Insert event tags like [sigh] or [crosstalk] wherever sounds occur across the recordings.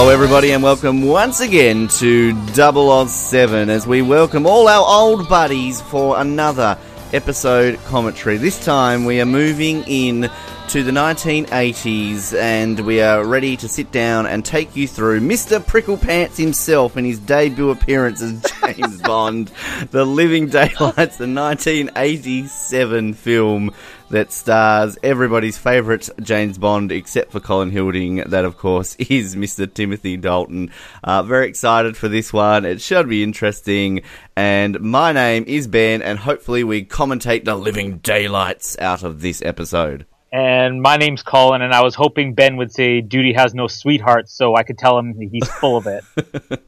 Hello, everybody, and welcome once again to Double Oz 7 as we welcome all our old buddies for another episode commentary. This time we are moving in to the 1980s and we are ready to sit down and take you through Mr. Pricklepants himself in his debut appearance as [laughs] James Bond, The Living Daylights, the 1987 film that stars everybody's favourite James Bond, except for Colin Hilding. That, of course, is Mr. Timothy Dalton. Uh, very excited for this one. It should be interesting. And my name is Ben, and hopefully we commentate the living daylights out of this episode. And my name's Colin, and I was hoping Ben would say Duty has no sweetheart so I could tell him he's full of it.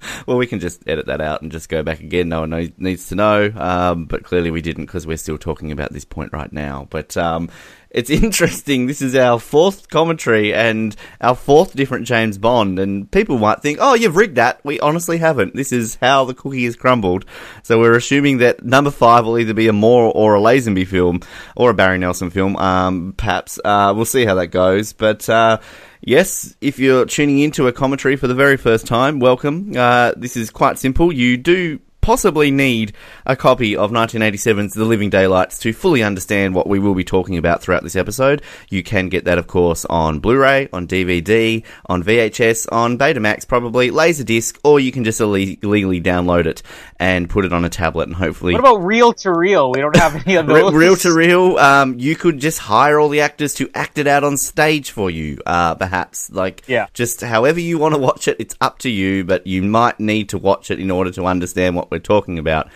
[laughs] well, we can just edit that out and just go back again. No one needs to know. Um, but clearly we didn't because we're still talking about this point right now. But um, it's [laughs] interesting. This is our fourth commentary and our fourth different James Bond. And people might think, oh, you've rigged that. We honestly haven't. This is how the cookie is crumbled. So we're assuming that number five will either be a Moore or a Lazenby film or a Barry Nelson film, um, perhaps. Uh, we'll see how that goes. But, uh, Yes, if you're tuning into a commentary for the very first time, welcome. Uh, this is quite simple. You do possibly need a copy of 1987's The Living Daylights to fully understand what we will be talking about throughout this episode. You can get that, of course, on Blu-ray, on DVD, on VHS, on Betamax, probably Laserdisc, or you can just illegally download it and put it on a tablet and hopefully. What about reel to reel? We don't have any of [laughs] those. reel to reel, um, you could just hire all the actors to act it out on stage for you, uh, perhaps. Like, yeah. just however you want to watch it, it's up to you, but you might need to watch it in order to understand what we're talking about.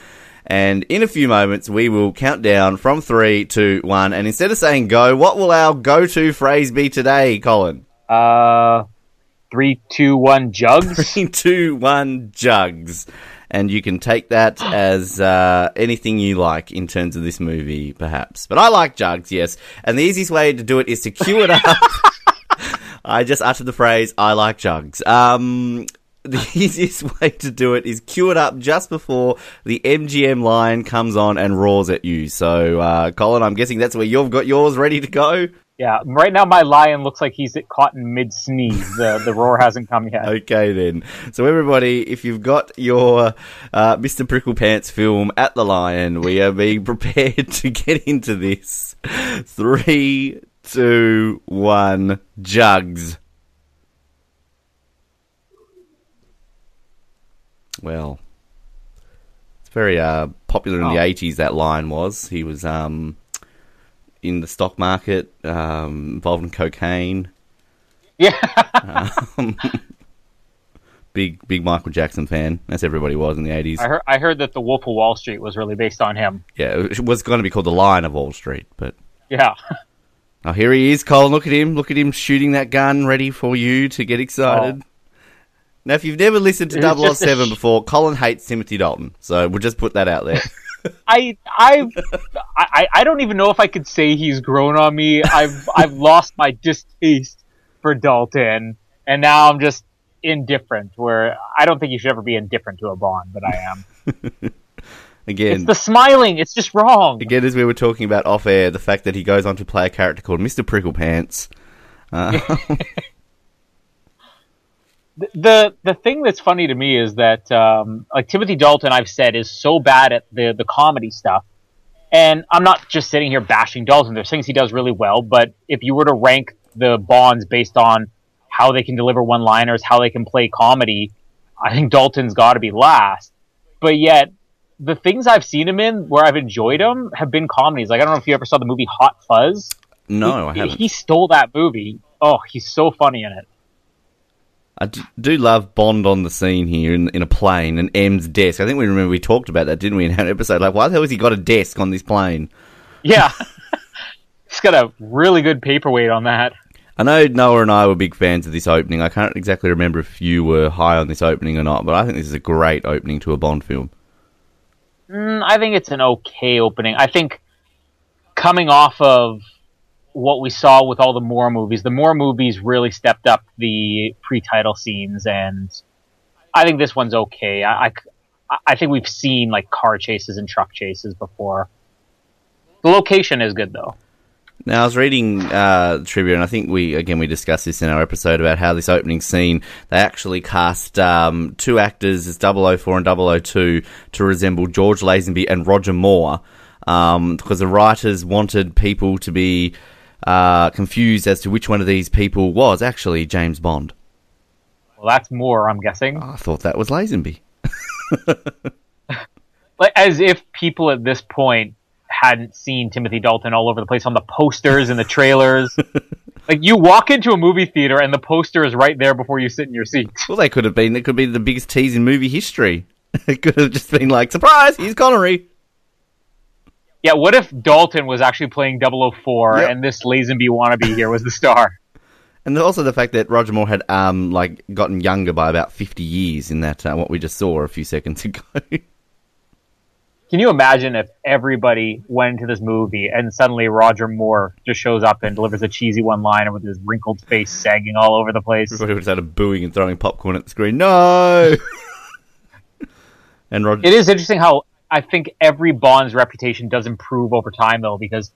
And in a few moments, we will count down from three to one. And instead of saying go, what will our go to phrase be today, Colin? Uh, three, two, one, jugs. [laughs] Three, two, one, jugs. And you can take that as uh, anything you like in terms of this movie, perhaps. But I like jugs, yes. And the easiest way to do it is to cue it up. [laughs] I just uttered the phrase, I like jugs. Um, the [laughs] easiest way to do it is cue it up just before the MGM line comes on and roars at you. So, uh, Colin, I'm guessing that's where you've got yours ready to go. Yeah, right now my lion looks like he's caught in mid sneeze. The the roar hasn't come yet. Okay, then. So everybody, if you've got your uh, Mr. Pricklepants film at the lion, we are being [laughs] prepared to get into this. Three, two, one, jugs. Well, it's very uh, popular in Oh. the eighties. That line was he was um, in the stock market, um, involved in cocaine. Yeah, [laughs] Um, big big Michael Jackson fan, as everybody was in the eighties. I heard I heard that the Wolf of Wall Street was really based on him. Yeah, it was going to be called the Lion of Wall Street, but Yeah, oh, here he is, Colin. Look at him! Look at him shooting that gun, ready for you to get excited. Now, if you've never listened to It was just a 007 sh- before, Colin hates Timothy Dalton, so we'll just put that out there. [laughs] I I I I don't even know if I could say he's grown on me. I've I've lost my distaste for Dalton, and now I'm just indifferent. Where I don't think you should ever be indifferent to a Bond, but I am. [laughs] Again, It's the smiling. It's just wrong. again, as we were talking about off air, the fact that he goes on to play a character called Mr. Pricklepants. Uh, [laughs] The- the the thing that's funny to me is that um, like Timothy Dalton, I've said, is so bad at the the comedy stuff, and I'm not just sitting here bashing Dalton. There's things he does really well, but if you were to rank the Bonds based on how they can deliver one-liners, how they can play comedy, I think Dalton's got to be last. But yet, the things I've seen him in where I've enjoyed him have been comedies. Like I don't know if you ever saw the movie Hot Fuzz. no, I haven't. he stole that movie. Oh, he's so funny in it. I do love Bond on the scene here in, in a plane and M's desk. I think we remember we talked about that, didn't we, in our episode? Like, why the hell has he got a desk on this plane? Yeah. [laughs] He's got a really good paperweight on that. I know Noah and I were big fans of this opening. I can't exactly remember if you were high on this opening or not, but I think this is a great opening to a Bond film. Mm, I think it's an okay opening. I think coming off of what we saw with all the Moore movies, the Moore movies really stepped up the pre-title scenes, and I think this one's okay. I, I, I think we've seen like car chases and truck chases before. The location is good though. Now, I was reading uh, trivia, and I think we again we discussed this in our episode about how this opening scene they actually cast um, two actors as 004 and 002 to resemble George Lazenby and Roger Moore um, because the writers wanted people to be uh, confused as to which one of these people was actually James Bond. Well, that's more, I'm guessing. I thought that was Lazenby. [laughs] like as if people at this point hadn't seen Timothy Dalton all over the place on the posters and the trailers. [laughs] like you walk into a movie theater and the poster is right there before you sit in your seat. Well, they could have been. It could be the biggest tease in movie history. [laughs] It could have just been like, surprise, he's Connery. Yeah, what if Dalton was actually playing 004 Yep. and this Lazenby wannabe here was the star? [laughs] And also the fact that Roger Moore had um like gotten younger by about fifty years in that uh, what we just saw a few seconds [laughs] ago. Can you imagine if everybody went into this movie and suddenly Roger Moore just shows up and delivers a cheesy one liner with his wrinkled face sagging all over the place? Everybody would have started booing and throwing popcorn at the screen. No. [laughs] and Roger, It is interesting how I think every Bond's reputation does improve over time, though, because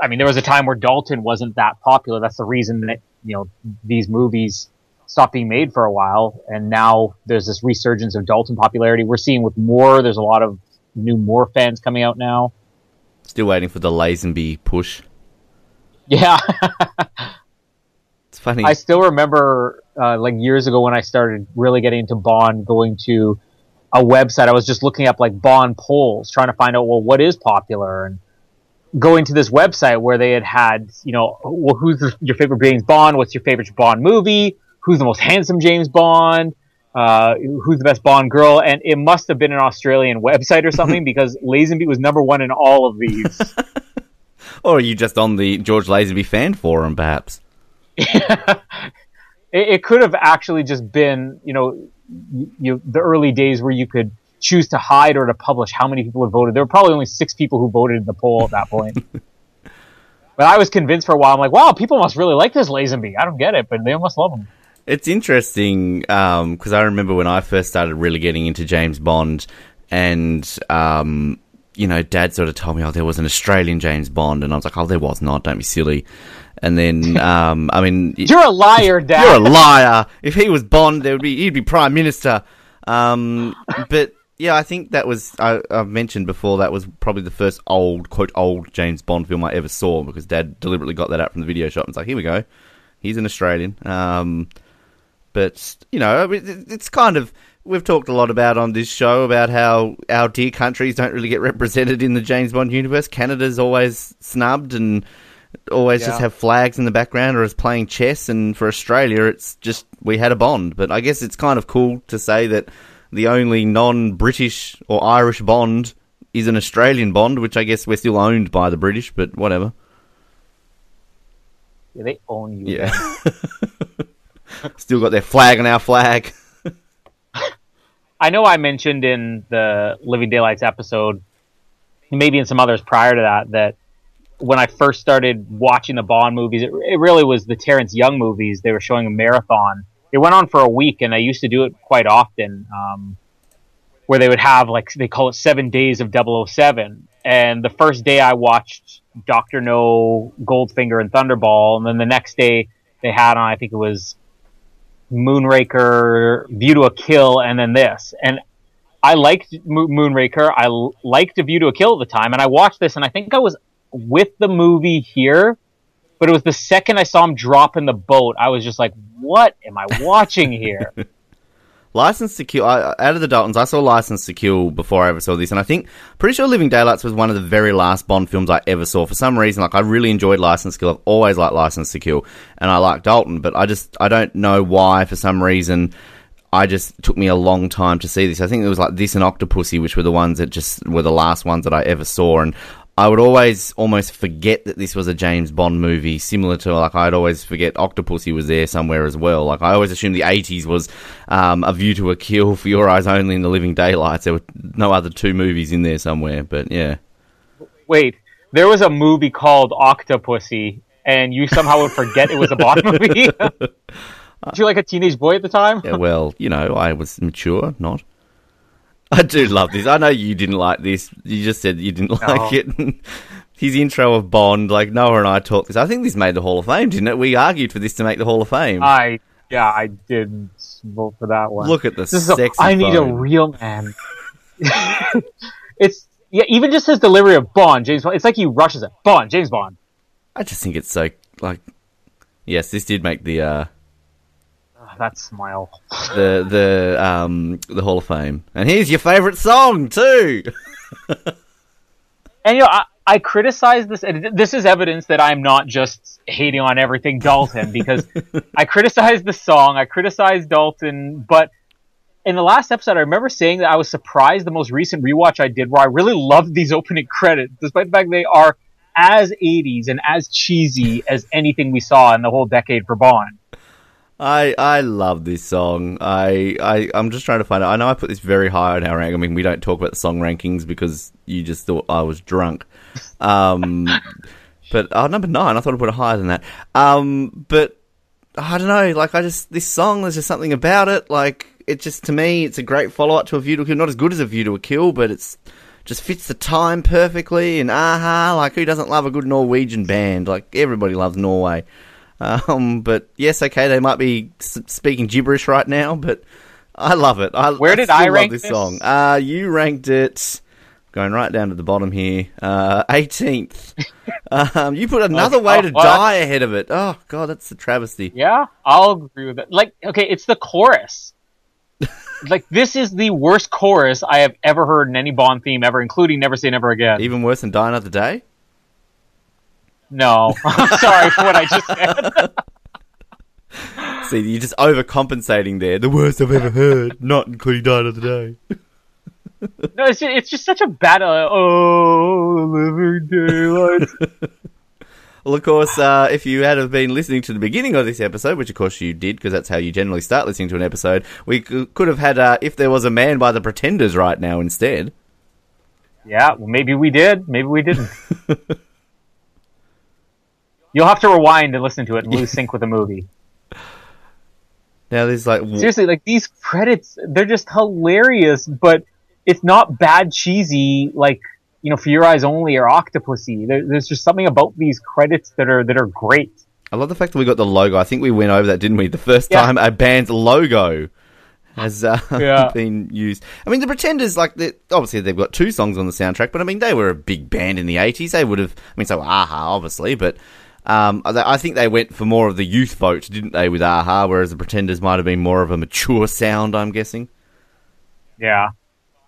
I mean, there was a time where Dalton wasn't that popular. That's the reason that you know these movies stopped being made for a while, and now there's this resurgence of Dalton popularity. We're seeing with Moore. There's a lot of new Moore fans coming out now. still waiting for the Lazenby push. Yeah, [laughs] It's funny. I still remember uh, like years ago when I started really getting into Bond, going to a website. I was just looking up like Bond polls, trying to find out well what is popular, and going to this website where they had had you know well who's your favorite James Bond? What's your favorite Bond movie? Who's the most handsome James Bond? Uh, who's the best Bond girl? And it must have been an Australian [laughs] website or something because Lazenby was number one in all of these. [laughs] or are you just on the George Lazenby fan forum, perhaps? [laughs] it, it could have actually just been, you know, you, the early days where you could choose to hide or to publish how many people had voted. There were probably only six people who voted in the poll at that point. [laughs] but I was convinced for a while. I'm like, wow, people must really like this Lazenby. I don't get it, but they must love him. It's interesting because I remember when I first started really getting into James Bond, and um, you know, Dad sort of told me, "Oh, there was an Australian James Bond," and I was like, "Oh, there was not. Don't be silly." And then, um, I mean, You're a liar, Dad. [laughs] you're a liar. If he was Bond, there would be he'd be Prime Minister. Um, but yeah, I think that was I, I've mentioned before. That was probably the first old quote old James Bond film I ever saw because Dad deliberately got that out from the video shop and was like, "Here we go, he's an Australian." Um, but you know, I mean, it- it's kind of we've talked a lot about on this show about how our dear countries don't really get represented in the James Bond universe. Canada's always snubbed and always just have flags in the background or is playing chess. And for Australia, it's just we had a Bond. But I guess it's kind of cool to say that the only non-British or Irish Bond is an Australian Bond, which I guess we're still owned by the British. But whatever. Yeah, they own you. Yeah. [laughs] still got their flag on our flag. [laughs] I know I mentioned in the Living Daylights episode, maybe in some others prior to that, that when I first started watching the Bond movies, it, it really was the Terrence Young movies. They were showing a marathon. It went on for a week, and I used to do it quite often, um, where they would have like they call it Seven Days of 007. And the first day I watched Doctor No, Goldfinger, and Thunderball, and then the next day they had on I think it was Moonraker, View to a Kill, and then this. And I liked Mo- Moonraker. I liked View to a Kill at the time, and I watched this, and I think I was with the movie here, but it was the second I saw him drop in the boat, I was just like, "What am I watching here?" [laughs] License to Kill. Out of the Daltons, I saw License to Kill before I ever saw this, and I think pretty sure Living Daylights was one of the very last Bond films I ever saw. For some reason, like I really enjoyed License to Kill. I've always liked License to Kill, and I like Dalton, but I just I don't know why for some reason. I just took me a long time to see this. I think it was like this and Octopussy, which were the ones that just were the last ones that I ever saw, and I would always almost forget that this was a James Bond movie, similar to like I'd always forget Octopussy was there somewhere as well. Like I always assumed the '80s was um, A View to a Kill, For Your Eyes Only, and The Living Daylights. There were no other two movies in there somewhere, but yeah. Wait, there was a movie called Octopussy, and you somehow would forget it was a Bond movie. [laughs] Did you like a teenage boy at the time? Yeah, well, you know, I was mature, not. [laughs] I do love this. I know you didn't like this. You just said you didn't [laughs] like it. [laughs] his intro of Bond, like Noah and I talked this. I think this made the Hall of Fame, didn't it? We argued for this to make the Hall of Fame. I yeah, I did vote for that one. Look at the this is a. I need a real man. it's yeah, even just his delivery of Bond, James Bond. It's like he rushes it. Bond, James Bond. I just think it's so like. Yes, this did make the uh, Oh, that smile. the the um the Hall of Fame. And here's your favorite song too. [laughs] And you know, I, I criticize this. And this is evidence that I'm not just hating on everything Dalton because [laughs] I criticize the song, I criticize Dalton, but in the last episode, I remember saying that I was surprised. The most recent rewatch I did, where I really loved these opening credits, despite the fact they are as 80s and as cheesy as anything we saw in the whole decade for Bond. I I love this song. I I I'm just trying to find out. I know I put this very high on our rank. I mean, we don't talk about the song rankings because you just thought I was drunk. Um, [laughs] but oh, number nine. I thought I put it higher than that. Um, but I don't know. Like I just this song. There's just something about it. Like it just to me, it's a great follow up to a View to a Kill. Not as good as a View to a Kill, but it's just fits the time perfectly. And aha, like who doesn't love a good Norwegian band? Like everybody loves Norway. Um, but yes, okay, they might be speaking gibberish right now, but I love it. I, Where did I love rank this this? song? Uh, you ranked it. Going right down to the bottom here, uh, 18th. [laughs] um, you put another way to what? die ahead of it. Oh god, that's a travesty. Yeah, I'll agree with it. Like, okay, it's the chorus. [laughs] like, this is the worst chorus I have ever heard in any Bond theme ever, including Never Say Never Again. Even worse than Die Another Day. No, [laughs] I'm sorry for what I just said. [laughs] See, you're just overcompensating there. The worst I've ever heard, not including Die the Day. [laughs] No, it's just, it's just such a bad. Uh, oh, living daylights. Well, of course, uh, if you had have been listening to the beginning of this episode, which of course you did, because that's how you generally start listening to an episode, we could have had uh, "If There Was a Man" by the Pretenders right now instead. yeah, well, maybe we did. Maybe we didn't. You'll have to rewind and listen to it and lose sync with the movie. Now there's like Seriously, like these credits, they're just hilarious, but it's not bad cheesy like you know, for your eyes only or Octopussy. There, there's just something about these credits that are that are great. I love the fact that we got the logo. I think we went over that, didn't we? The first Yeah. time a band's logo has uh, [laughs] Yeah. been used. I mean, the Pretenders, like, obviously they've got two songs on the soundtrack, but I mean, they were a big band in the 80s. They would have, I mean, so Aha, obviously, but um, I think they went for more of the youth vote, didn't they, with Aha, whereas the Pretenders might have been more of a mature [laughs] sound, I'm guessing. Yeah.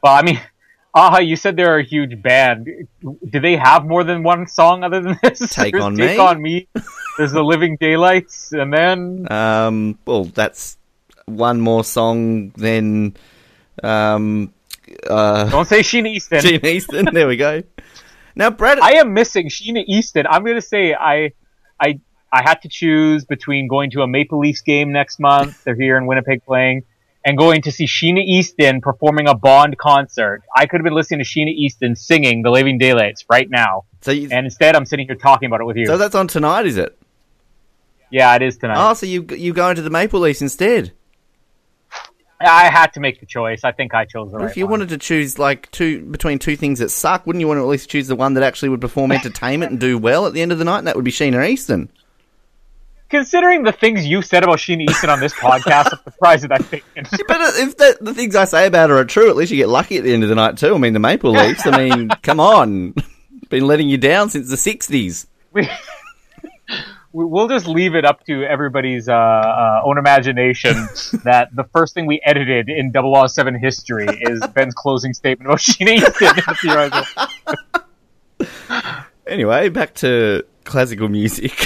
Well, I mean, [laughs] Aha, you said they're a huge band. Do they have more than one song other than [laughs] this? Take There's on Take Me. on Me. There's the Living Daylights, and then Um, well, that's one more song than um, uh, don't say Sheena Easton. Gene Easton. There we go. Now, Brad, I am missing Sheena Easton. I'm gonna say I, I, I had to choose between going to a Maple Leafs game next month. They're here in Winnipeg playing, and going to see Sheena Easton performing a Bond concert. I could have been listening to Sheena Easton singing "The Living Daylights" right now, so, you, and instead I'm sitting here talking about it with you. so that's on tonight, is it? yeah, it is tonight. Oh, so you you go into the Maple Leafs instead? I had to make the choice. I think I chose the right if you one. wanted to choose like two between two things that suck, wouldn't you want to at least choose the one that actually would perform [laughs] entertainment and do well at the end of the night? And that would be Sheena Easton. Considering the things you said about Sheena Easton on this podcast, I'm surprised that I think. [laughs] But if the, the things I say about her are true, at least you get lucky at the end of the night too. I mean, the Maple Leafs. I mean, [laughs] come on, been letting you down since the '60s. we, we'll just leave it up to everybody's uh, uh, own imagination [laughs] that the first thing we edited in 007 history is [laughs] Ben's closing statement about Sheena Easton in the theoretical. [laughs] Anyway, back to classical music.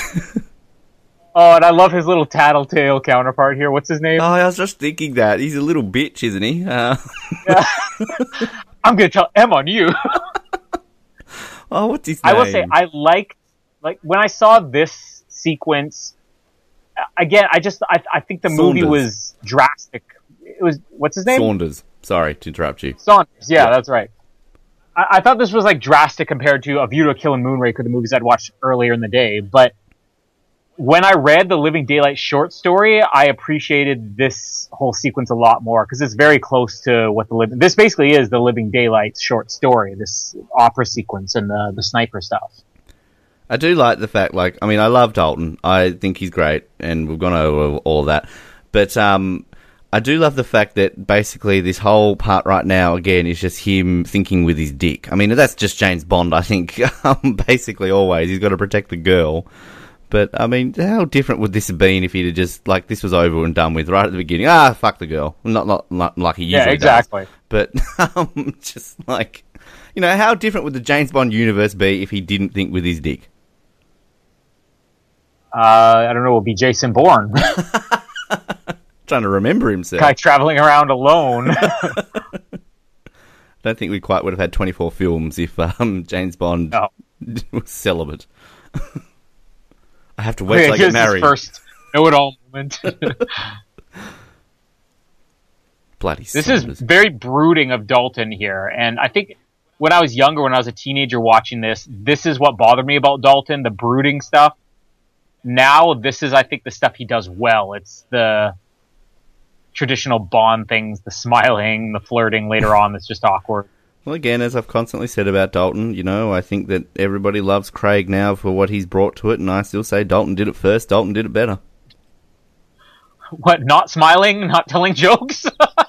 Oh, and I love his little tattletale counterpart here. What's his name? oh, I was just thinking that he's a little bitch, isn't he? Uh, I'm gonna tell M on you. oh, what's his I will say I liked like when I saw this sequence. uh, Again, I just I, I think the movie was drastic. It was what's his name? Saunders. Sorry to interrupt you. Saunders. Yeah, Yeah. that's right. I, I thought this was like drastic compared to A View to a Kill and Moonraker, the movies I'd watched earlier in the day. But when I read the Living Daylight short story, I appreciated this whole sequence a lot more because it's very close to what the living. This basically is the Living Daylight short story. This opera sequence and the the sniper stuff. I do like the fact, like, I mean, I love Dalton. I think he's great, and we've gone over all that. But um, I do love the fact that basically this whole part right now, again, is just him thinking with his dick. I mean, that's just James Bond, I think, [laughs] um, basically always. He's got to protect the girl. But, I mean, how different would this have been if he'd have just, like, this was over and done with right at the beginning? Ah, fuck the girl. Not, not, not like he usually Yeah, exactly. does. But, [laughs] um, just like, you know, how different would the James Bond universe be if he didn't think with his dick? Uh, I don't know. Would be Jason Bourne, [laughs] Trying to remember himself. guy traveling around alone. I [laughs] [laughs] don't think we quite would have had 24 films if um, James Bond No. was celibate. I have to wait till I get his married. first know-it-all moment. Bloody this is very brooding of Dalton here, and I think when I was younger, when I was a teenager watching this, this is what bothered me about Dalton, the brooding stuff. Now, this is, I think, the stuff he does well. It's the traditional Bond things, the smiling, the flirting later on that's just awkward. Well, again, as I've constantly said about Dalton, you know, I think that everybody loves Craig now for what he's brought to it, and I still say Dalton did it first. Dalton did it better. What, not smiling, not telling jokes?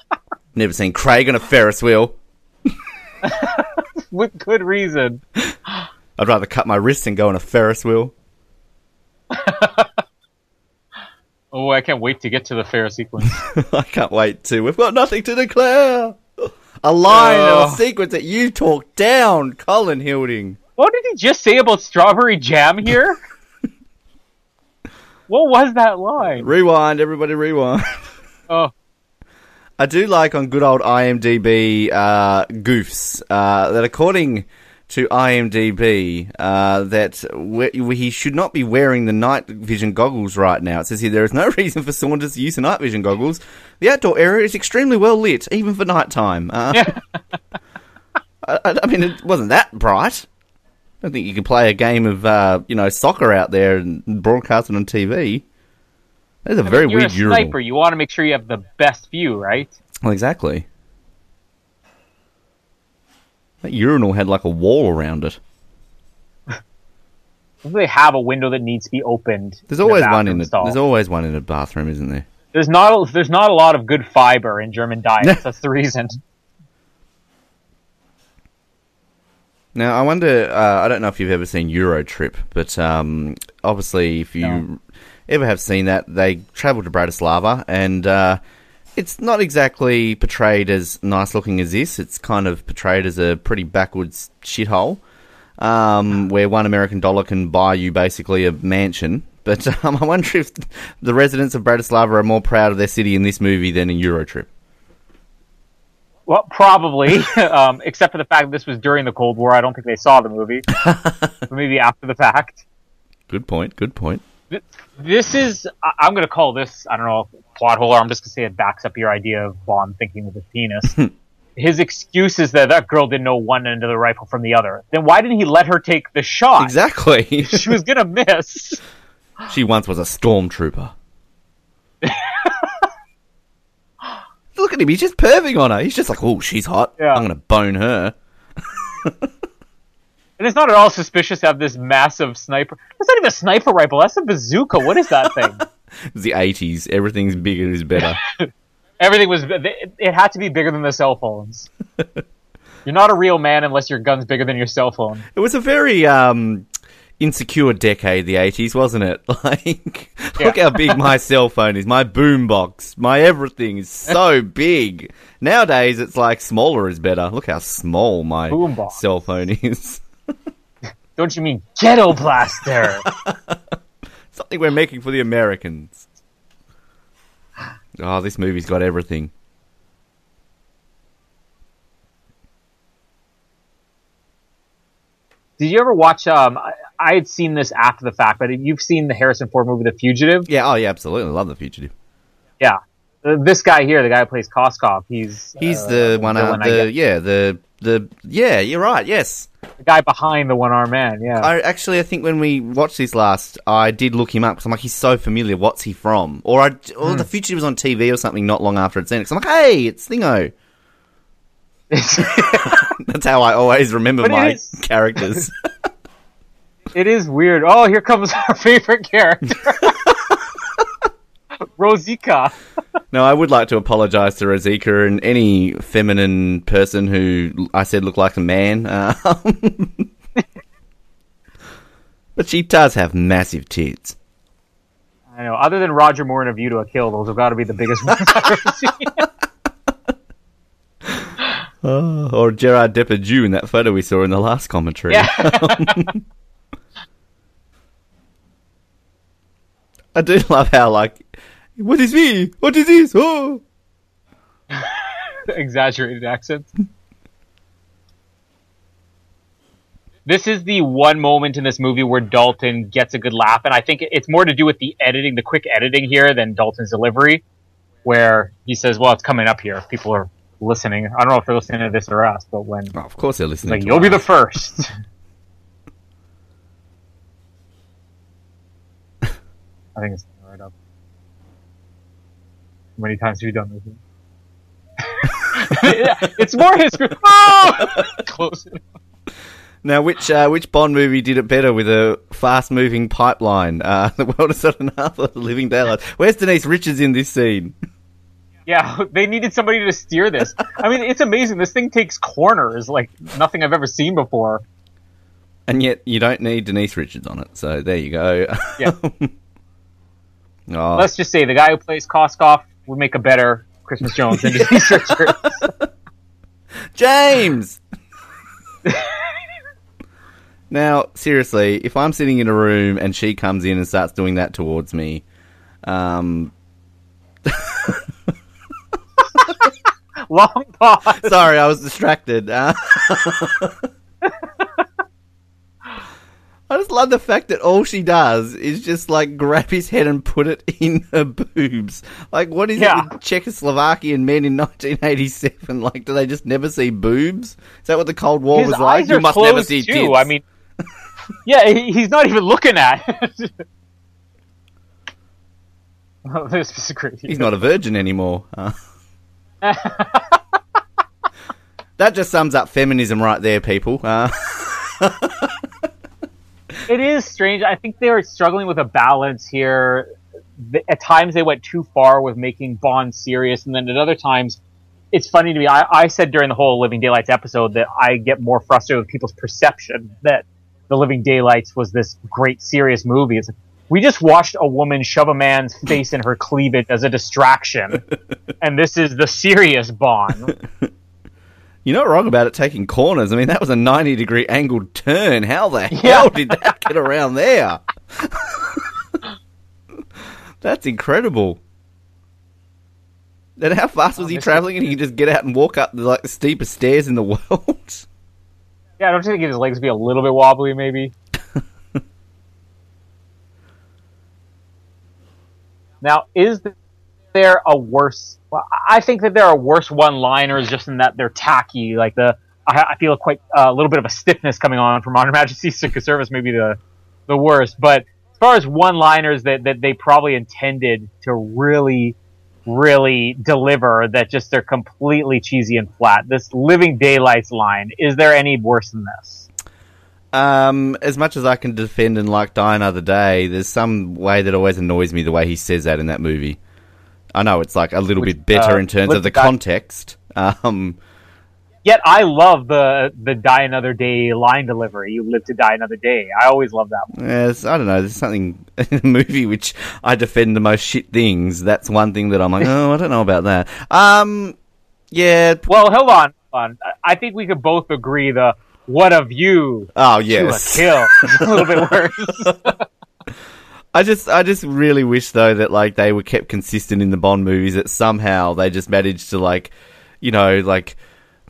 [laughs] Never seen Craig on a Ferris wheel. [laughs] With good reason. I'd rather cut my wrist than go on a Ferris wheel. [laughs] Oh, I can't wait to get to the fair sequence. [laughs] I can't wait to. We've got nothing to declare. A line or a Oh. sequence that you talked down, Colin Hilding. What did he just say about strawberry jam here? [laughs] what was that line? Rewind, everybody, rewind. Oh, I do like on good old IMDb uh, goofs uh, that according to IMDb uh, that we, he should not be wearing the night vision goggles right now. It says here there is no [laughs] reason for Saunders to use the night vision goggles. The outdoor area is extremely well lit, even for nighttime. Uh, [laughs] I, I- I mean, it wasn't that bright. I don't think you could play a game of uh, you know soccer out there and broadcast it on TV. That's a very you're weird a urinal. sniper. You want to make sure you have the best view, right? Well, exactly. That urinal had like a wall around it. [laughs] They have a window that needs to be opened. There's always one in the. stall. There's always one in a bathroom, isn't there? There's not. There's not a lot of good fiber in German diets. [laughs] That's the reason. Now I wonder. Uh, I don't know if you've ever seen Eurotrip, but um, obviously, if you No. ever have seen that, they travel to Bratislava, and uh, it's not exactly portrayed as nice looking as this. It's kind of portrayed as a pretty backwards shithole, um, where one American dollar can buy you basically a mansion. But [laughs] um, I wonder if the residents of Bratislava are more proud of their city in this movie than in Eurotrip. Well, probably, [laughs] um, except for the fact that this was during the Cold War. I don't think they saw the movie. [laughs] Maybe after the fact. Good point. Good point. This is. I'm going to call this. I don't know plot hole. Or I'm just going to say it backs up your idea of Bond thinking with his penis. [laughs] His excuse is that that girl didn't know one end of the rifle from the other. Then why didn't he let her take the shot? Exactly. [laughs] [laughs] She was going to miss. She once was a stormtrooper. Look at him, he's just perving on her. He's just like, oh, she's hot. Yeah. I'm going to bone her. And it's not at all suspicious to have this massive sniper. That's not even a sniper rifle. That's a bazooka. What is that thing? [laughs] It's the 80s. Everything's bigger is better. [laughs] Everything was. It, had to be bigger than the cell phones. [laughs] You're not a real man unless your gun's bigger than your cell phone. it was a very um, insecure decade, the 80s, wasn't it? Like, look how big my cell phone is. My boombox, my everything is so big. Nowadays, it's like smaller is better. Look how small my Boombox. cell phone is. Don't you mean ghetto blaster? [laughs] Something we're making for the Americans. Oh, this movie's got everything. Did you ever watch? Um, I, I had seen this after the fact, but you've seen the Harrison Ford movie, The Fugitive. Yeah, oh yeah, absolutely. Love the fugitive. Yeah, Uh, this guy here, the guy who plays Koskov, he's He's uh, the one. Uh, villain, I the yeah, the the yeah. You're right. Yes, the guy behind the one-armed man. Yeah, I actually I think when we watched this last, I did look him up because I'm like, he's so familiar. What's he from? Or I or Hmm. the future was on TV or something not long after it's ended. I'm like, hey, it's Thingo. [laughs] That's how I always remember But my characters. [laughs] It is weird. Oh, here comes our [laughs] favorite character, Rosika. [laughs] No, I would like to apologise to Rosika and any feminine person who I said looked like a man. [laughs] Um, [laughs] but she does have massive tits. I know. Other than Roger Moore and A View to a Kill, those have got to be the biggest ones I've ever seen. Oh, or Gerard Depardieu in that photo we saw in the last commentary. Yeah. I do love how like, what is me? What is this? Oh, [laughs] Exaggerated accent. This is the one moment in this movie where Dalton gets a good laugh, and I think it's more to do with the editing, the quick editing here, than Dalton's delivery, where he says, "Well, it's coming up here. If people are listening. I don't know if they're listening to this or us, but when Oh, of course they're listening. like to you'll be the us. first. [laughs] I think it's right up. How many times have you done this? [laughs] Yeah, it's more his. [laughs] Oh! Close. it. Now, which uh, which Bond movie did it better with a fast moving pipeline? Uh, [laughs] the world is not enough of living daylight. Where's Denise Richards in this scene? Yeah, they needed somebody to steer this. I mean, it's amazing. This thing takes corners like nothing I've ever seen before. And yet you don't need Denise Richards on it. So there you go. Yeah. oh, Let's just say the guy who plays Koskov would make a better Christmas Jones than Denise Richards. [laughs] [laughs] James. [laughs] now, seriously, if I'm sitting in a room and she comes in and starts doing that towards me, um, Long pause. sorry, I was distracted. Uh, I just love the fact that all she does is just like grab his head and put it [laughs] in her boobs. Like, what is Yeah. it with Czechoslovakian men in 1987? [laughs] Like, do they just never see boobs? Is that what the Cold War His was like? you must never see too. tits. I mean, yeah, he's not even looking at. it. [laughs] oh, this is great. He's not a virgin anymore. That just sums up feminism right there, people. Uh, It is strange. I think they are struggling with a balance here. At times, they went too far with making Bond serious, and then at other times, it's funny to me. I, I said during the whole Living Daylights episode that I get more frustrated with people's perception that the Living Daylights was this great serious movie. It's like, we just watched a woman shove a man's face in her cleavage as a distraction, [laughs] and this is the serious Bond. [laughs] you're not wrong about it taking corners. I mean, that was a 90 degree angled turn. How the hell did that get around there? [laughs] That's incredible. Then how fast was oh, he traveling and he could just get out and walk up the like the steepest stairs in the [laughs] world? Yeah, don't you think his legs be a little bit wobbly, maybe? [laughs] now, is there a worse? Well, I think that there are worse one-liners just in that they're tacky. Like the, I, I feel quite uh, a little bit of a stiffness coming on from Honor [laughs] Majesty's Secret Service, maybe the the worst. But as far as one-liners that that they probably intended to really really deliver that just they're completely cheesy and flat. This Living Daylights line, is there any worse than this? Um, as much as I can defend and like Die Another Day, there's some way that always annoys me the way he says that in that movie. I know it's like a little Which, bit better uh, in terms of the that- context. Um, Yet I love the the Die Another Day line delivery. You live to die another day. I always love that one. yes, I don't know. There's something [laughs] in the movie which I defend the most shit things. That's one thing that I'm like, oh, I don't know about that. Um, yeah. Well, hold on, hold on. I- I think we could both agree the what of you Oh yes. a kill [laughs] a little bit worse. [laughs] I just, I just really wish though that like they were kept consistent in the Bond movies. That somehow they just managed to like, you know, like,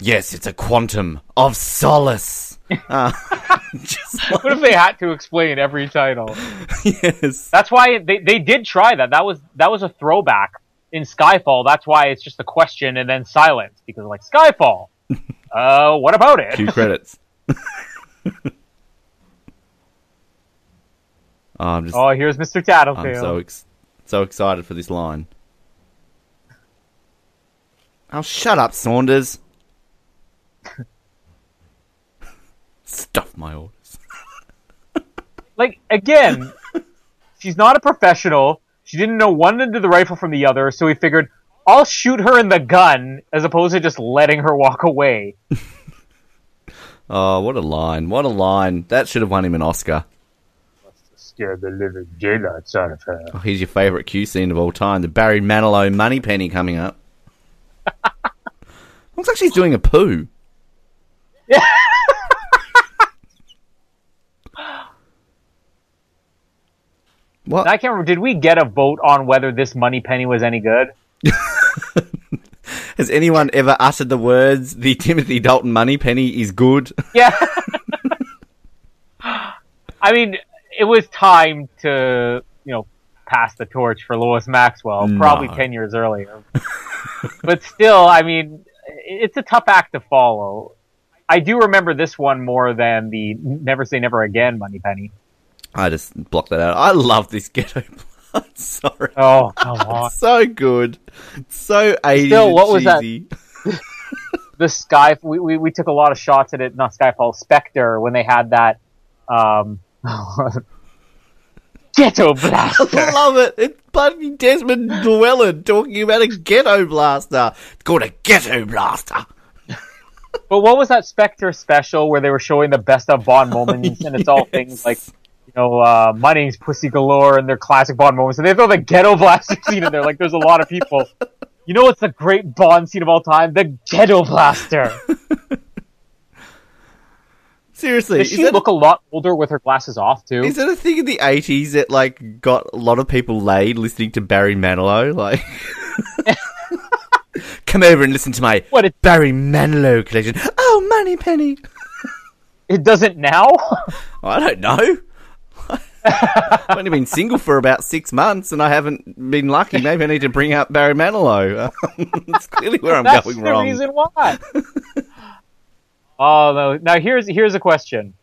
yes, it's a quantum of solace. [laughs] Uh, [laughs] like, what if they had to explain every title? [laughs] yes, That's why they, they did try that. That was that was a throwback in Skyfall. That's why it's just a question and then silence because like Skyfall. uh, what about it? Two credits. Oh, just, Oh, here's Mr. I'm so ex- so excited for this line. Oh, shut up, Saunders. [laughs] Stuff my orders. [laughs] like again, she's not a professional. She didn't know one end of the rifle from the other, so he figured I'll shoot her in the gun as opposed to just letting her walk away. [laughs] Oh, what a line! What a line! That should have won him an Oscar. The living daylights out of her. Oh, here's your favourite Q scene of all time: the Barry Manilow Moneypenny coming up. [laughs] Looks like she's doing a poo. Yeah. [laughs] What? I can't remember. Did we get a vote on whether this Moneypenny was any good? [laughs] Has anyone ever uttered the words "the Timothy Dalton Moneypenny is good"? Yeah. I mean, it was time to, you know, pass the torch for Lois Maxwell, probably. 10 years earlier. [laughs] but still, I mean, it's a tough act to follow. I do remember this one more than the Never Say Never Again Moneypenny. I just blocked that out. I love this ghetto [laughs] blood. Sorry. Oh, come [laughs] on. so good. So 80s Still, what was that? the Sky, we, we, we took a lot of shots at it, not Skyfall, Spectre, when they had that, um, [laughs] Ghetto Blaster. I love it. It's bloody Desmond Llewellyn talking about a ghetto blaster. It's called a ghetto blaster. But what was that Spectre special where they were showing the best of Bond [laughs] moments, and it's all things like, you know, uh, my name's Pussy Galore, and their classic Bond moments, and they throw the Ghetto Blaster [laughs] scene in there. Like, there's a lot of people. You know what's the great Bond scene of all time? The Ghetto Blaster. Seriously, Does she that, look a lot older with her glasses off too? is that a thing in the 80s that, like, got a lot of people laid listening to Barry Manilow? Like, [laughs] come over and listen to my What, it, Barry Manilow collection. Oh, Moneypenny. it doesn't now? I don't know. I've only been single for about six months, and I haven't been lucky. Maybe I need to bring up Barry Manilow. [laughs] That's clearly where I'm That's going the wrong. reason why. [laughs] oh no! Now here's here's a question: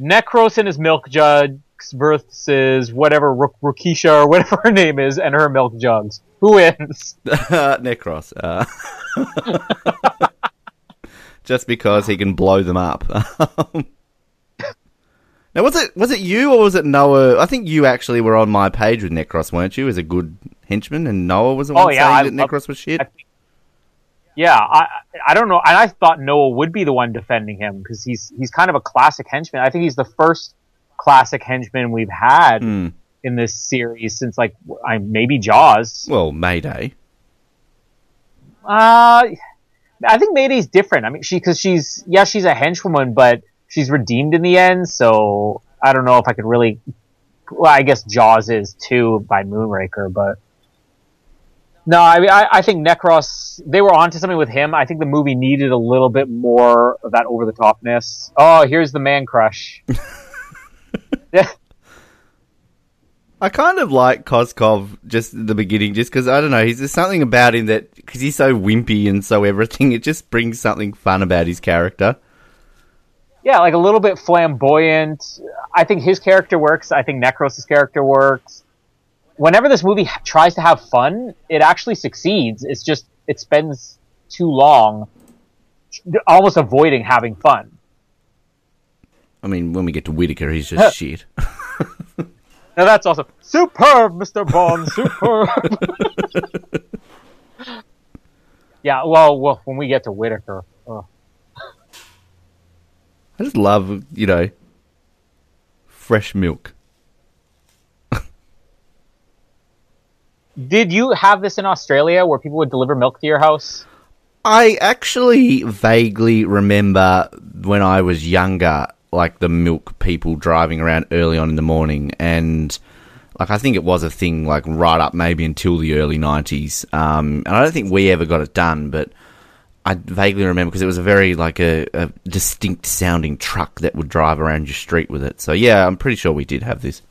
Necros and his milk jugs versus whatever Ru- Rukisha or whatever her name is and her milk jugs. Who wins? [laughs] Necros. Uh, [laughs] just because he can blow them up. [laughs] now, was it was it you or was it Noah? I think you actually were on my page with Necros, weren't you? As a good henchman, and Noah was the Oh, one yeah, I saying that love- Necros was shit. I think- Yeah, I I don't know, and I thought Noah would be the one defending him because he's he's kind of a classic henchman. I think he's the first classic henchman we've had Hmm. in this series since like I maybe Jaws. Well, Mayday. Uh, I think Mayday's different. I mean, she because she's yeah, she's a henchwoman, but she's redeemed in the end. So I don't know if I could really. Well, I guess Jaws is too by Moonraker, but no, I mean, I, I think Necros. They were onto something with him. I think the movie needed a little bit more of that over the topness. Oh, here's the man crush. [laughs] yeah, I kind of like Koskov just at the beginning, just because I don't know. He's there's something about him that because he's so wimpy and so everything, it just brings something fun about his character. yeah, like a little bit flamboyant. I think his character works. I think Necros' character works. Whenever this movie ha- tries to have fun, it actually succeeds. It's just it spends too long, almost avoiding having fun. I mean, when we get to Whitaker, he's just [laughs] shit. [laughs] Now that's also superb, Mister Bond, superb. [laughs] yeah, well, well, when we get to Whitaker, uh, I just love, you know, fresh milk. Did you have this in Australia where people would deliver milk to your house? I actually vaguely remember when I was younger, like the milk people driving around early on in the morning, and like I think it was a thing like right up maybe until the early nineties. Um, and I don't think we ever got it done, but I vaguely remember because it was a very like a, a distinct sounding truck that would drive around your street with it. So yeah, I'm pretty sure we did have this.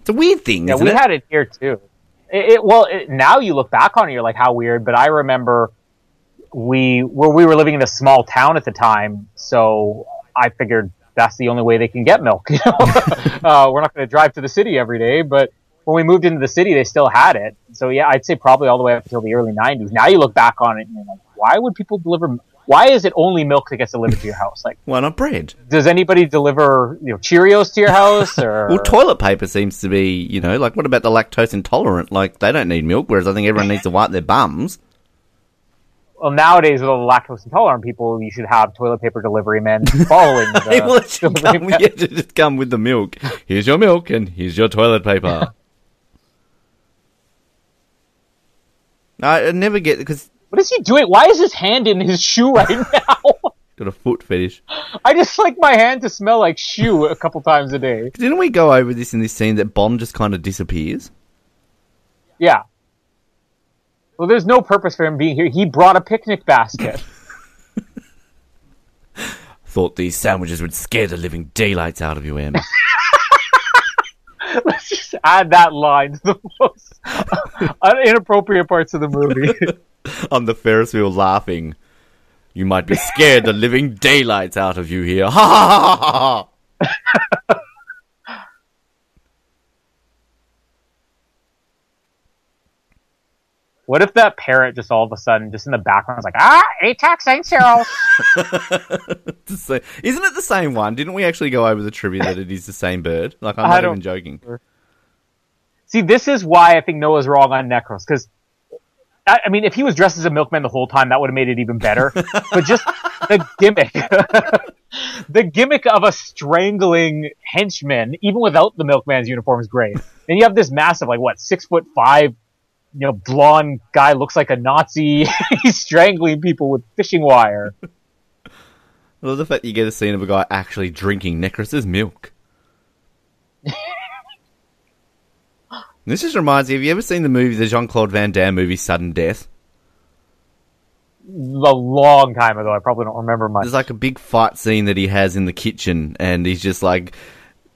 It's a weird thing, Yeah, we it? had it here too. It, it well, it, now you look back on it, you're like, how weird. But I remember we where we were living in a small town at the time, so I figured that's the only way they can get milk. [laughs] You know, [laughs] uh, we're not going to drive to the city every day, but when we moved into the city, they still had it. So yeah, I'd say probably all the way up until the early '90s. Now you look back on it and you're like, why would people deliver? Why is it only milk that gets delivered to your house? Like, Why not bread? does anybody deliver you know Cheerios to your house or? [laughs] Well, toilet paper seems to be, you know, like what about the lactose intolerant? Like they don't need milk, whereas I think everyone needs to wipe their bums. well, nowadays with all the lactose intolerant people, you should have toilet paper delivery men [laughs] following the Hey, well, it should delivery come, yeah, just come with the milk. Here's your milk and here's your toilet paper. [laughs] I, I never get because What is he doing? Why is his hand in his shoe right [laughs] now? got a foot fetish. I just like my hand to smell like shoe a couple times a day. Didn't we go over this in this scene that Bond just kind of disappears? Yeah. Well, there's no purpose for him being here. He brought a picnic basket. [laughs] Thought these sandwiches would scare the living daylights out of you, Em. [laughs] Add that line to the most inappropriate parts of the movie. [laughs] on the Ferris wheel laughing. You might be scared the living daylights out of you here. Ha ha ha ha ha! What if that parrot just all of a sudden, just in the background, is like, ah, ATAX ain't. [laughs] It's Isn't it the same one? Didn't we actually go over the trivia that it is the same bird? Like, I'm I not even joking. See, this is why I think Noah's wrong on Necros, because I, I mean, if he was dressed as a milkman the whole time, that would have made it even better. [laughs] but just the gimmick, [laughs] the gimmick of a strangling henchman, even without the milkman's uniform, is great. And you have this massive, like what, six foot five, you know, blonde guy looks like a Nazi. [laughs] He's strangling people with fishing wire. I love the fact that you get a scene of a guy actually drinking Necros's milk. This just reminds me, have you ever seen the movie, the Jean Claude Van Damme movie, Sudden Death? A long time ago, I probably don't remember much. There's like a big fight scene that he has in the kitchen, and he's just like,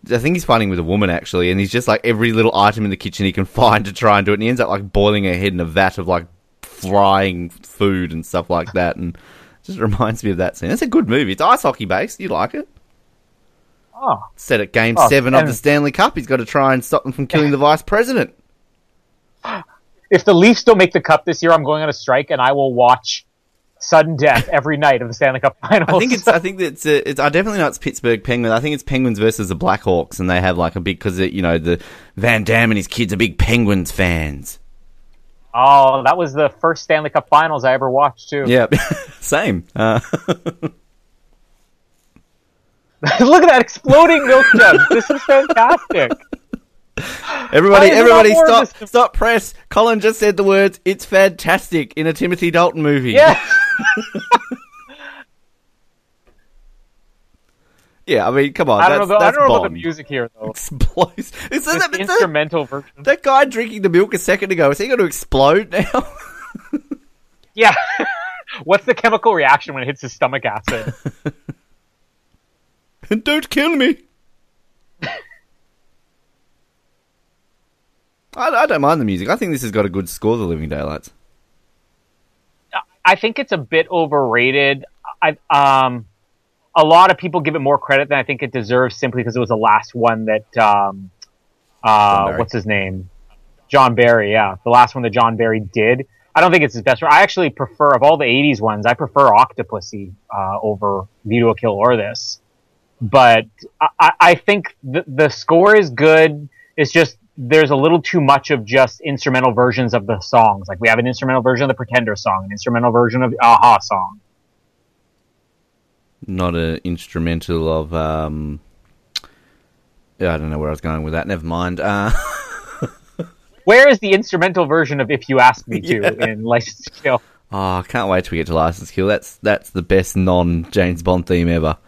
I think he's fighting with a woman actually, and he's just like every little item in the kitchen he can [laughs] find to try and do it, and he ends up like boiling her head in a vat of like frying food and stuff like that, and just reminds me of that scene. It's a good movie. It's ice hockey based. You like it? Oh, Set at Game Oh, Seven of the Stanley Cup. He's got to try and stop them from killing the vice president. [gasps] if the Leafs don't make the cup this year, I'm going on a strike, and I will watch sudden death [laughs] every night of the Stanley Cup Finals. I think it's. I think [laughs] it's. Uh, it's. I definitely know it's Pittsburgh Penguins. I think it's Penguins versus the Blackhawks, and they have like a big because you know the Van Damme and his kids are big Penguins fans. oh, that was the first Stanley Cup Finals I ever watched too. Yeah, [laughs] same. Uh, [laughs] Look at that exploding milk jug. This is fantastic. everybody, is everybody, stop, stop, press. Colin just said the words. It's fantastic in a Timothy Dalton movie. Yeah. [laughs] yeah. I mean, come on. I don't know. that's, The, I don't know about the music here though. [laughs] Explodes. Is It's that, the that, instrumental version. that guy drinking the milk a second ago? Is he going to explode now? Yeah. What's the chemical reaction when it hits his stomach acid? And [laughs] don't kill me. I, I don't mind the music. I think this has got a good score. The Living Daylights. I think it's a bit overrated. I um, a lot of people give it more credit than I think it deserves simply because it was the last one that um, uh, what's his name, John Barry. Yeah, the last one that John Barry did. I don't think it's his best. I actually prefer of all the '80s ones. I prefer Octopussy uh, over View to a Kill or this. But I, I- think the, the score is good. It's just there's a little too much of just instrumental versions of the songs. Like we have an instrumental version of the Pretender song, an instrumental version of the Aha song. Not an instrumental of. um yeah, I don't know where I was going with that. Never mind. Uh, [laughs] Where is the instrumental version of "If You Ask Me to" [laughs] Yeah. in License Kill? oh, I can't wait till we get to License Kill. That's that's the best non James Bond theme ever.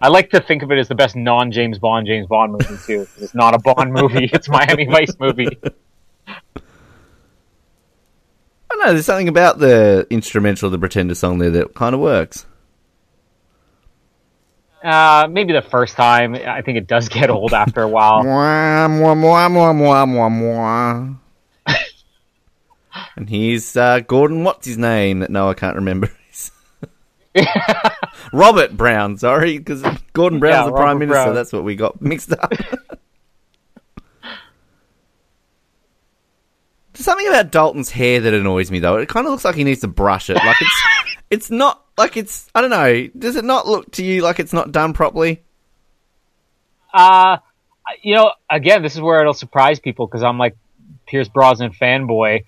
I like to think of it as the best non James Bond James Bond movie too. It's not a Bond movie; [laughs] it's Miami Vice movie. I don't know. There's something about the instrumental of the Pretender song there that kind of works. Uh, maybe the first time. I think it does get old after a while. [laughs] [laughs] And he's uh, Gordon. What's his name? That no, I can't remember. [laughs] Robert Brown. Sorry, because Gordon Brown's Yeah, the prime minister. Brown. That's what we got mixed up. [laughs] There's something about Dalton's hair that annoys me though. It kind of looks like he needs to brush it. Like it's, [laughs] it's not like it's. I don't know. Does it not look to you like it's not done properly? Uh, you know, again, this is where it'll surprise people because I'm like Pierce Brosnan fanboy.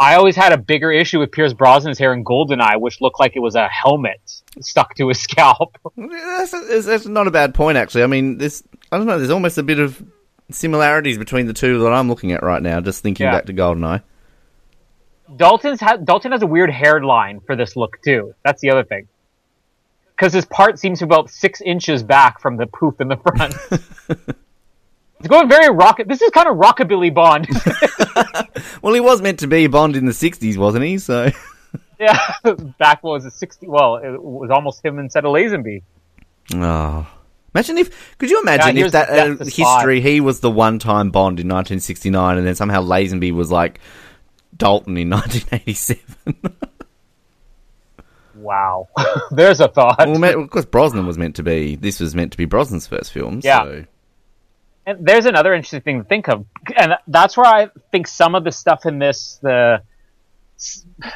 I always had a bigger issue with Pierce Brosnan's hair in Goldeneye, which looked like it was a helmet stuck to his [laughs] scalp. That's, that's, not a bad point, actually. I mean, this. I don't know. There's almost a bit of similarities between the two that I'm looking at right now. Just thinking Yeah. back to Goldeneye. Dalton's ha- Dalton has a weird hairline for this look too. That's the other thing. Because his part seems to be about six inches back from the poof in the front. [laughs] it's going very rocket. This is kind of rockabilly Bond. [laughs] [laughs] Well, he was meant to be Bond in the '60s, wasn't he? So. [laughs] yeah, back what was it sixty? Well, it was almost him instead of Lazenby. Oh. Imagine if, could you imagine Yeah, if that uh, spot. history, he was the one time Bond in 1969 and then somehow Lazenby was like Dalton in 1987? Wow, there's a thought. well, of course, Brosnan was meant to be, this was meant to be Brosnan's first film. Yeah. So. And there's another interesting thing to think of, and that's where I think some of the stuff in this the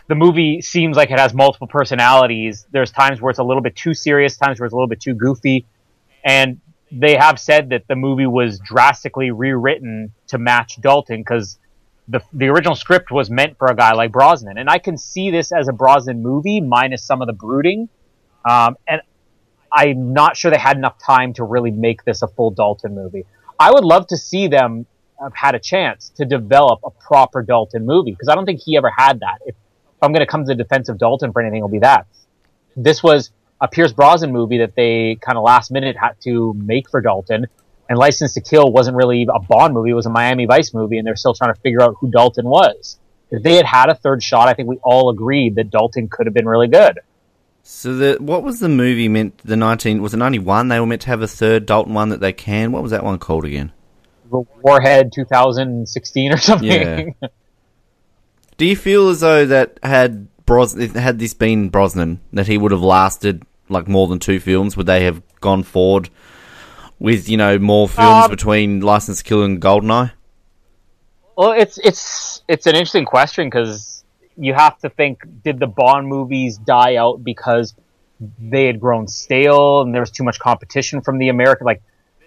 the movie seems like it has multiple personalities. There's times where it's a little bit too serious, times where it's a little bit too goofy, and they have said that the movie was drastically rewritten to match Dalton because the the original script was meant for a guy like Brosnan, and I can see this as a Brosnan movie minus some of the brooding, um, and I'm not sure they had enough time to really make this a full Dalton movie. I would love to see them have had a chance to develop a proper Dalton movie because I don't think he ever had that. If, if I'm going to come to the defense of Dalton for anything, it'll be that. This was a Pierce Brosnan movie that they kind of last minute had to make for Dalton. And License to Kill wasn't really a Bond movie; it was a Miami Vice movie, and they're still trying to figure out who Dalton was. If they had had a third shot, I think we all agreed that Dalton could have been really good. So the what was the movie meant? The nineteen was it ninety one? They were meant to have a third Dalton one that they can. What was that one called again? Warhead 2016 or [laughs] something. Yeah. Do you feel as though that had Bros had this been Brosnan that he would have lasted like more than two films? Would they have gone forward with you know more films Um, between License to Kill and Goldeneye? Well, it's it's it's an interesting question because you have to think: Did the Bond movies die out because they had grown stale and there was too much competition from the American? Like,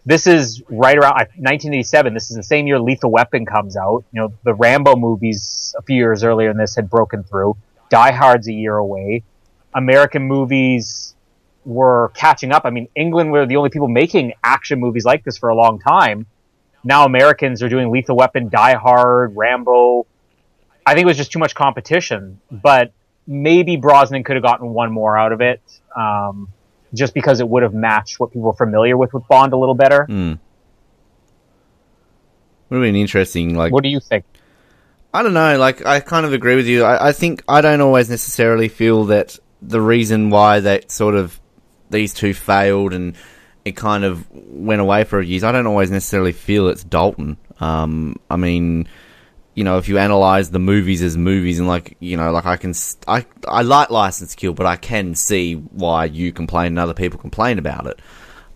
this is right around 1987. This is the same year Lethal Weapon comes out. You know, the Rambo movies a few years earlier than this had broken through. Die Hard's a year away. American movies were catching up. I mean, England were the only people making action movies like this for a long time now Americans are doing Lethal Weapon, Die Hard, Rambo. I think it was just too much competition, but maybe Brosnan could have gotten one more out of it, um, just because it would have matched what people were familiar with with Bond a little better. Hmm. Would have been interesting. Like What do you think? I don't know. Like I kind of agree with you. I, I think I don't always necessarily feel that the reason why that sort of these two failed and it kind of went away for years. I don't always necessarily feel it's Dalton. Um, I mean, you know, if you analyze the movies as movies and like, you know, like I can, I, I like License Kill, but I can see why you complain and other people complain about it.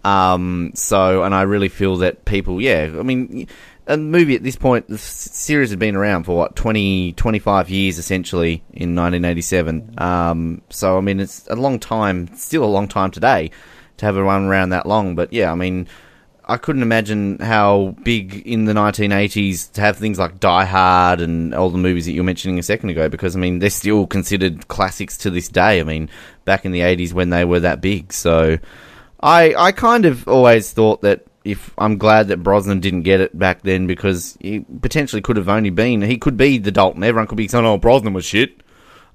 Um, so, and I really feel that people, yeah, I mean, a movie at this point, the series had been around for what, 20, 25 years essentially in 1987. Um, so, I mean, it's a long time, still a long time today to have a run around that long. But yeah, I mean, I couldn't imagine how big in the 1980s to have things like Die Hard and all the movies that you were mentioning a second ago, because I mean, they're still considered classics to this day. I mean, back in the 80s when they were that big. So I, I kind of always thought that if I'm glad that Brosnan didn't get it back then because he potentially could have only been, he could be the Dalton. Everyone could be saying, oh, Brosnan was shit.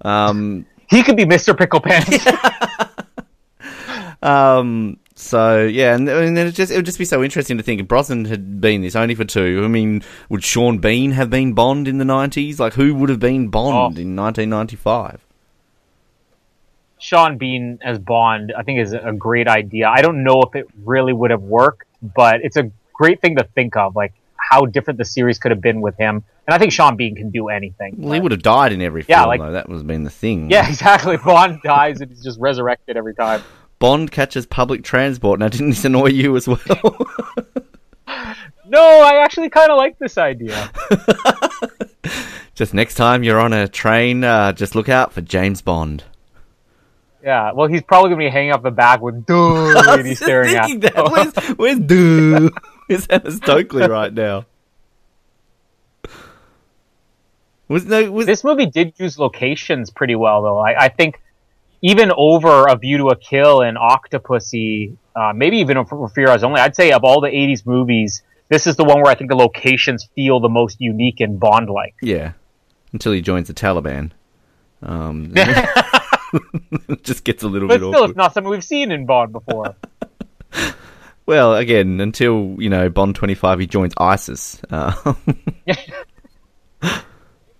Um, He could be Mr. Pickle Pants. [laughs] Um. So yeah, and, and then it just it would just be so interesting to think if Brosnan had been this only for two. I mean, would Sean Bean have been Bond in the nineties? Like, who would have been Bond Oh. in nineteen ninety five? Sean Bean as Bond, I think, is a great idea. I don't know if it really would have worked, but it's a great thing to think of, like how different the series could have been with him. And I think Sean Bean can do anything. Well, he would have died in every Yeah, film, like- though. That was been the thing. Yeah, [laughs] exactly. Bond dies and he's just resurrected every time. Bond catches public transport. Now, didn't this [laughs] annoy you as well? [laughs] No, I actually kind of like this idea. [laughs] Just next time you're on a train, uh, just look out for James Bond. Yeah, well, he's probably gonna be hanging up the back with dude, and he's staring at. That. Where's, where's Doo? Where's Emma Stokely right now? Was no was This movie did use locations pretty well, though. I, I think even over A View to a Kill and Octopussy, uh, maybe even for Fear Us Only, I'd say of all the '80s movies, this is the one where I think the locations feel the most unique and Bond-like. yeah. Until he joins the Taliban, um, [laughs] [laughs] just gets a little But bit still, awkward. it's not something we've seen in Bond before. [laughs] Well, again, until you know Bond twenty five, he joins ISIS. Uh, it,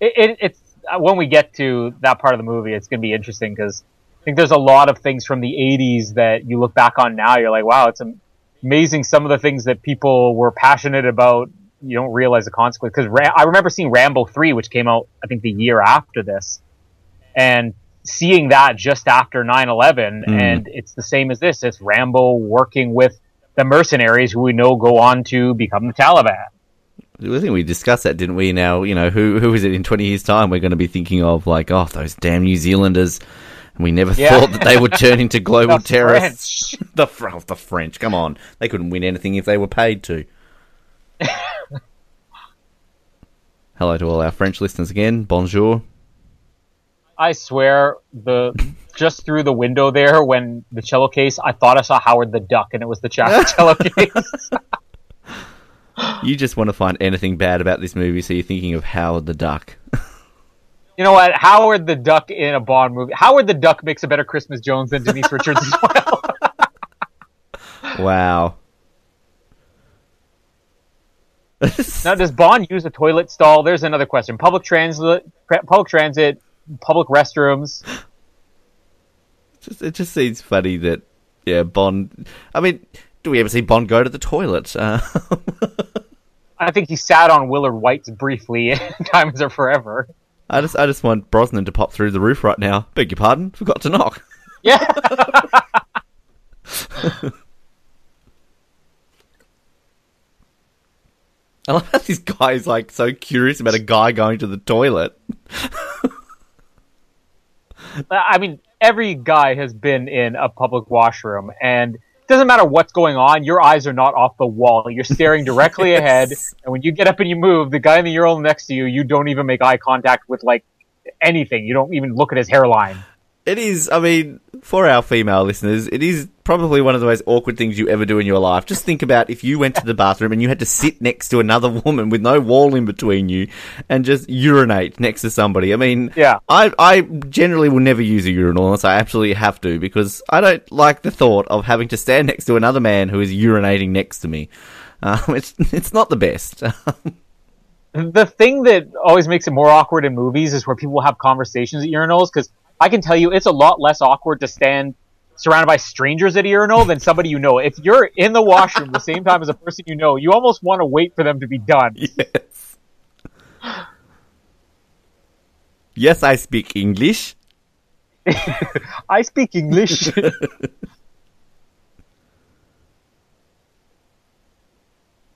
it, it's uh, when we get to that part of the movie, it's going to be interesting because I think there's a lot of things from the '80s that you look back on now. You're like, wow, it's amazing. Some of the things that people were passionate about, you don't realize the consequence. Because Ra- I remember seeing Rambo three, which came out I think the year after this, and seeing that just after 9-11 mm. and it's the same as this it's rambo working with the mercenaries who we know go on to become the taliban I think we discussed that, didn't we? Now, you know, who who is it in twenty years' time? We're going to be thinking of like, oh, those damn New Zealanders. And we never Yeah. thought that they would turn into [laughs] global The terrorists. French. [laughs] The oh, the French, come on, they couldn't win anything if they were paid to. [laughs] Hello to all our French listeners again. Bonjour. I swear, the just through the window there when the cello case, I thought I saw Howard the Duck, and it was the cello case. You just want to find anything bad about this movie, so you're thinking of Howard the Duck. You know what? Howard the Duck in a Bond movie. Howard the Duck makes a better Christmas Jones than Denise Richards as well. [laughs] Wow. now, does Bond use a toilet stall? There's another question. Public transit, public transit, public restrooms. just, it just seems funny that yeah, Bond. I mean, do we ever see Bond go to the toilet? Uh, [laughs] I think he sat on Willard Whyte's briefly in Diamonds Are Forever. I just, I just want Brosnan to pop through the roof right now. Beg your pardon, forgot to knock. Yeah. [laughs] I love how this guy is like so curious about a guy going to the toilet. [laughs] I mean, every guy has been in a public washroom, and doesn't matter what's going on, your eyes are not off the wall. You're staring [laughs] directly Yes. ahead, and when you get up and you move, the guy in the urinal next to you, you don't even make eye contact with like anything. You don't even look at his hairline. It is, I mean, for our female listeners, it is probably one of the most awkward things you ever do in your life. Just think about if you went to the bathroom and you had to sit next to another [laughs] woman with no wall in between you and just urinate next to somebody. I mean, Yeah. I, I generally will never use a urinal unless I absolutely have to because I don't like the thought of having to stand next to another man who is urinating next to me. Um, [laughs] it's, it's not the best. [laughs] The thing that always makes it more awkward in movies is where people have conversations at urinals, because I can tell you it's a lot less awkward to stand surrounded by strangers at a urinal than somebody you know. If you're in the washroom the same time as a person you know, you almost want to wait for them to be done. yes. Yes, I speak English. [laughs] I speak English. [laughs]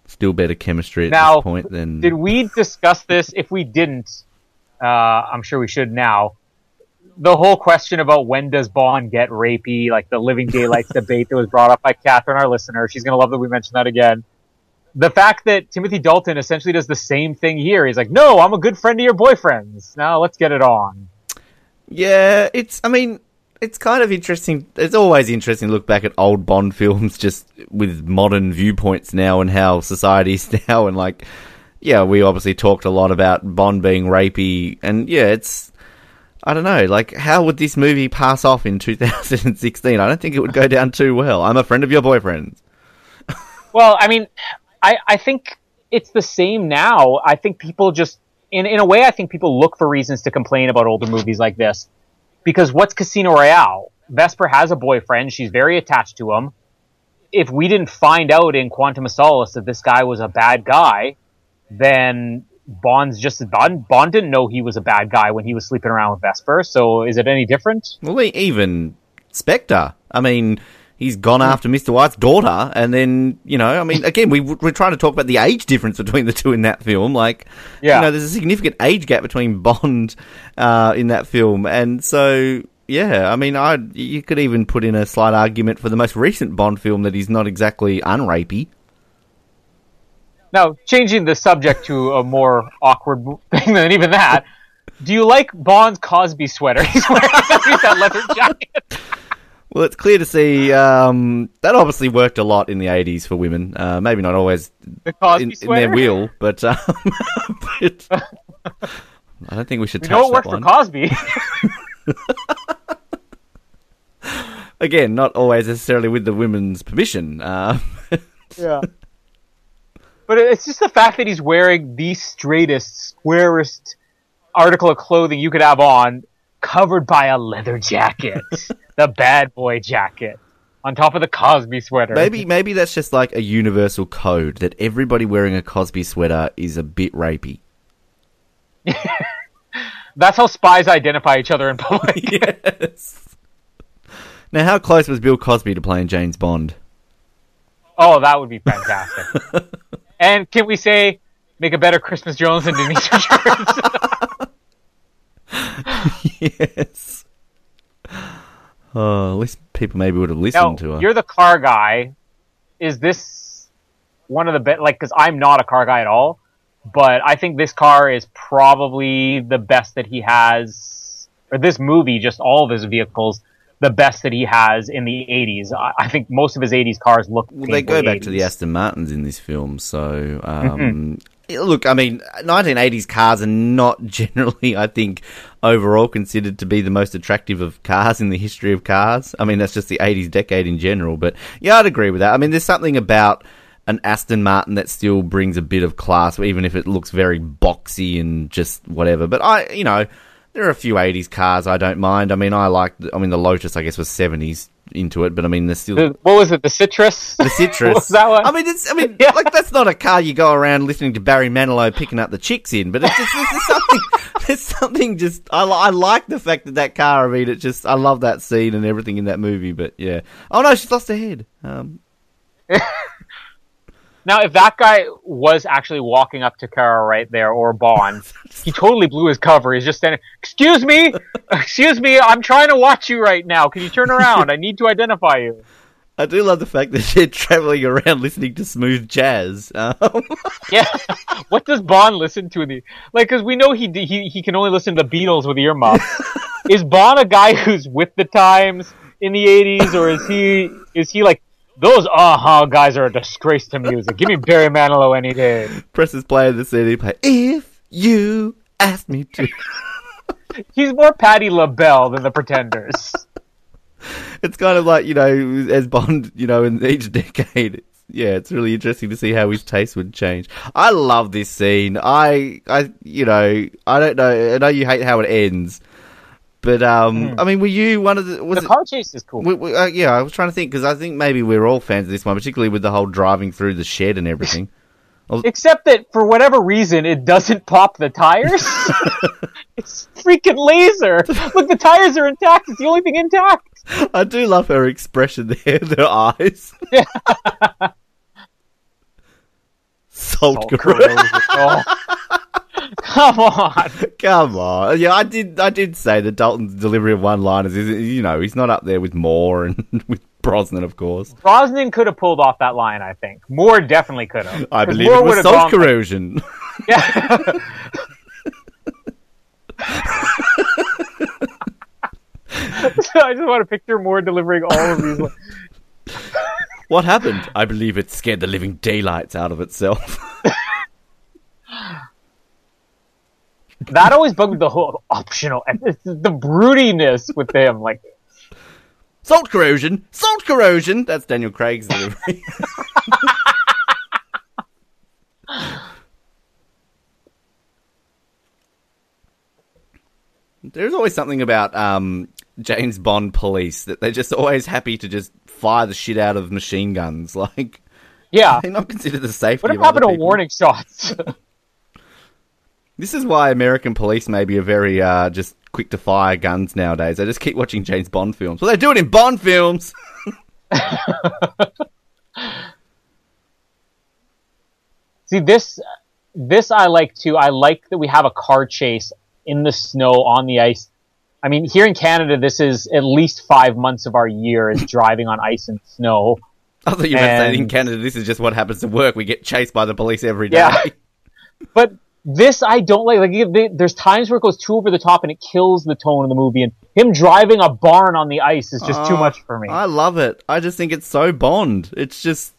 Still better chemistry at Now, this point than Did we discuss this? If we didn't, uh, I'm sure we should now. The whole question about when does Bond get rapey, like the Living Daylights [laughs] debate that was brought up by Catherine, our listener. She's going to love that we mentioned that again. The fact that Timothy Dalton essentially does the same thing here. He's like, no, I'm a good friend of your boyfriend's. Now let's get it on. Yeah, it's. I mean, it's kind of interesting. It's always interesting to look back at old Bond films, just with modern viewpoints now and how society's [laughs] now, and like, yeah, we obviously talked a lot about Bond being rapey, and yeah, it's. I don't know, like, how would this movie pass off in 2016? I don't think it would go [laughs] down too well. I'm a friend of your boyfriend's. Well, I mean, I, I think it's the same now. I think people just, in, in a way, I think people look for reasons to complain about older movies like this. Because what's Casino Royale? Vesper has a boyfriend. She's very attached to him. If we didn't find out in Quantum of Solace that this guy was a bad guy, then Bond's just Bond. Bond didn't know he was a bad guy when he was sleeping around with Vesper. So is it any different? Well, even Spectre. I mean, he's gone after Mr. White's daughter, and then you know, I mean, again, we we're trying to talk about the age difference between the two in that film. Like, Yeah. you know, there's a significant age gap between Bond uh, in that film, and so. Yeah, I mean, I you could even put in a slight argument for the most recent Bond film that he's not exactly unrapey. Now, changing the subject to a more awkward [laughs] thing than even that. Do you like Bond's Cosby sweater? [laughs] He's wearing underneath that [laughs] leather jacket. Well, it's clear to see um, that obviously worked a lot in the '80s for women. Uh, maybe not always in, in their will, but, um, but I don't think we should We touch know it worked one. for Cosby. Again, not always necessarily with the women's permission. Uh, yeah. But it's just the fact that he's wearing the straightest, squarest article of clothing you could have on, covered by a leather jacket, [laughs] the bad boy jacket, on top of the Cosby sweater. maybe, maybe that's just like a universal code that everybody wearing a Cosby sweater is a bit rapey. [laughs] that's how spies identify each other in public. [laughs] yes. Now, how close was Bill Cosby to playing James Bond? Oh, that would be fantastic. And can we say, make a better Christmas Jones than Denise [laughs] Richards? yes. Oh, at least people maybe would have now, listened to her. you're the car guy. Is this one of the best? Like, because I'm not a car guy at all, but I think this car is probably the best that he has, or this movie, just all of his vehicles, the best that he has in the 80s. I, think most of his 80s cars look. Well, they go back to the Aston Martins in this film, so um, Mm-hmm. look, I mean, 1980s cars are not [laughs] generally, I think, overall considered to be the most attractive of cars in the history of cars. I mean, that's just the 80s decade in general, but yeah, I'd agree with that. I mean, there's something about an Aston Martin that still brings a bit of class, even if it looks very boxy and just whatever. But I, you know, there are a few 80s cars I don't mind. I mean, I like, I mean, the Lotus, I guess, was 70s into it, but I mean, there's still The- what was it? The Citrus? the [laughs] citrus. What was that one? I mean, it's. I mean, [laughs] Yeah. like that's not a car you go around listening to Barry Manilow picking up the chicks in, but it's just there's something. [laughs] There's something just. I, I like the fact that that car. I mean, it just. I love that scene and everything in that movie. But yeah. Oh no, she's lost her head. Um, Now, if that guy was actually walking up to Kara right there, or Bond, [laughs] he totally blew his cover. He's just standing, excuse me, [laughs] excuse me, I'm trying to watch you right now. Can you turn around? I need to identify you. I do love the fact that [laughs] they're traveling around listening to smooth jazz. Um, Yeah. what does Bond listen to? in The like, because we know he he he can only listen to the Beatles with earmuffs. is Bond a guy who's with the times in the '80s, or is he is he like those aha guys are a disgrace to music? Give me Barry Manilow any day. presses play on the city. Play if you ask me to. [laughs] He's more Patti LaBelle than the Pretenders. it's kind of like you know as Bond, you know, in each decade. Yeah, it's really interesting to see how his taste would change. I love this scene. I, I, you know, I don't know. I know you hate how it ends, but um, I mean, were you one of the? Was The it? car chase is cool. we- we- uh, yeah, I was trying to think because I think maybe we're all fans of this one, particularly with the whole driving through the shed and everything. [laughs] Except that for whatever reason, it doesn't pop the tires. [laughs] [laughs] it's freaking laser. Look, the tires are intact. It's the only thing intact. I do love her expression there, their eyes. Salt, Salt corrosion. [laughs] Come on. Come on. Yeah, I did. I did say that Dalton's delivery of one-liners is, you know, he's not up there with Moore and [laughs] with Brosnan, of course. Brosnan could have pulled off that line, I think. Moore definitely could have. I believe Moore it was salt corrosion. [laughs] Yeah. I just want to picture Moore delivering all of these. lines. what happened? I believe it scared the living daylights out of itself. [laughs] That always bugged me, the whole optional, and the broodiness with him. Like, salt corrosion. Salt corrosion. That's Daniel Craig's delivery. [laughs] There's always something about um, James Bond police that they're just always happy to just fire the shit out of machine guns. Like yeah. [laughs] they're not considered the safety. What happened to warning shots? This is why American police maybe are very uh, just quick to fire guns nowadays. They just keep watching James Bond films. Well, they do it in Bond films. [laughs] See this this I like too. I like that we have a car chase in the snow on the ice. I mean, here in Canada, this is at least five months of our year is [laughs] driving on ice and snow. I thought you were saying in Canada this is just what happens to work. We get chased by the police every day. Yeah. [laughs] But this I don't like. Like they, there's times where it goes too over the top and it kills the tone of the movie. And him driving a barn on the ice is just too Oh, much for me. I love it. I just think it's so Bond. It's just,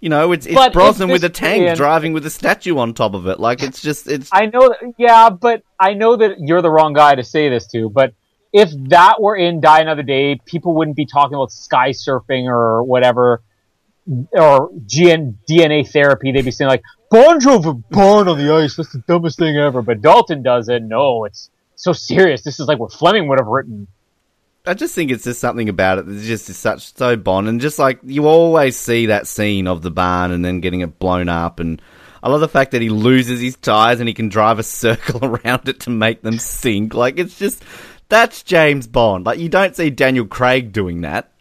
you know, it's it's But Brosnan with a tank man- driving with a statue on top of it. Like it's just it's [laughs] I know, yeah, but I know that you're the wrong guy to say this to. But if that were in Die Another Day, people wouldn't be talking about sky surfing or whatever, or GN, DNA therapy. They'd be saying like, "Bond drove a barn on the ice. That's the dumbest thing ever." But Dalton does it. No, it's so serious. This is like what Fleming would have written. I just think it's just something about it that's just is such so Bond, and just like you always see that scene of the barn and then getting it blown up, and I love the fact that he loses his tires and he can drive a [laughs] circle around it to make them sink. Like it's just that's James Bond. Like you don't see Daniel Craig doing that.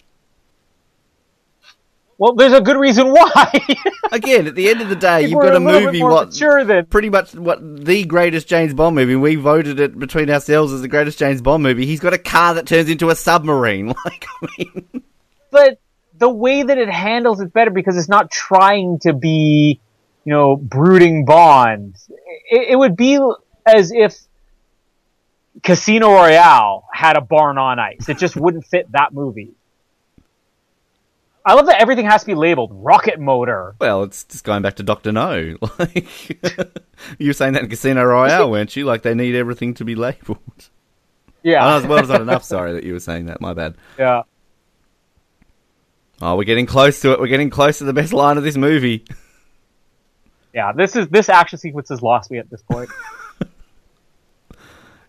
Well, there's a good reason why. [laughs] Again, at the end of the day, you've got a bit movie what than pretty much what the greatest James Bond movie. We voted it between ourselves as the greatest James Bond movie. He's got a car that turns into a submarine. [laughs] Like I mean. but the way that it handles it better because it's not trying to be, you know, brooding Bond. It, it would be as if Casino Royale had a barn on ice. It just wouldn't fit that movie. I love that everything has to be labeled rocket motor. Well, it's just going back to Doctor No. [laughs] Like [laughs] you were saying that in Casino Royale, [laughs] weren't you? Like they need everything to be labelled. Yeah, Oh, as well, it's not enough. Sorry that you were saying that. My bad. yeah. Oh, we're getting close to it. We're getting close to the best line of this movie. Yeah, this is this action sequence has lost me at this point.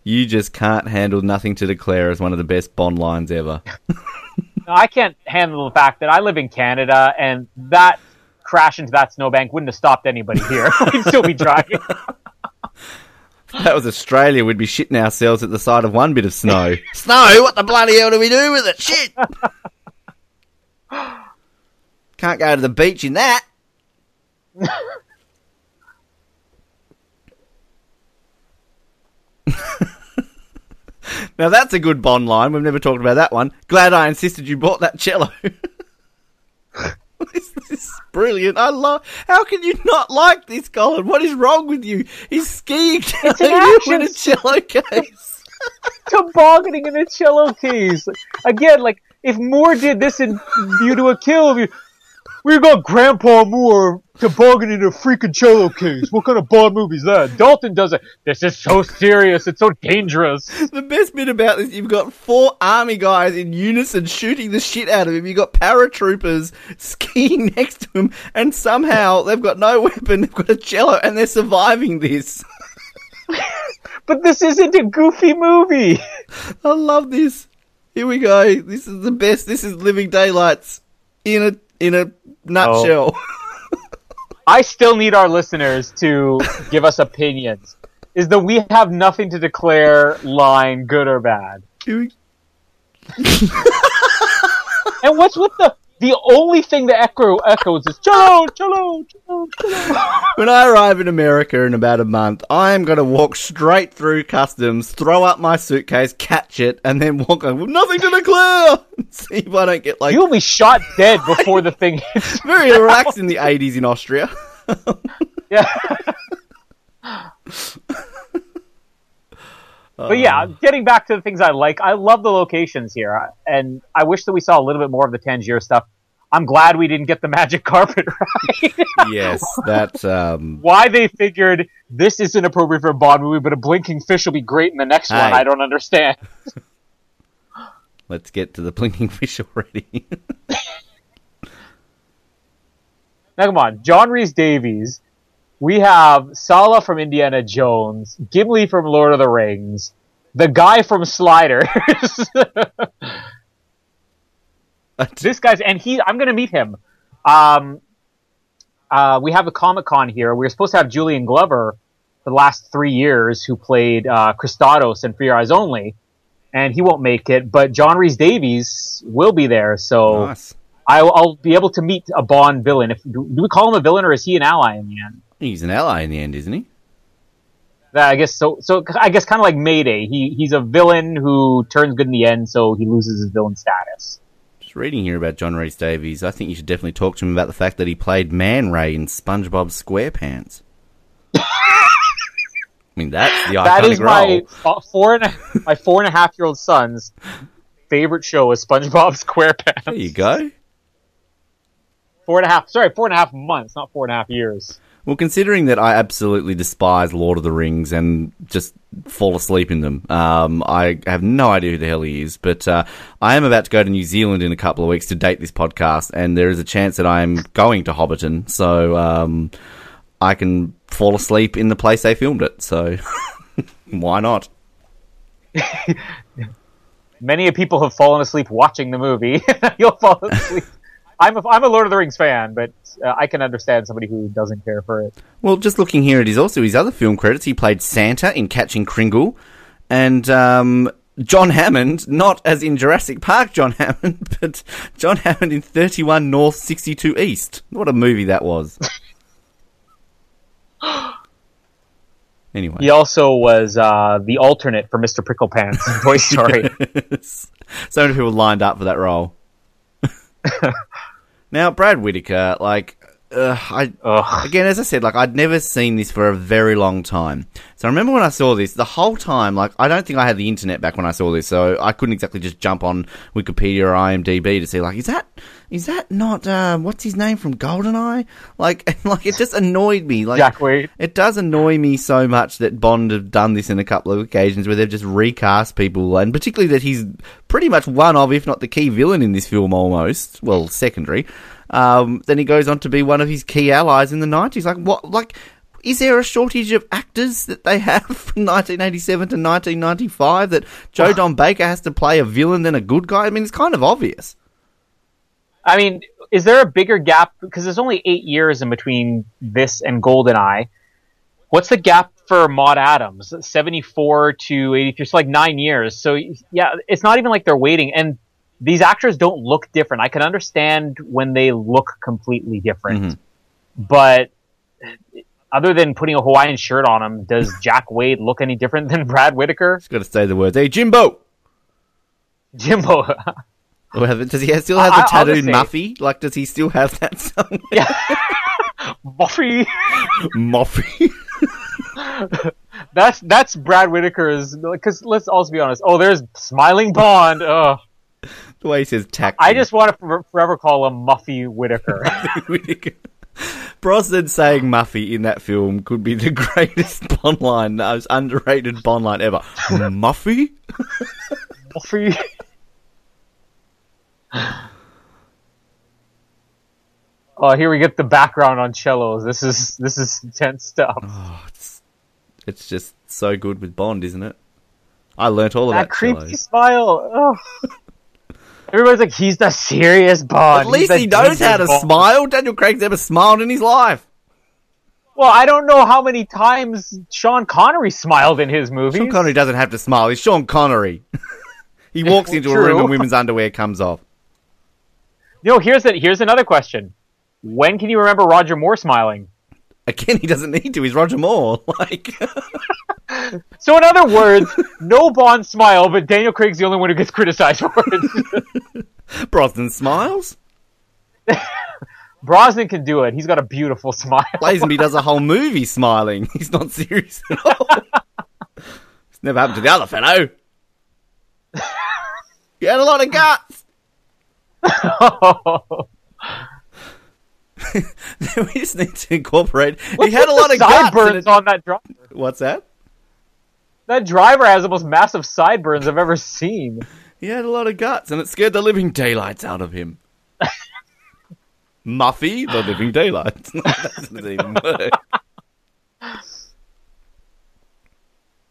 You just can't handle nothing to declare as one of the best Bond lines ever. No, I can't handle the fact that I live in Canada and that crash into that snowbank wouldn't have stopped anybody here. [laughs] We'd still be driving. If that was Australia, we'd be shitting ourselves at the sight of one bit of snow. [laughs] snow? What the bloody hell do we do with it? Shit! [laughs] Can't go to the beach in that. [laughs] now that's a good Bond line. We've never talked about that one. Glad I insisted you bought that cello. this, [laughs] this is brilliant. I love. How can you not like this, Colin? What is wrong with you? He's skiing you in a [laughs] cello case. Tobogganing in a cello case. Again, like, if Moore did this in View to a Kill, we, got Grandpa Moore tobogganing in a freaking cello case. What kind of Bond movie is that? Dalton does it. This is so serious. It's so dangerous. The best bit about this, you've got four army guys in unison shooting the shit out of him. You've got paratroopers skiing [laughs] next to him, and somehow they've got no weapon, they've got a cello, and they're surviving this. [laughs] But this isn't a goofy movie. I love this. Here we go. This is the best. This is Living Daylights in a in a nutshell. Oh. I still need our listeners to give us opinions. Is the we have nothing to declare line good or bad? And what's with the the only thing that echo echoes is cello, cello, cello, cello. When I arrive in America in about a month, I am going to walk straight through customs, throw up my suitcase, catch it, and then walk on with nothing to declare. [laughs] See if I don't get like You'll be shot dead before the thing [laughs] hits. very relaxed in the 80s in Austria. [laughs] Yeah. But yeah, getting back to the things I like, I love the locations here, and I wish that we saw a little bit more of the Tangier stuff. I'm glad we didn't get the magic [laughs] carpet right. yes, that's um [laughs] Why they figured this isn't appropriate for a Bond movie, but a blinking fish will be great in the next one, I don't understand. [laughs] let's get to the blinking fish already. Now come on, John Rhys Davies. We have Sallah from Indiana Jones, Gimli from Lord of the Rings, the guy from Sliders. [laughs] this guy's and he I'm gonna meet him. Um uh, we have a Comic Con here. We were supposed to have Julian Glover for the last three years, who played uh, Kristatos in Your Eyes Only, and he won't make it. But John Rhys Davies will be there, so nice. I'll, I'll be able to meet a Bond villain. If do, do we call him a villain or is he an ally in the end? He's an ally in the end, isn't he? That I guess so. So I guess kind of like Mayday. He he's a villain who turns good in the end, so he loses his villain status. Just reading here about John Rhys Davies, I think you should definitely talk to him about the fact that he played Man Ray in SpongeBob SquarePants. I mean, that's the That is my role. four and a, my four and a half year old son's favorite show is SpongeBob SquarePants. There you go. Four and a half. Sorry, four and a half months, not four and a half years. Well, considering that I absolutely despise Lord of the Rings and just fall asleep in them, um, I have no idea who the hell he is. But uh, I am about to go to New Zealand in a couple of weeks to date this podcast, and there is a chance that I am going to Hobbiton, so um, I can fall asleep in the place they filmed it. So [laughs] why not? [laughs] Many people have fallen asleep watching the movie. [laughs] You'll fall asleep. I'm a, I'm a Lord of the Rings fan, but uh, I can understand somebody who doesn't care for it. Well, just looking here at his also his other film credits, he played Santa in Catching Kringle, and um, John Hammond, not as in Jurassic Park John Hammond, [laughs] but John Hammond in Thirty One North, Sixty Two East. What a movie that was! [gasps] anyway, He also was uh, the alternate for Mr. Pricklepants in Toy [laughs] Story. so many people lined up for that role. [laughs] now, Brad Whitaker, like, uh, I Ugh. again, as I said, like I'd never seen this for a very long time. So I remember when I saw this, the whole time, like I don't think I had the internet back when I saw this, so I couldn't exactly just jump on Wikipedia or IMDb to see, like, is that is that not uh, what's his name from Goldeneye? Like, and, [laughs] like it just annoyed me. Like, Jack Wade. it does annoy me so much that Bond have done this in a couple of occasions where they've just recast people, and particularly that he's pretty much one of, if not the key villain in this film, almost. Well, secondary. Um, then he goes on to be one of his key allies in the nineties. Like what? Like, is there a shortage of actors that they [laughs] have from 1987 to 1995 that Joe Don Baker has to play a villain than a good guy? I mean, it's kind of obvious. I mean, is there a bigger gap? Because there's only eight years in between this and GoldenEye. What's the gap for Maud Adams? 74 to 83, so like nine years. So, yeah, it's not even like they're waiting. And these actors don't look different. I can understand when they look completely different. Mhm. But other than putting a Hawaiian shirt on him, does [laughs] Jack Wade look any different than Brad Whitaker? Just got to say the words. Hey, Jimbo. Jimbo. [laughs] Does he still have the say- Muffy? Like, does he still have that song? [laughs] yeah. Buffy. Muffy. That's that's Brad Whitaker's. Because let's also be honest. Oh, there's Smiling Bond. Oh, the way he says taxi. I just want to forever call him Muffy Whitaker. Whitaker. [laughs] [laughs] Brosnan saying Muffy in that film could be the [laughs] greatest Bond line, the most underrated Bond line ever. Muffy? Muffy. Oh, here we get the background on cellos. This is this is intense stuff. Oh, it's, it's just so good with Bond, isn't it? I learnt all about that creepy cellos. smile. Oh. Everybody's like, he's the serious Bond. At least he knows how to Bond." smile. Daniel Craig's never smiled in his life. Well, I don't know how many times Sean Connery smiled in his movies. Sean Connery doesn't have to smile. He's Sean Connery. [laughs] he walks into a room and women's underwear comes off. You know, here's a, here's another question. When can you remember Roger Moore smiling? Again, he doesn't need to. He's Roger Moore. [laughs] Like, So, in other words, no Bond smile, but Daniel Craig's the only one who gets criticized for it. [laughs] Brosnan smiles. [laughs] Brosnan can do it. He's got a beautiful smile. Lazenby does a whole movie smiling. [laughs] He's not serious at all. it's never happened to the other fellow. He had a lot of guts. we just need to incorporate. he had a lot of guts. sideburns on that driver. What's that? That driver has the most massive sideburns I've ever seen. He had a lot of guts, and it scared the living daylights out of him. [laughs] Muffy, the living daylights. [laughs] that doesn't even work.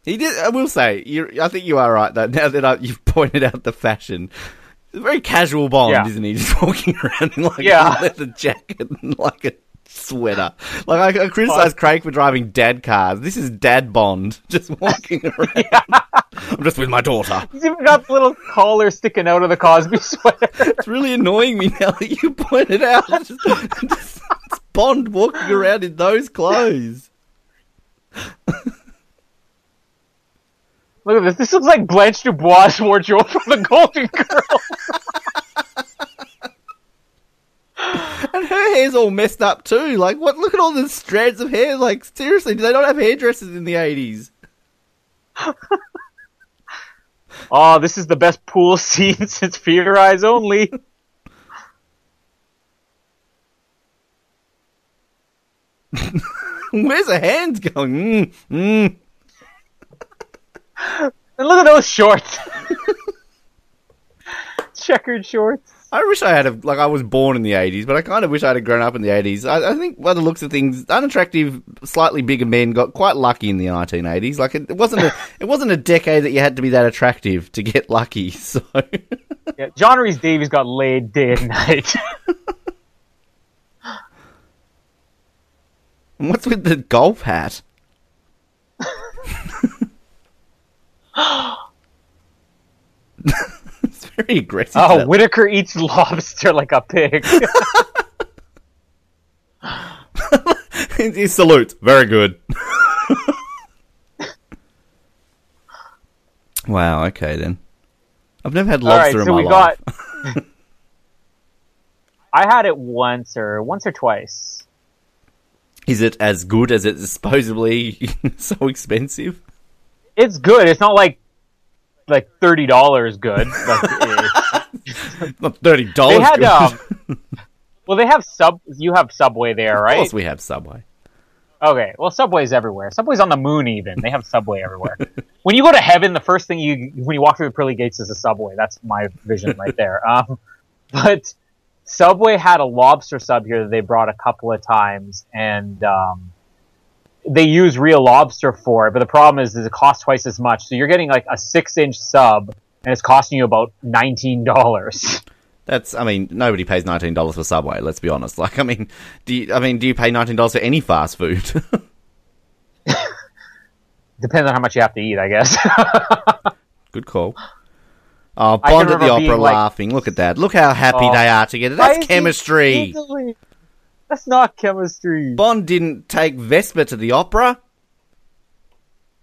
He did. I will say, you I think you are right though. Now that I, you've pointed out the fashion, very casual Bond, Yeah. isn't he? Just walking [laughs] around in like Yeah. a leather jacket and like a sweater. Like I, I criticize Craig for driving dad cars. This is dad Bond, [laughs] just walking [laughs] around. I'm just with my daughter. He's even got the little collar sticking out of the Cosby [laughs] sweater. It's really annoying me now that you pointed out. It's, just, it's Bond walking around in those clothes. Look at this. This looks like Blanche Dubois' wardrobe from the Golden Girls. And her hair's all messed up too. Like, what? Look at all the strands of hair. Like, seriously, do they not have hairdressers in the 80s? [laughs] Oh, this is the best pool [laughs] scene since For Your Eyes Only. [laughs] Where's the hands going? Mm, mm. And look at those shorts. Checkered shorts. I wish I had a, like I was born in the 80s, but I kind of wish I'd have grown up in the 80s. I, I think by the looks of things, unattractive, slightly bigger men got quite lucky in the 1980s. Like it, it wasn't a [laughs] it wasn't a decade that you had to be that attractive to get lucky. [laughs] So Yeah, John Rhys Davies got laid day and night. [laughs] And what's with the golf hat? It's very aggressive. oh, that- Whitaker eats lobster like a pig. [laughs] salute. Very good. [laughs] wow. Okay then. I've never had All right, lobster so in my life. got. [laughs] I had it once or once or twice. Is it as good as it's supposedly so expensive? It's good. It's not like like thirty dollars good. Like, [laughs] eh. Not thirty they dollars. had um. [laughs] Well, they have sub. You have Subway there, Of right? course, we have Subway. Okay. Well, Subway's everywhere. Subway's on the moon. Even they have Subway everywhere. [laughs] when you go to heaven, the first thing you when you walk through the pearly gates is a Subway. That's my vision right there. Um, but Subway had a lobster sub here that they brought a couple of times, and um, they use real lobster for it. But the problem is, is it costs twice as much. So you're getting like a six inch sub, and it's costing you about nineteen dollars. That's. I mean, nobody pays nineteen dollars for Subway. Let's be honest. Like, I mean, do you? I mean, do you pay nineteen dollars for any fast food? [laughs] Depends on how much you have to eat, I guess. [laughs] Good call. Oh, Bond at the opera being like- laughing. Look at that. Look how happy Oh. they are together. That's chemistry. giggling? That's not chemistry. Bond didn't take Vesper to the opera.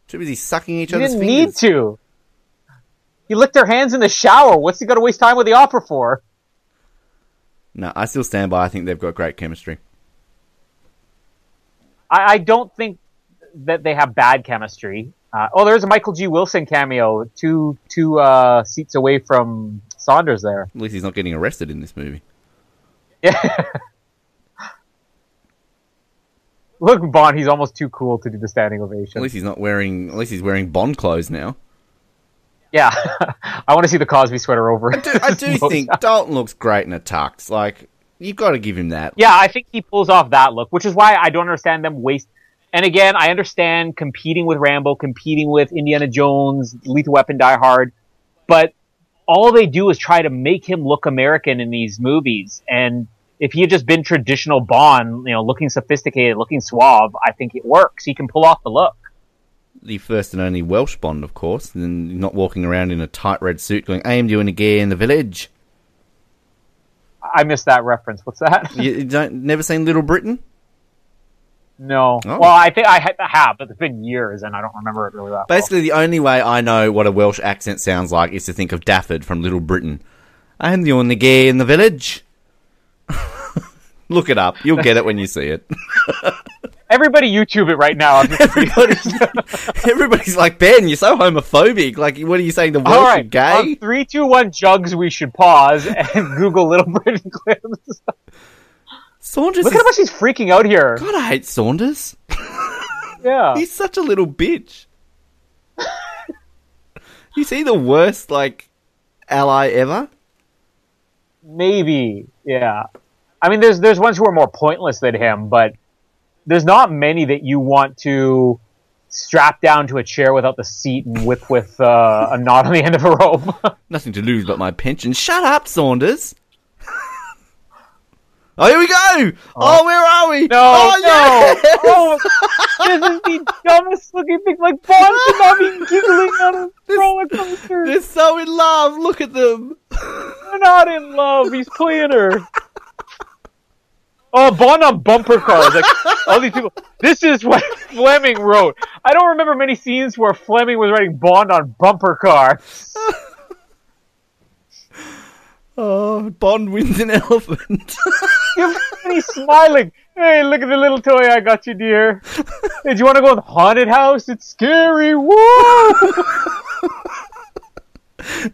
Too busy sucking each He other's didn't fingers. need to. He licked their hands in the shower. What's he got to waste time with the opera for? No, I still stand by. I think they've got great chemistry. I, I don't think that they have bad chemistry. Uh, oh, there's a Michael G. Wilson cameo, two two uh, seats away from Saunders there. At least he's not getting arrested in this movie. Yeah. [laughs] Look, Bond, he's almost too cool to do the standing ovation. At least he's not wearing. At least he's wearing Bond clothes now. Yeah, [laughs] I want to see the Cosby sweater over. I do, I do [laughs] think Dalton looks great in a tux. Like you've got to give him that. Yeah, I think he pulls off that look, which is why I don't understand them waste. And again, I understand competing with Rambo, competing with Indiana Jones, Lethal Weapon, Die Hard, but all they do is try to make him look American in these movies. And if he had just been traditional Bond, you know, looking sophisticated, looking suave, I think it works. He can pull off the look. The first and only Welsh Bond, of course, and not walking around in a tight red suit going, "I am doing a gay in the village." I missed that reference. What's that? [laughs] You don't never seen Little Britain? no. Oh. Well, I think I have, but it's been years, and I don't remember it really that well. Basically, the only way I know what a Welsh accent sounds like is to think of Daffyd from Little Britain. I am the only gay in the village. [laughs] Look it up. You'll get it when you see it. [laughs] Everybody YouTube it right now. Everybody's, [laughs] everybody's like, Ben, you're so homophobic. Like, what are you saying? The are right, gay? on three, two, one, jugs. We should pause and Google Little Britain clips. Saunders Look is... at how much he's freaking out here. God, I hate Saunders. Yeah, He's such a little bitch. Is he the worst, like, ally ever? maybe. Yeah, I mean, there's there's ones who are more pointless than him, but there's not many that you want to strap down to a chair without the seat and whip with uh, a [laughs] knot on the end of a rope. [laughs] Nothing to lose but my pension. Shut up, Saunders. Oh, here we go! Oh. oh, where are we? No, oh, no! Oh, this is the dumbest looking thing. Like Bond should not be giggling on a [laughs] roller coaster. They're so in love. Look at them. They're not in love. He's playing her. Oh, Bond on bumper cars. Like all these people. This is what Fleming wrote. I don't remember many scenes where Fleming was writing Bond on bumper cars. Oh, Bond wins an elephant. and he's smiling. Hey, look at the little toy I got you, dear. Hey, do you want to go in the haunted house? It's scary. Whoa! [laughs]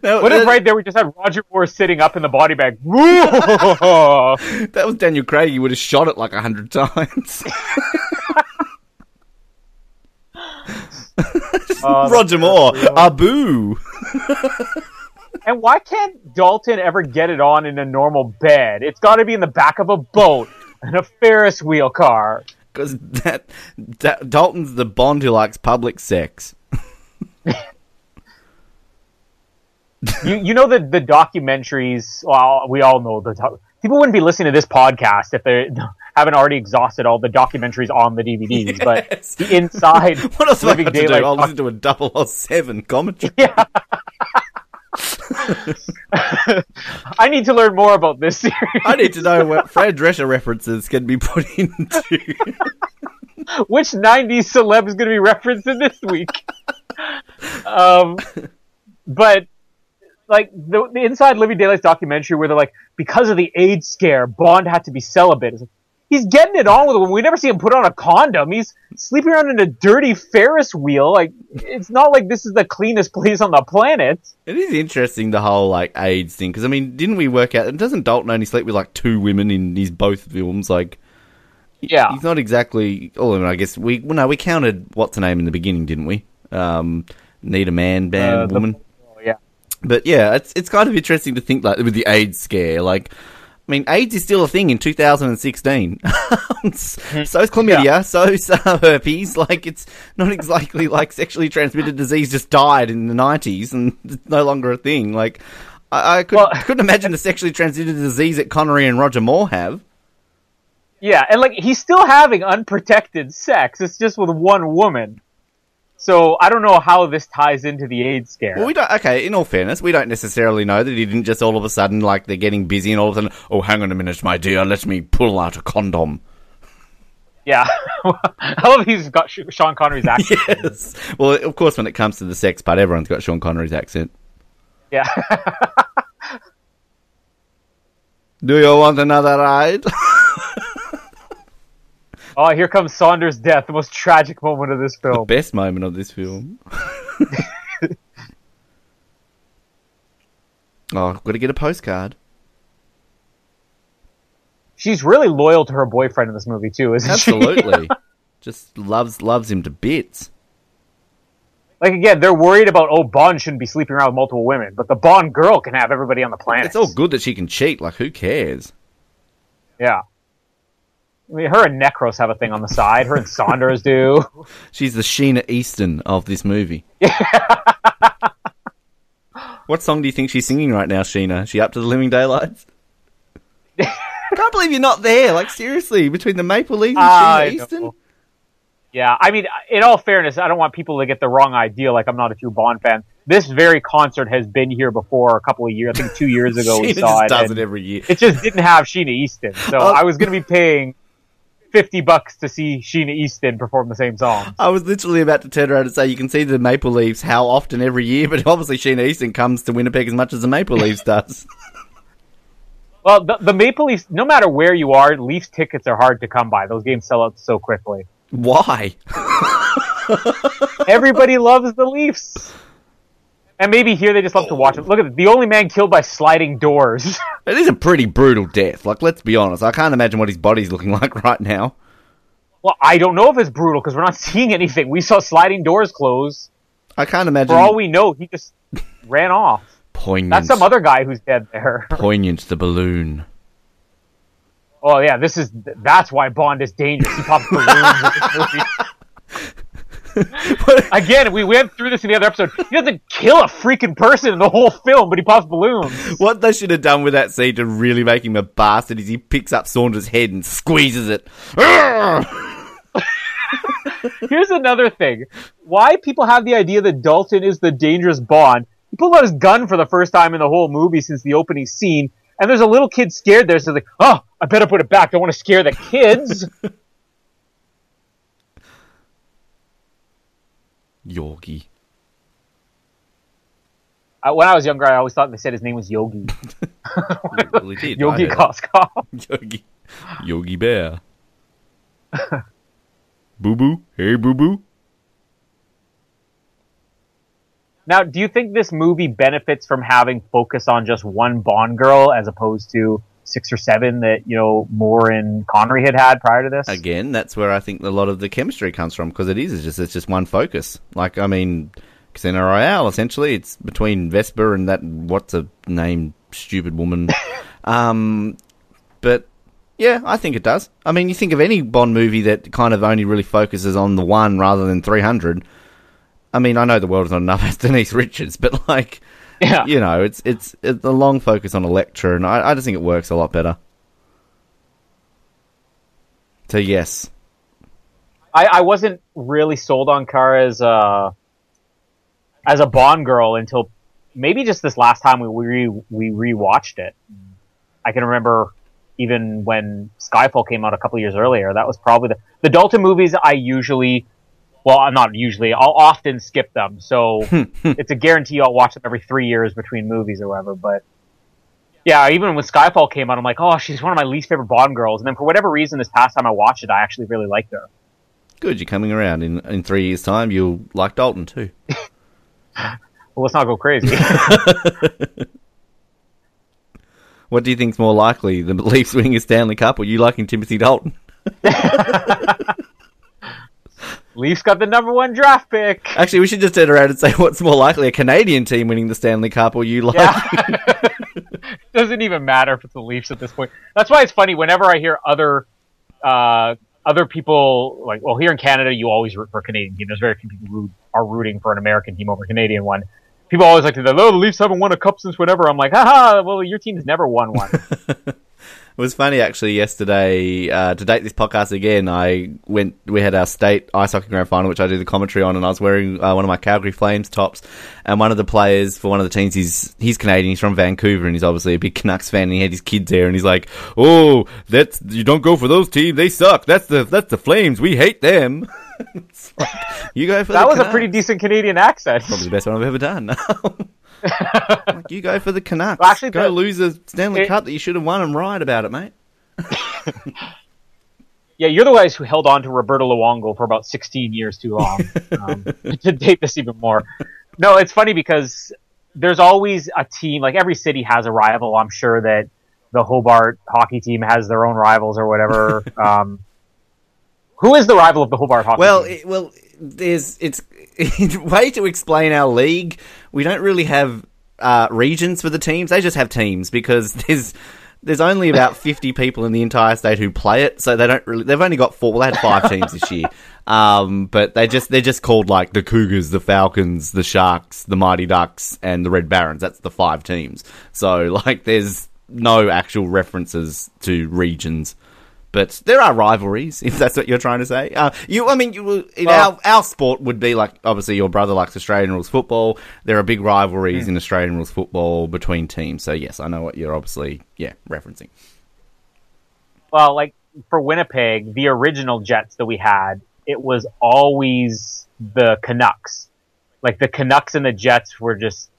Now, What if that, right there we just had Roger Moore sitting up in the body bag? [laughs] [laughs] That was Daniel Craig. He would have shot it like a hundred times. Oh, Roger Moore, Abu. And why can't Dalton ever get it on in a normal bed? It's got to be in the back of a boat and a Ferris wheel car. Because that, that Dalton's the Bond who likes public sex. [laughs] You you know the the documentaries. Well, we all know the doc- people wouldn't be listening to this podcast if they [laughs] haven't already exhausted all the documentaries on the DVDs. [laughs] Yes. But the inside What else have I to do? I'll doc- listen to a double or seven commentary. Yeah. I need to learn more about this series. I need to know what Fred Drescher references can be put into. [laughs] Which '90s celeb is going to be referenced in this week? um, but like the, the Inside Living Daylights documentary, where they're like, because of the AIDS scare, Bond had to be celibate. It's like, he's getting it on with it. We never see him put on a condom. He's sleeping around in a dirty Ferris wheel. Like it's not like this is the cleanest [laughs] place on the planet. It is interesting the whole like AIDS thing because I mean, didn't we work out? Doesn't Dalton only sleep with like two women in his both films? Like, Yeah. he's not exactly. Oh, I, mean, I guess we well, no, we counted what's her name in the beginning, didn't we? Um, need a man, man, Uh, the- woman. Oh, yeah. But yeah, it's it's kind of interesting to think like with the AIDS scare, like. I mean, AIDS is still a thing in 2016. [laughs] so is chlamydia, so is uh, herpes. [laughs] Like, it's not exactly like sexually transmitted disease just died in the 90s and it's no longer a thing. Like, I, I could, Well- couldn't imagine the sexually transmitted disease that Connery and Roger Moore have. Yeah, and like he's still having unprotected sex. It's just with one woman. So I don't know how this ties into the AIDS scare. Well, we don't. Okay, in all fairness, we don't necessarily know that he didn't just all of a sudden like they're getting busy and all of a sudden, oh, hang on a minute, my dear, let me pull out a condom. yeah, [laughs] I love he's got Sean Connery's [laughs] accent. Yes. Well, of course, when it comes to the sex part, everyone's got Sean Connery's accent. Yeah, [laughs] Do you want another ride? Oh, here comes Saunders' death, the most tragic moment of this film. Best moment of this film. [laughs] oh, got to get a postcard. She's really loyal to her boyfriend in this movie too, isn't she? Absolutely. [laughs] Just loves loves him to bits. like again, they're worried about oh Bond shouldn't be sleeping around with multiple women, but the Bond girl can have everybody on the planet. It's all good that she can cheat. Like, who cares? Yeah. I mean, her and Necros have a thing on the side. Her and Saunders do. [laughs] She's the Sheena Easton of this movie. [laughs] what song do you think she's singing right now, Sheena? Is she up to the Living Daylights? I [laughs] can't believe you're not there. Like, seriously, between the Maple Leafs and I Sheena Easton? know. Yeah, I mean, in all fairness, I don't want people to get the wrong idea. Like, I'm not a true Bond fan. This very concert has been here before a couple of years. I think two years ago we saw it. does it every year. it just didn't have Sheena Easton, so Oh. I was going to be paying fifty bucks to see Sheena Easton perform the same song. I was literally about to turn around and say you can see the Maple Leafs how often every year, but obviously Sheena Easton comes to Winnipeg as much as the Maple Leafs [laughs] does. Well, the, the Maple Leafs, no matter where you are, Leafs tickets are hard to come by. Those games sell out so quickly. Why? [laughs] Everybody loves the Leafs. And maybe here they just love to watch it. Look at it. The only man killed by sliding doors. [laughs] It is a pretty brutal death. Like, let's be honest. I can't imagine what his body's looking [laughs] like right now. well, I don't know if it's brutal because we're not [laughs] seeing anything. We saw sliding doors close. I can't imagine. For all we know, he just ran off. poignant. That's some other guy who's dead there. poignant. The balloon. Oh yeah, this is that's why Bond is dangerous. He pops balloons movie. Again, we went through this in the other episode. He doesn't kill a freaking person in the whole film, but he pops balloons. what they should have done with that scene to really make him a bastard is he picks up Saunders' head and squeezes it. [laughs] Here's another thing. Why people have the idea that Dalton is the dangerous Bond. He pulls out his gun for the first time in the whole movie since the opening scene, and there's a little kid scared there, so like, oh, I better put it back. Don't want to scare the kids. [laughs] Uh, when I was younger, I always thought they said his name was Yogi. [laughs] Really did. Yogi. Koskov. [laughs] Yogi. Yogi Bear. boo boo. Hey, boo boo. Now, do you think this movie benefits from having focus on just one Bond girl as opposed to six or seven that you know Moore and Connery had had prior to this? Again, that's where I think a lot of the chemistry comes from because it is it's just it's just one focus. Like I mean, Casino Royale essentially it's between Vesper and that what's a name stupid woman. [laughs] um, but yeah, I think it does. I mean, you think of any Bond movie that kind of only really focuses on the one rather than three hundred. I mean, I know the world is not enough [laughs] as Denise Richards, but like, Yeah. you know, it's it's it's a long focus on Elektra, and I, I just think it works a lot better. So yes, I, I wasn't really sold on Kara as a as a Bond girl until maybe just this last time we re, we rewatched it. I can remember even when Skyfall came out a couple years earlier. That was probably the the Dalton movies. I usually, well, I'm not usually. I'll often skip them, so [laughs] it's a guarantee I'll watch them every three years between movies or whatever. But yeah, even when Skyfall came out, I'm like, oh, she's one of my least favorite Bond girls. And then for whatever reason, this past time I watched it, I actually really liked her. good. You're coming around in in three years' time. You'll like Dalton too. [laughs] Well, let's not go crazy. [laughs] What do you think's more likely, the Leafs winning a Stanley Cup or you liking Timothy Dalton? Leafs got the number one draft pick. Actually, we should just turn around and say what's more likely, a Canadian team winning the Stanley Cup or you like. Yeah. [laughs] Doesn't even matter if it's the Leafs at this point. That's why it's funny whenever I hear other uh, other people like, well, here in Canada, you always root for a Canadian team. There's very few people who are rooting for an American team over a Canadian one. People always like to say, "Oh, the Leafs haven't won a cup since whatever. I'm like, haha, well, your team's never won one. [laughs] It was funny actually yesterday uh, to date this podcast again. I went. We had our state ice hockey grand final, which I do the commentary on, and I was wearing uh, one of my Calgary Flames tops. And one of the players for one of the teams, he's he's Canadian. He's from Vancouver, and he's obviously a big Canucks fan. And he had his kids there, and he's like, "Oh, that's you don't go for those teams. They suck. That's the that's the Flames. We hate them." [laughs] Like, you go for that was a pretty decent Canadian accent. Probably the best one I've ever done. [laughs] [laughs] like, you go for the Canucks. Well, actually, go the- lose a Stanley it- Cup that you should have won and right about it, mate. [laughs] Yeah, you're the guys who held on to Roberto Luongo for about 16 years too long um, [laughs] to date this even more. No, it's funny because there's always a team, like every city has a rival. I'm sure that the Hobart hockey team has their own rivals or whatever. um, who is the rival of the Hobart hockey Well, team? it, well, there's it's [laughs] way to explain our league. We don't really have uh, regions for the teams. They just have teams because [laughs] there's there's only about [laughs] 50 people in the entire state who play it, so they don't really. They've only got four. Well, they had five teams this year, um, but they just they're just called like the Cougars, the Falcons, the Sharks, the Mighty Ducks, and the Red Barons. That's the five teams. So like, there's no actual references to regions. But there are rivalries, [laughs] if that's what you're trying to say. Uh, you, I mean, you, in Well- our our sport would be like obviously your brother likes Australian rules football. There are big rivalries in Australian rules football between teams. So yes, I know what you're obviously yeah referencing. well, like for Winnipeg, the original Jets that we had, it was always the Canucks. Like the Canucks and the Jets were just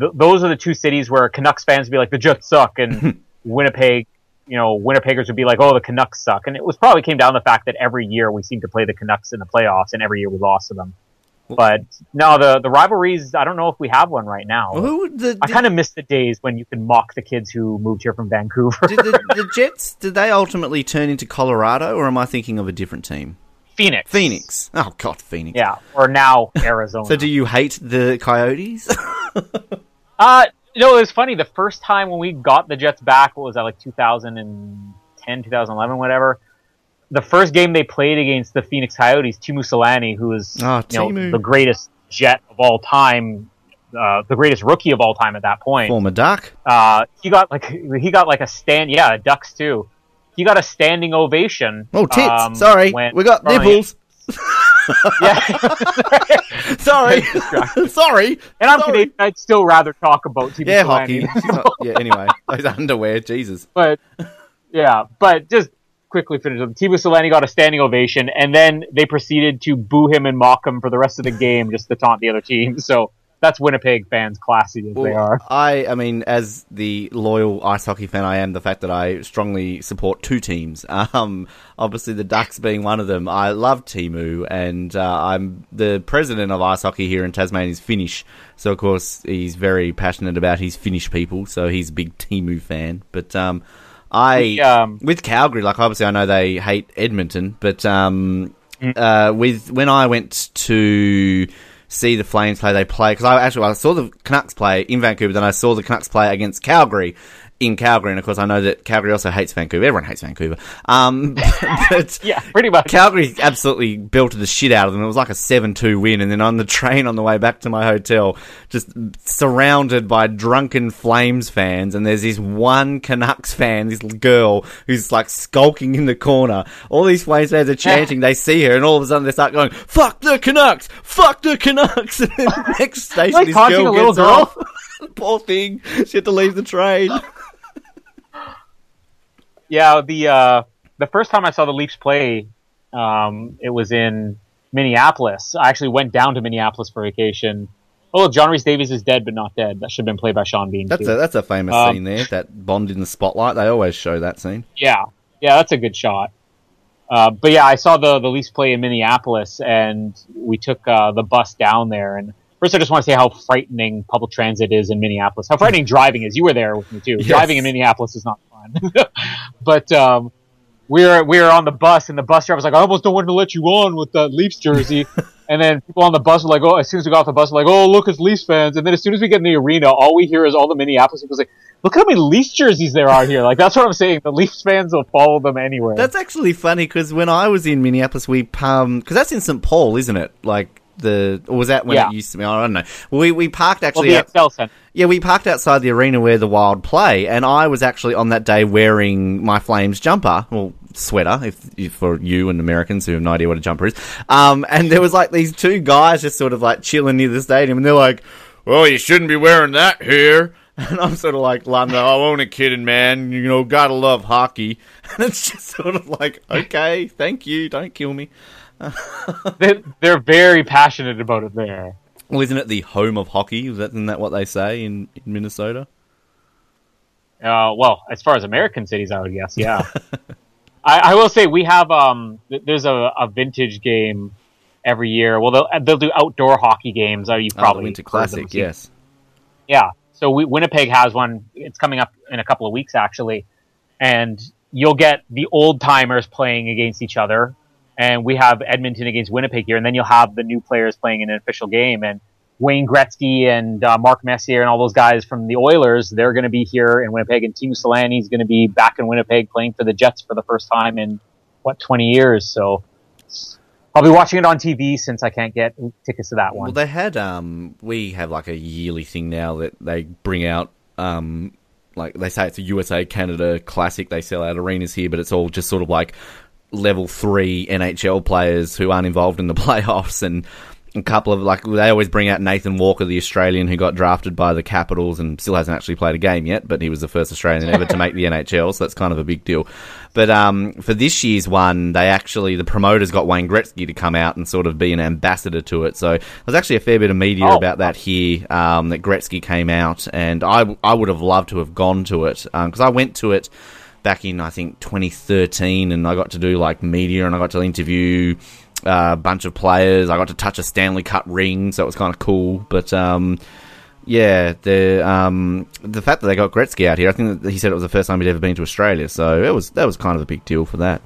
th- those are the two cities where Canucks fans would be like the Jets suck, and [laughs] Winnipeg, you know, Winnipeggers would be like, oh, the Canucks suck. And it was probably came down to the fact that every year we seemed to play the Canucks in the playoffs, and every year we lost to them. But no, the the rivalries. I don't know if we have one right now. Who the, I kind of miss the days when you can mock the kids who moved here from Vancouver. did the, [laughs] the Jets did they ultimately turn into Colorado, or am I thinking of a different team? Phoenix. Phoenix. Oh God, Phoenix. Yeah, or now Arizona. So do you hate the Coyotes? [laughs] Uh, you know, it was funny. The first time when we got the Jets back, what was that, like 2010, 2011, whatever? the first game they played against the Phoenix Coyotes, Teemu Selanne, who is Oh, you know, the greatest Jet of all time, uh, the greatest rookie of all time at that point. Former Duck. Uh, he got like he got like a stand. Yeah, Ducks too. He got a standing ovation. Oh, tits. um, Sorry. we got nipples. [laughs] Yeah, [laughs] Sorry. [laughs] Sorry. and I'm Sorry. Canadian. I'd still rather talk about Teemu Yeah, hockey. [laughs] yeah, anyway. Those underwear. Jesus. but yeah, but just quickly finish up. Teemu Selanne got a standing ovation, and then they proceeded to boo him and mock him for the rest of the game just to taunt the other team. So that's Winnipeg fans, classy as they are. I, I mean, as the loyal ice hockey fan I am, the fact that I strongly support two teams, [laughs] um, obviously the Ducks being one of them, I love Teemu, and uh, I'm the president of ice hockey here in Tasmania is Finnish, so of course he's very passionate about his Finnish people, so he's a big Teemu fan. But um, I, Um, with Calgary, like obviously I know they hate Edmonton, but um, Mm. uh, with when I went to see the Flames play, they play because I actually I saw the Canucks play in Vancouver, then I saw the Canucks play against Calgary in Calgary, and of course I know that Calgary also hates Vancouver. Everyone hates Vancouver, um, [laughs] but [laughs] yeah, pretty much. Calgary absolutely belted the shit out of them. It was like a 7-2 win. And then on the [laughs] train on the way back to my hotel, just surrounded by drunken Flames fans. And there's this one Canucks fan, this girl, who's like skulking in the corner. All these Flames fans are chanting. they see her and all of a sudden they start going, fuck the Canucks! Fuck the Canucks! And then the next station, Like this girl a little gets girl? off. Poor thing. She had to leave the train. Yeah, the uh, the first time I saw the Leafs play, um, it was in Minneapolis. I actually went down to Minneapolis for vacation. Oh, John Rhys Davies is dead, but not dead. That should have been played by Sean Bean. That's too. a, that's a famous Um, scene there. That Bond in the spotlight. They always show that scene. Yeah, yeah, that's a good shot. Uh, but yeah, I saw the the Leafs play in Minneapolis, and we took uh, the bus down there. And first, I just want to say how frightening public transit is in Minneapolis. How frightening driving is. You were there with me too. Yes. Driving in Minneapolis is not fun. [laughs] but um, we were we were on the bus, and the bus driver was like, "I almost don't want to let you on with the Leafs jersey." [laughs] and then people on the bus were like, "Oh!" As soon as we got off the bus, we're like, "Oh, look, it's Leafs fans!" And then as soon as we get in the arena, all we hear is all the Minneapolis people say, "Look how many Leafs jerseys there are here!" Like that's what I'm saying. The Leafs fans will follow them anywhere. That's actually funny because when I was in Minneapolis, we um because that's in St Paul, isn't it? Like the or was that when Yeah. it used to be? I don't know. We we parked well, actually. the out- Xcel Center. yeah, we parked outside the arena where the Wild play, and I was actually on that day wearing my Flames jumper, well sweater, if, if for you and Americans who have no idea what a jumper is. Um, and there was like these two guys just sort of like chilling near the stadium, and they're like, "Well, you shouldn't be wearing that here." [laughs] And I'm sort of like, "I'm only kidding, man. You know, gotta love hockey." [laughs] And it's just sort of like, "Okay, thank you. Don't kill me." They, they're very passionate about it there. Well, isn't it the home of hockey? Is that, isn't that what they say in, in Minnesota? Uh, well, as far as American cities, I would guess, yeah. [laughs] I, I will say we have um, th- there's a, a vintage game every year. Well, they'll they'll do outdoor hockey games. Oh, you've Oh, the probably Winter heard them, Classic, yes. Yeah. So we, Winnipeg has one. It's coming up in a couple of weeks, actually, and you'll get the old timers playing against each other, and we have Edmonton against Winnipeg here, and then you'll have the new players playing in an official game, and Wayne Gretzky and uh, Mark Messier and all those guys from the Oilers, they're going to be here in Winnipeg, and Teemu Selanne is going to be back in Winnipeg playing for the Jets for the first time in what 20 years. So I'll be watching it on TV since I can't get tickets to that one. Well, they had um, we have like a yearly thing now that they bring out um, like they say it's a USA Canada Classic. They sell out arenas here, but it's all just sort of like level three NHL players who aren't involved in the [laughs] playoffs and. A couple of like they always bring out Nathan Walker, the Australian who got drafted by the Capitals and still hasn't actually played a game yet, but he was the first Australian ever to make the [laughs] NHL, so that's kind of a big deal. But um, for this year's one, they actually the promoters got Wayne Gretzky to come out and sort of be an ambassador to it. So there's actually a fair bit of media Oh. about that here. Um, that Gretzky came out, and I I would have loved to have gone to it because I went to it back in I think 2013, and I got to do like media and I got to interview uh, a bunch of players. I got to touch a Stanley Cup ring, so it was kind of cool. But um, yeah, the um, the fact that they got Gretzky out here, I think that he said it was the first time he'd ever been to Australia, so it was that was kind of a big deal for that.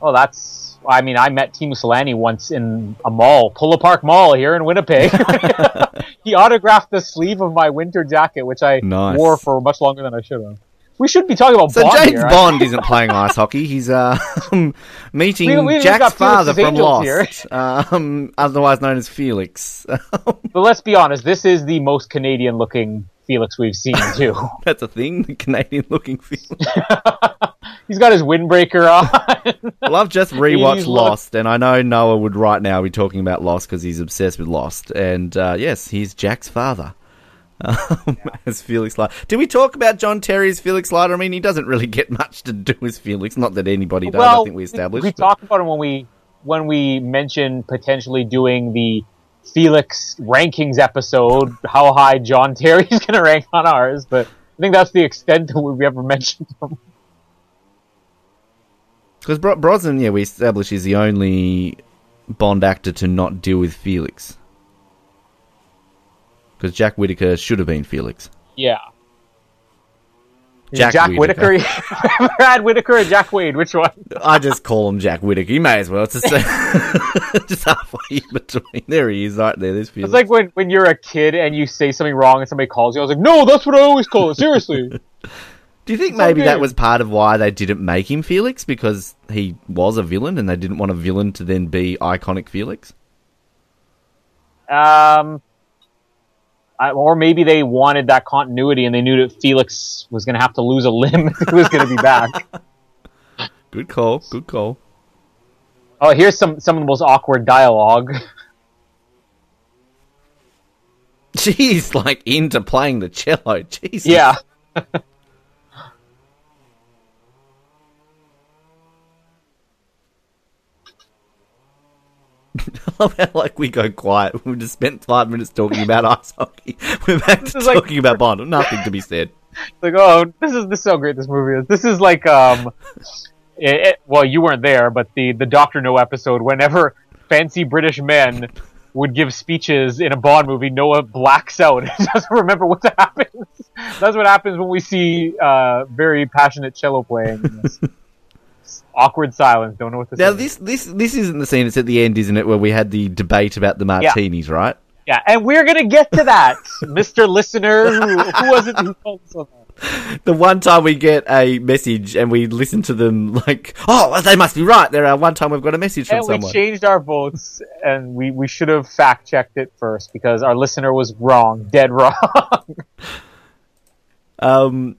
Oh, that's. I mean, I met Teemu Selanne once in a mall, Polo Park Mall here in Winnipeg. [laughs] he autographed the sleeve of my winter jacket, which I Nice. wore for much longer than I should have. We should be talking about So Bond James here. Bond isn't [laughs] playing ice hockey. He's uh, [laughs] meeting We- we've father from. Lost, [laughs] um, otherwise known as Felix. But let's be honest, this is the most Canadian-looking Felix we've seen too. That's a thing, the Canadian-looking Felix. He's got his windbreaker on. Well, I've just rewatched Lost, and I know Noah would right now be talking about Lost because he's obsessed with Lost. And uh, yes, he's Jack's father. Um, [laughs] as Felix Leiter. Did we talk about John Terry as Felix Leiter? I mean, he doesn't really get much to do as Felix. Not that anybody does. well, I think we established. We but- talked about him when we when we mentioned potentially doing the Felix rankings episode. How high John Terry's going to rank on ours, but I think that's the extent that we ever mentioned him. Because Bro- Brosnan, yeah, we established is the only Bond actor to not deal with Felix. Because Jack Whitaker should have been Felix. Yeah. Jack Jack, Whittaker. Whitaker, [laughs] Brad Whitaker, or Jack Wade? Which one? I just call him Jack Whitaker. You may as well. It's just, [laughs] just halfway in between. There he is, right there. There's Felix. It's like when, when you're a kid and you say something wrong and somebody calls you. I was like, no, that's what I always call it. Seriously. [laughs] Do you think maybe okay. that was part of why they didn't make him Felix because he was a villain and they didn't want a villain to then be iconic Felix? Um, I, or maybe they wanted that continuity and they knew that Felix was going to have to lose a limb [laughs] if he was going to be back. [laughs] Good call. Good call. oh, here's some some of the most awkward dialogue. [laughs] She's like into playing the cello. Jesus. yeah. I love how [laughs] like we go quiet. We just spent five minutes talking about [laughs] ice hockey. [laughs] We're back to is like- talking about Bond. Nothing to be said. like oh this is this is so great this movie is this is like um it, it- well you weren't there but the the doctor no episode whenever fancy british men would give speeches in a bond movie noah blacks out and doesn't remember what happens that's what happens when we see uh very passionate cello playing in this. Awkward silence don't know what to Now say this this this isn't the scene. It's at the end, isn't it? Where we had the debate about the martinis, right? yeah and we're gonna get to that [laughs] mr listener who, who was it who called us on that The one time we get a message and we listen to them like, oh, they must be right. There are one time we've got a message from and we changed our votes, and we, we should have fact checked it first because our listener was wrong, dead wrong. [laughs] Um,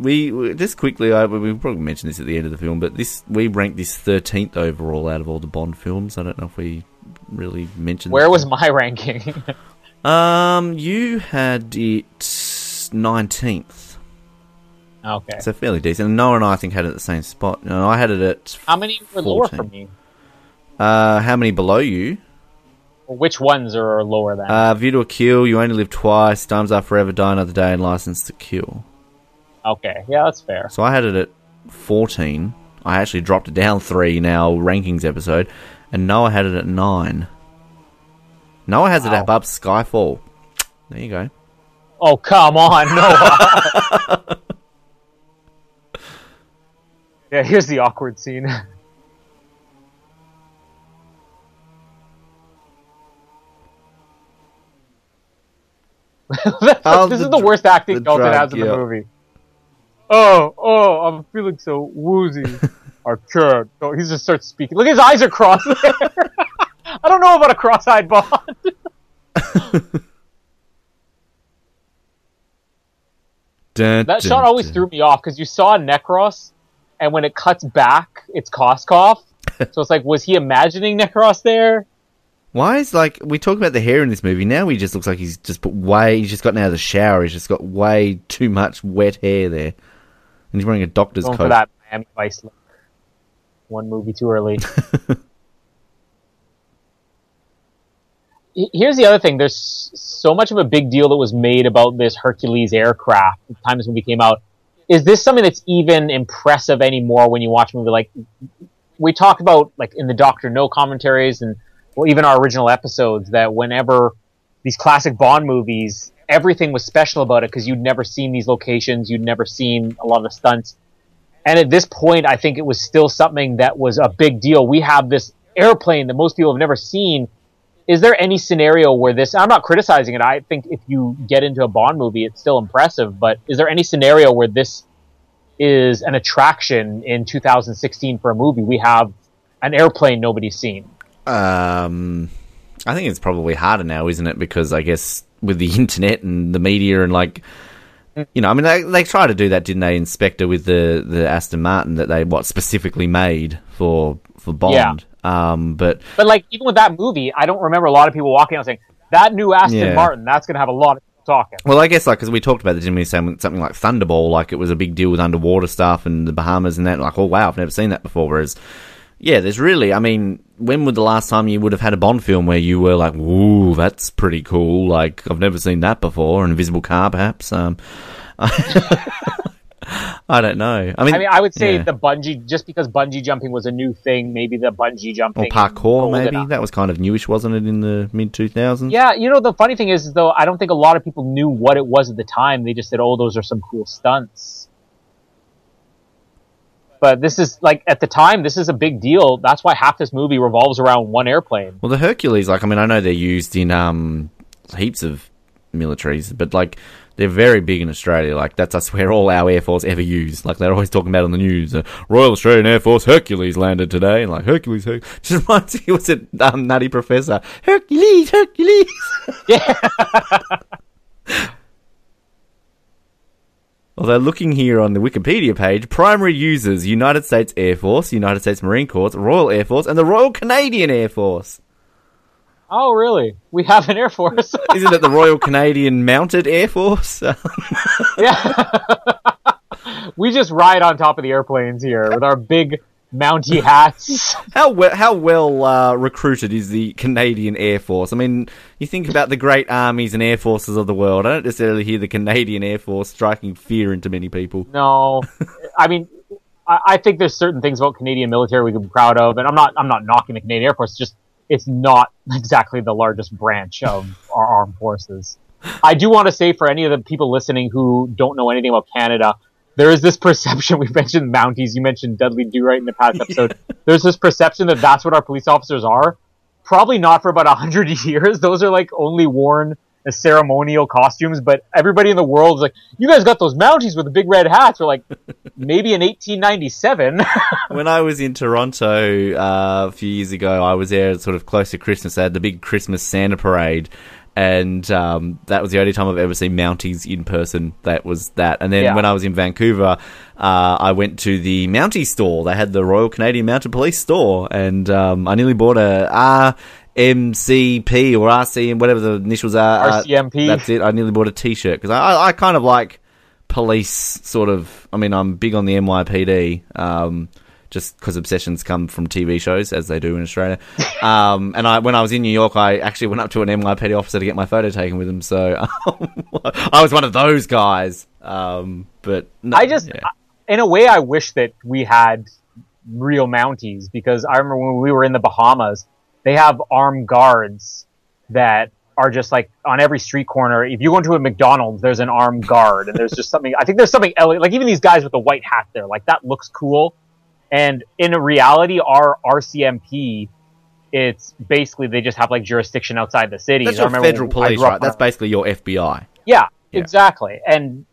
we we- just quickly, I, we probably mentioned this at the end of the film, but this we ranked this thirteenth overall out of all the Bond films. I don't know if we really mentioned. Where was my [laughs] ranking? [laughs] Um, you had it nineteenth, okay. so fairly decent. And Noah and I, I think, had it at the same spot. No, I had it at. How many were lower 14. for me? Uh, how many below you? Which ones are lower than? Uh, View to a Kill, You Only Live Twice, Diamonds Are Forever, Die Another Day, and License to Kill. Okay, yeah, that's fair. So I had it at 14. I actually dropped it down three now, rankings episode, and Noah had it at nine. Noah has it Wow. above Skyfall. There you go. Oh, come on, [laughs] Noah. yeah, here's the awkward scene. [laughs] This the is the worst acting Dalton has in yeah. the movie. Oh, oh, I'm feeling so woozy. [laughs] I can't. Oh, he just starts speaking. Look, his eyes are crossed there. [laughs] I don't know about a cross-eyed Bond. [laughs] Dun, That dun, shot always dun. threw me off because you saw Necros, and when it cuts back, it's Koskov. so it's like, was he imagining Necros there? Why is like we talk about the hair in this movie? Now he just looks like he's just put way. He's just gotten out of the shower. He's just got way too much wet hair there, and he's wearing a doctor's Going coat. for that Miami Vice look. One movie too early. [laughs] Here's the other thing. There's so much of a big deal that was made about this Hercules aircraft at the time this movie came out. Is this something that's even impressive anymore when you watch a movie like we talked about like in the Doctor No commentaries and well even our original episodes that whenever these classic Bond movies, everything was special about it because you'd never seen these locations, you'd never seen a lot of the stunts. And at this point, I think it was still something that was a big deal. We have this airplane that most people have never seen. is there any scenario where this? I'm not criticizing it. I think if you get into a Bond movie, it's still impressive. But is there any scenario where this is an attraction in 2016 for a movie? We have an airplane nobody's seen. Um, I think it's probably harder now, isn't it? Because I guess with the [laughs] internet and the media and like, you know, I mean, they they tried to do that, didn't they, in Spectre, with the the Aston Martin that they what specifically made for for Bond. Um, but But like even with that movie, I don't remember a lot of people walking out saying that new Aston Yeah. Martin. That's going to have a lot of talking. Well, I guess like because we talked about the Jimmy saying something like Thunderball, like it was a big deal with underwater stuff and the Bahamas and that. Like, oh wow, I've never seen that before. Whereas, yeah, there's really, I mean, when would the last time you would have had a Bond film where you were like, "Woo, that's pretty cool"? Like, I've never seen that before. An invisible car, perhaps. Um, [laughs] I don't know. I mean, I mean, I would say yeah. the bungee, just because bungee jumping was a new thing, maybe the bungee jumping or parkour, maybe up. that was kind of newish, wasn't it, in the mid 2000s? Yeah, you know the funny thing is though, I don't think a lot of people knew what it was at the time. They just said, "Oh, those are some cool stunts." But this is like at the time, this is a big deal. That's why half this movie revolves around one airplane. Well, the Hercules, like, I mean, I know they're used in um, heaps of militaries, but like, they're very big in Australia. Like, that's us where all our air force ever used. Like, they're always talking about on the news. Uh, Royal Australian Air Force Hercules landed today, and like Hercules, Her- [laughs] just reminds me, was it um, Nutty Professor Hercules, Hercules? Yeah, [laughs] [laughs] Although looking here on the Wikipedia page, primary users: United States Air Force, United States Marine Corps, Royal Air Force, and the Royal Canadian Air Force. Oh, really? We have an Air Force. [laughs] Isn't it the Royal Canadian Mounted Air Force? [laughs] yeah. [laughs] we just ride on top of the airplanes here with our big Mountie hats. [laughs] How well, how well uh, recruited is the Canadian Air Force? I mean, you think about the great armies and air forces of the world. I don't necessarily hear the Canadian Air Force striking fear into many people. No, I mean, I, I think there's certain things about Canadian military we can be proud of, and I'm not I'm not knocking the Canadian Air Force. Just it's not [laughs] exactly the largest branch of our armed forces. I do want to say for any of the people listening who don't know anything about Canada, there is this perception. [laughs] We mentioned Mounties. You mentioned Dudley Do Right in the past episode. [laughs] There's this perception that that's what our police officers are. Probably not for about a hundred [laughs] years. Those are like only worn as ceremonial costumes. But everybody in the world is like, "You guys got those Mounties with the big red hats." We're like, maybe in 1897. when I was in Toronto uh, a few years ago, I was there sort of close to Christmas. They had the big Christmas Santa parade, and um, that was the only time I've ever seen Mounties in person. That was that. And then Yeah. when I was in Vancouver, uh, I went to the Mountie store. They had the Royal Canadian Mounted Police store, and um, I nearly bought a RMCP or RC and whatever the initials are. uh, RCMP. that's it. I nearly bought a T-shirt because I, I, I kind of like police sort of. I mean, I'm big on the NYPD. Um, just because obsessions come from TV shows, as they do in Australia. Um, and I, when I was in New York, I actually went up to an NYPD officer to get my photo taken with him. So [laughs] I was one of those guys. Um, but no, I just, yeah. in a way, I wish that we had real Mounties because I remember when we were in the Bahamas, they have armed guards that are just like on every street corner. If you go into a McDonald's, there's an armed guard, and there's just something. I think there's something like even these guys with the white hat there, like that looks cool. And in reality, our RCMP, it's basically they just have like jurisdiction outside the city. that's your federal police, right? That's basically your FBI. yeah, Yeah. exactly. And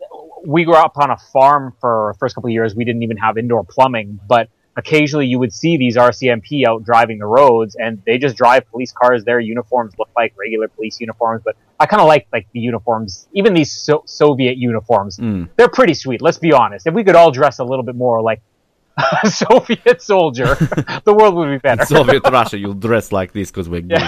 we grew up on a farm for the first couple of years. We didn't even have indoor plumbing, but occasionally you would see these RCMP out driving the roads, and they just drive police cars. Their uniforms look like regular police uniforms, but I kind of like like the uniforms, even these so- Soviet uniforms. Mm. They're pretty sweet. Let's be honest. If we could all dress a little bit more like [laughs] Soviet soldier, [laughs] the world would be better. Soviet Russia, you'll dress like this because we're good.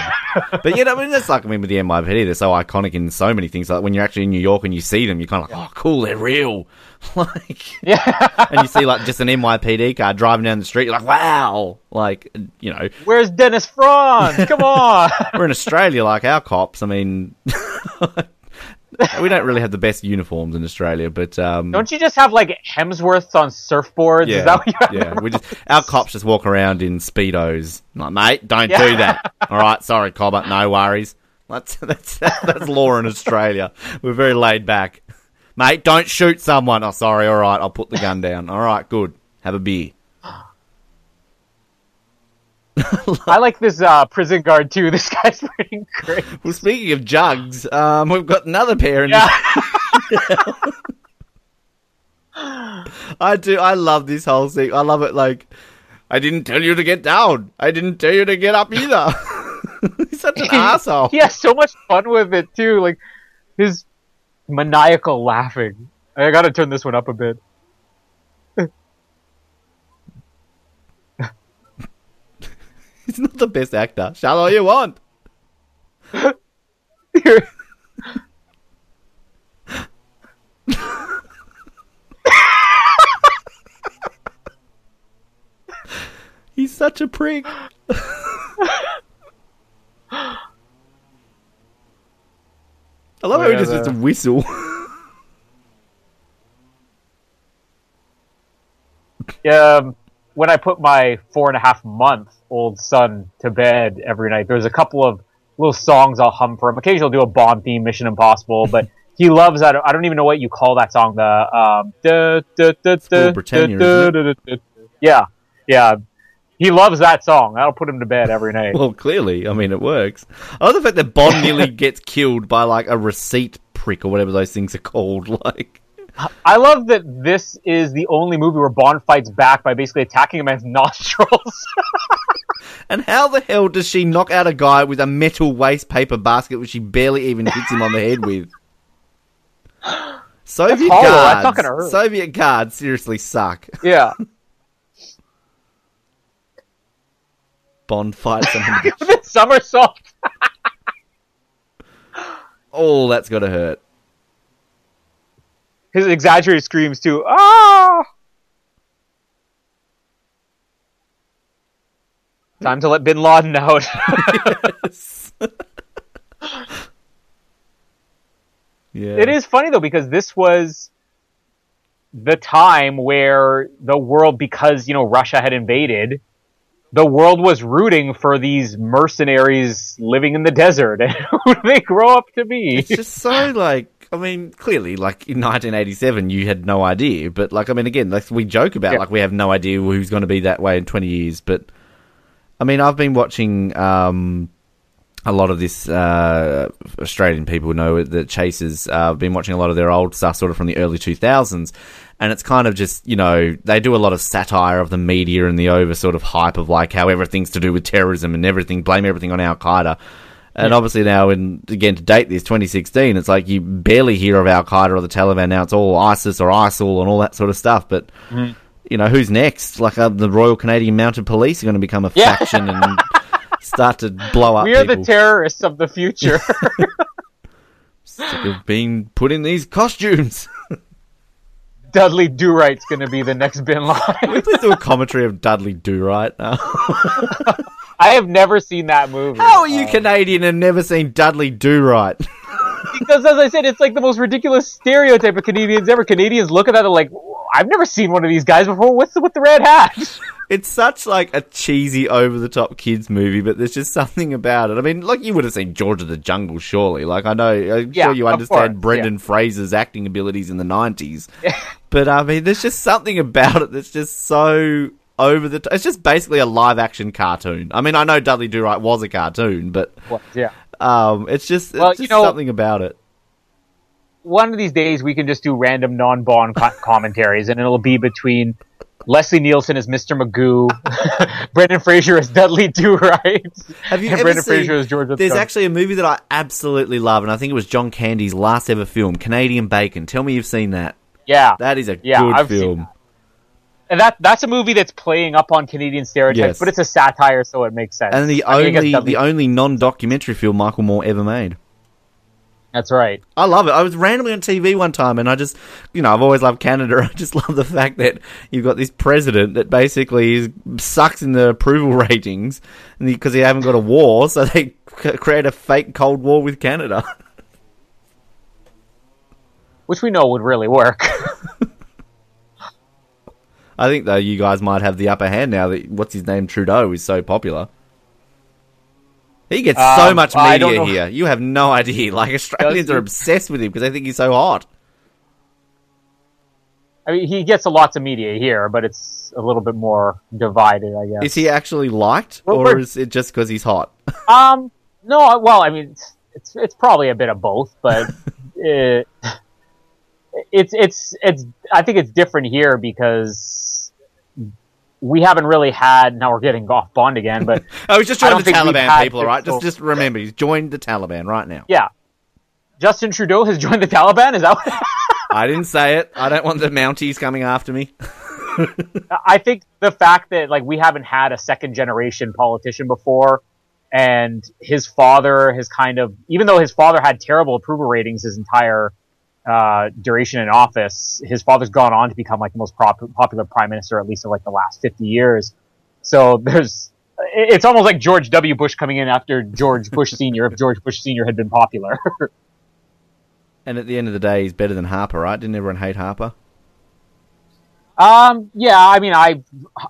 but yeah, I mean, that's like I mean with the NYPD, they're so iconic in so many things. Like when you're actually in New York and you see them, you're kind of like, oh, cool, they're real. [laughs] like, yeah. and you see like just an NYPD car driving down the street, you're like, wow, like you know, Where's Dennis Franz? Come on. we're in Australia, like our cops. I mean, we don't really have the best uniforms in Australia, but um, Don't you just have like Hemsworths on surfboards? yeah, Is that what you have? yeah, we just our cops just walk around in speedos. Like, mate, don't Yeah. do that. [laughs] All right, sorry, Cobber, no worries. That's that's that's law in Australia. We're very laid back. Mate, don't shoot someone. Oh, sorry. All right, I'll put the gun down. All right, good. Have a beer. I like this uh, prison guard too. [laughs] This guy's pretty great. Well, speaking of jugs, um, we've got another pair in Yeah. [laughs] [laughs] I do. I love this whole thing. I love it. Like, I didn't tell you to get down. I didn't tell you to get up either. He's such an asshole. he has so much fun with it too. Like his maniacal laughing. I gotta turn this one up a bit. He's not the best actor. Shout all you want. [laughs] He's such a prick. I love how he [laughs] Yeah, just just whistle. um, when I put my four and a half month old son to bed every night, there's a couple of little songs I'll hum for him. Occasionally, I'll do a Bond theme, Mission Impossible, but [laughs] he loves that. I don't even know what you call that song. The um, yeah, yeah. He loves that song. That'll put him to bed every night. Well, clearly, I mean, it works. I love the fact that Bond [laughs] nearly gets killed by like a receipt prick or whatever those things are called. [laughs] Like, I love that this is the only movie where Bond fights back by basically attacking a man's [laughs] nostrils. and how the hell does she knock out a guy with a metal waste paper basket, which she barely even hits him on the head with? Soviet guards. That's not hurt. Soviet guards seriously suck. yeah. [laughs] Bond fights someone. somersault. oh, that's gotta hurt. His exaggerated screams too. Ah! Time to let Bin Laden out. [laughs] Yeah, it is funny though because this was the time where the world, because you know Russia had invaded, the world was rooting for these mercenaries living in the desert, and [laughs] who they grow up to be? It's just so like. I mean, clearly, like in 1987, you had no idea. But like, I mean, again, like we joke about, Yeah. like we have no idea who's going to be that way in 20 years. But I mean, I've been watching um, a lot of this. Uh, Australian people know that Chasers. Uh, I've been watching a lot of their old stuff, sort of from the early 2000s, and it's kind of just you know they do a lot of satire of the media and the over sort of hype of like how everything's to do with terrorism and everything, blame everything on Al Qaeda. And obviously now, in again to date this 2016, it's like you barely hear of Al Qaeda or the Taliban. Now it's all ISIS or ISIL and all that sort of stuff. But you know who's next? Like uh, the Royal Canadian Mounted Police are going to become a Yeah. faction and [laughs] start to blow up. We are the terrorists of the future. [laughs] Sick of being put in these costumes. [laughs] Dudley Do Right's going to be the next Bin Laden. Please do a commentary of Dudley Do Right. Uh, I have never seen that movie. how are you Uh, Canadian and never seen Dudley Do Right? [laughs] because as I said, it's like the most ridiculous stereotype of Canadians ever. Canadians look at that and like, I've never seen one of these guys before. What's the, with the red hat? [laughs] It's such like a cheesy, over the top kids movie, but there's just something about it. I mean, like you would have seen George of the Jungle, surely. Like I know, I'm Yeah, sure you understand course, Brendan Fraser's acting abilities in the '90s, [laughs] but I mean, there's just something about it that's just so over the. T- it's just basically a live action cartoon. I mean, I know Dudley Do Right was a cartoon, but Well, yeah. um, it's just, it's Well, just you know- something about it. One of these days, we can just do random non-Bond co- [laughs] commentaries, and it'll be between Leslie Nielsen as Mr. Magoo, [laughs] Brendan Fraser as Dudley Do Right, Have you and ever Brendan seen? Fraser as George. There's Jungle. actually a movie that I absolutely love, and I think it was John Candy's last ever film, Canadian Bacon. Tell me you've seen that. yeah, That is a Yeah, good I've film. And that that's a movie that's playing up on Canadian stereotypes, Yes. but it's a satire, so it makes sense. And the I mean, I guess only the only non documentary film Michael Moore ever made. that's right. I love it. I was randomly on TV one time, and I just, you know, I've always loved Canada. [laughs] I just love the fact that you've got this president that basically is, sucks in the approval [laughs] ratings because they haven't got a war, so they create a fake Cold War with Canada. [laughs] Which we know would really work. I think though you guys might have the upper hand now that what's his name Trudeau is so popular. He gets so Um, much media here. You have no [laughs] idea. Like Australians are obsessed with him because they think he's so hot. I mean, he gets a lots of media here, but it's a little bit more divided, I guess. Is he actually liked, or we're- is it just because he's hot? [laughs] Um, no, well, I mean, it's it's, it's probably a bit of both, but [laughs] it, it's it's it's. I think it's different here because we haven't really had. Now we're getting off Bond again, but [laughs] I was just don't the Taliban, people, right? Just, just remember, he's joined the Taliban right now. yeah, Justin Trudeau has joined the Taliban. Is that? What, [laughs] I didn't say it. I don't want the Mounties coming after me. [laughs] I think the fact that like we haven't had a second generation politician before, and his father has kind of, even though his father had terrible approval ratings his entire uh, duration in office, his father's gone on to become like the most prop- popular prime minister, at least of like the last fifty years. So there's, it's almost like George W. Bush coming in after George Bush Senior, if George Bush Senior had been popular. [laughs] And at the end of the day, he's better than Harper, right? Didn't everyone hate Harper? Um, yeah, I mean, I,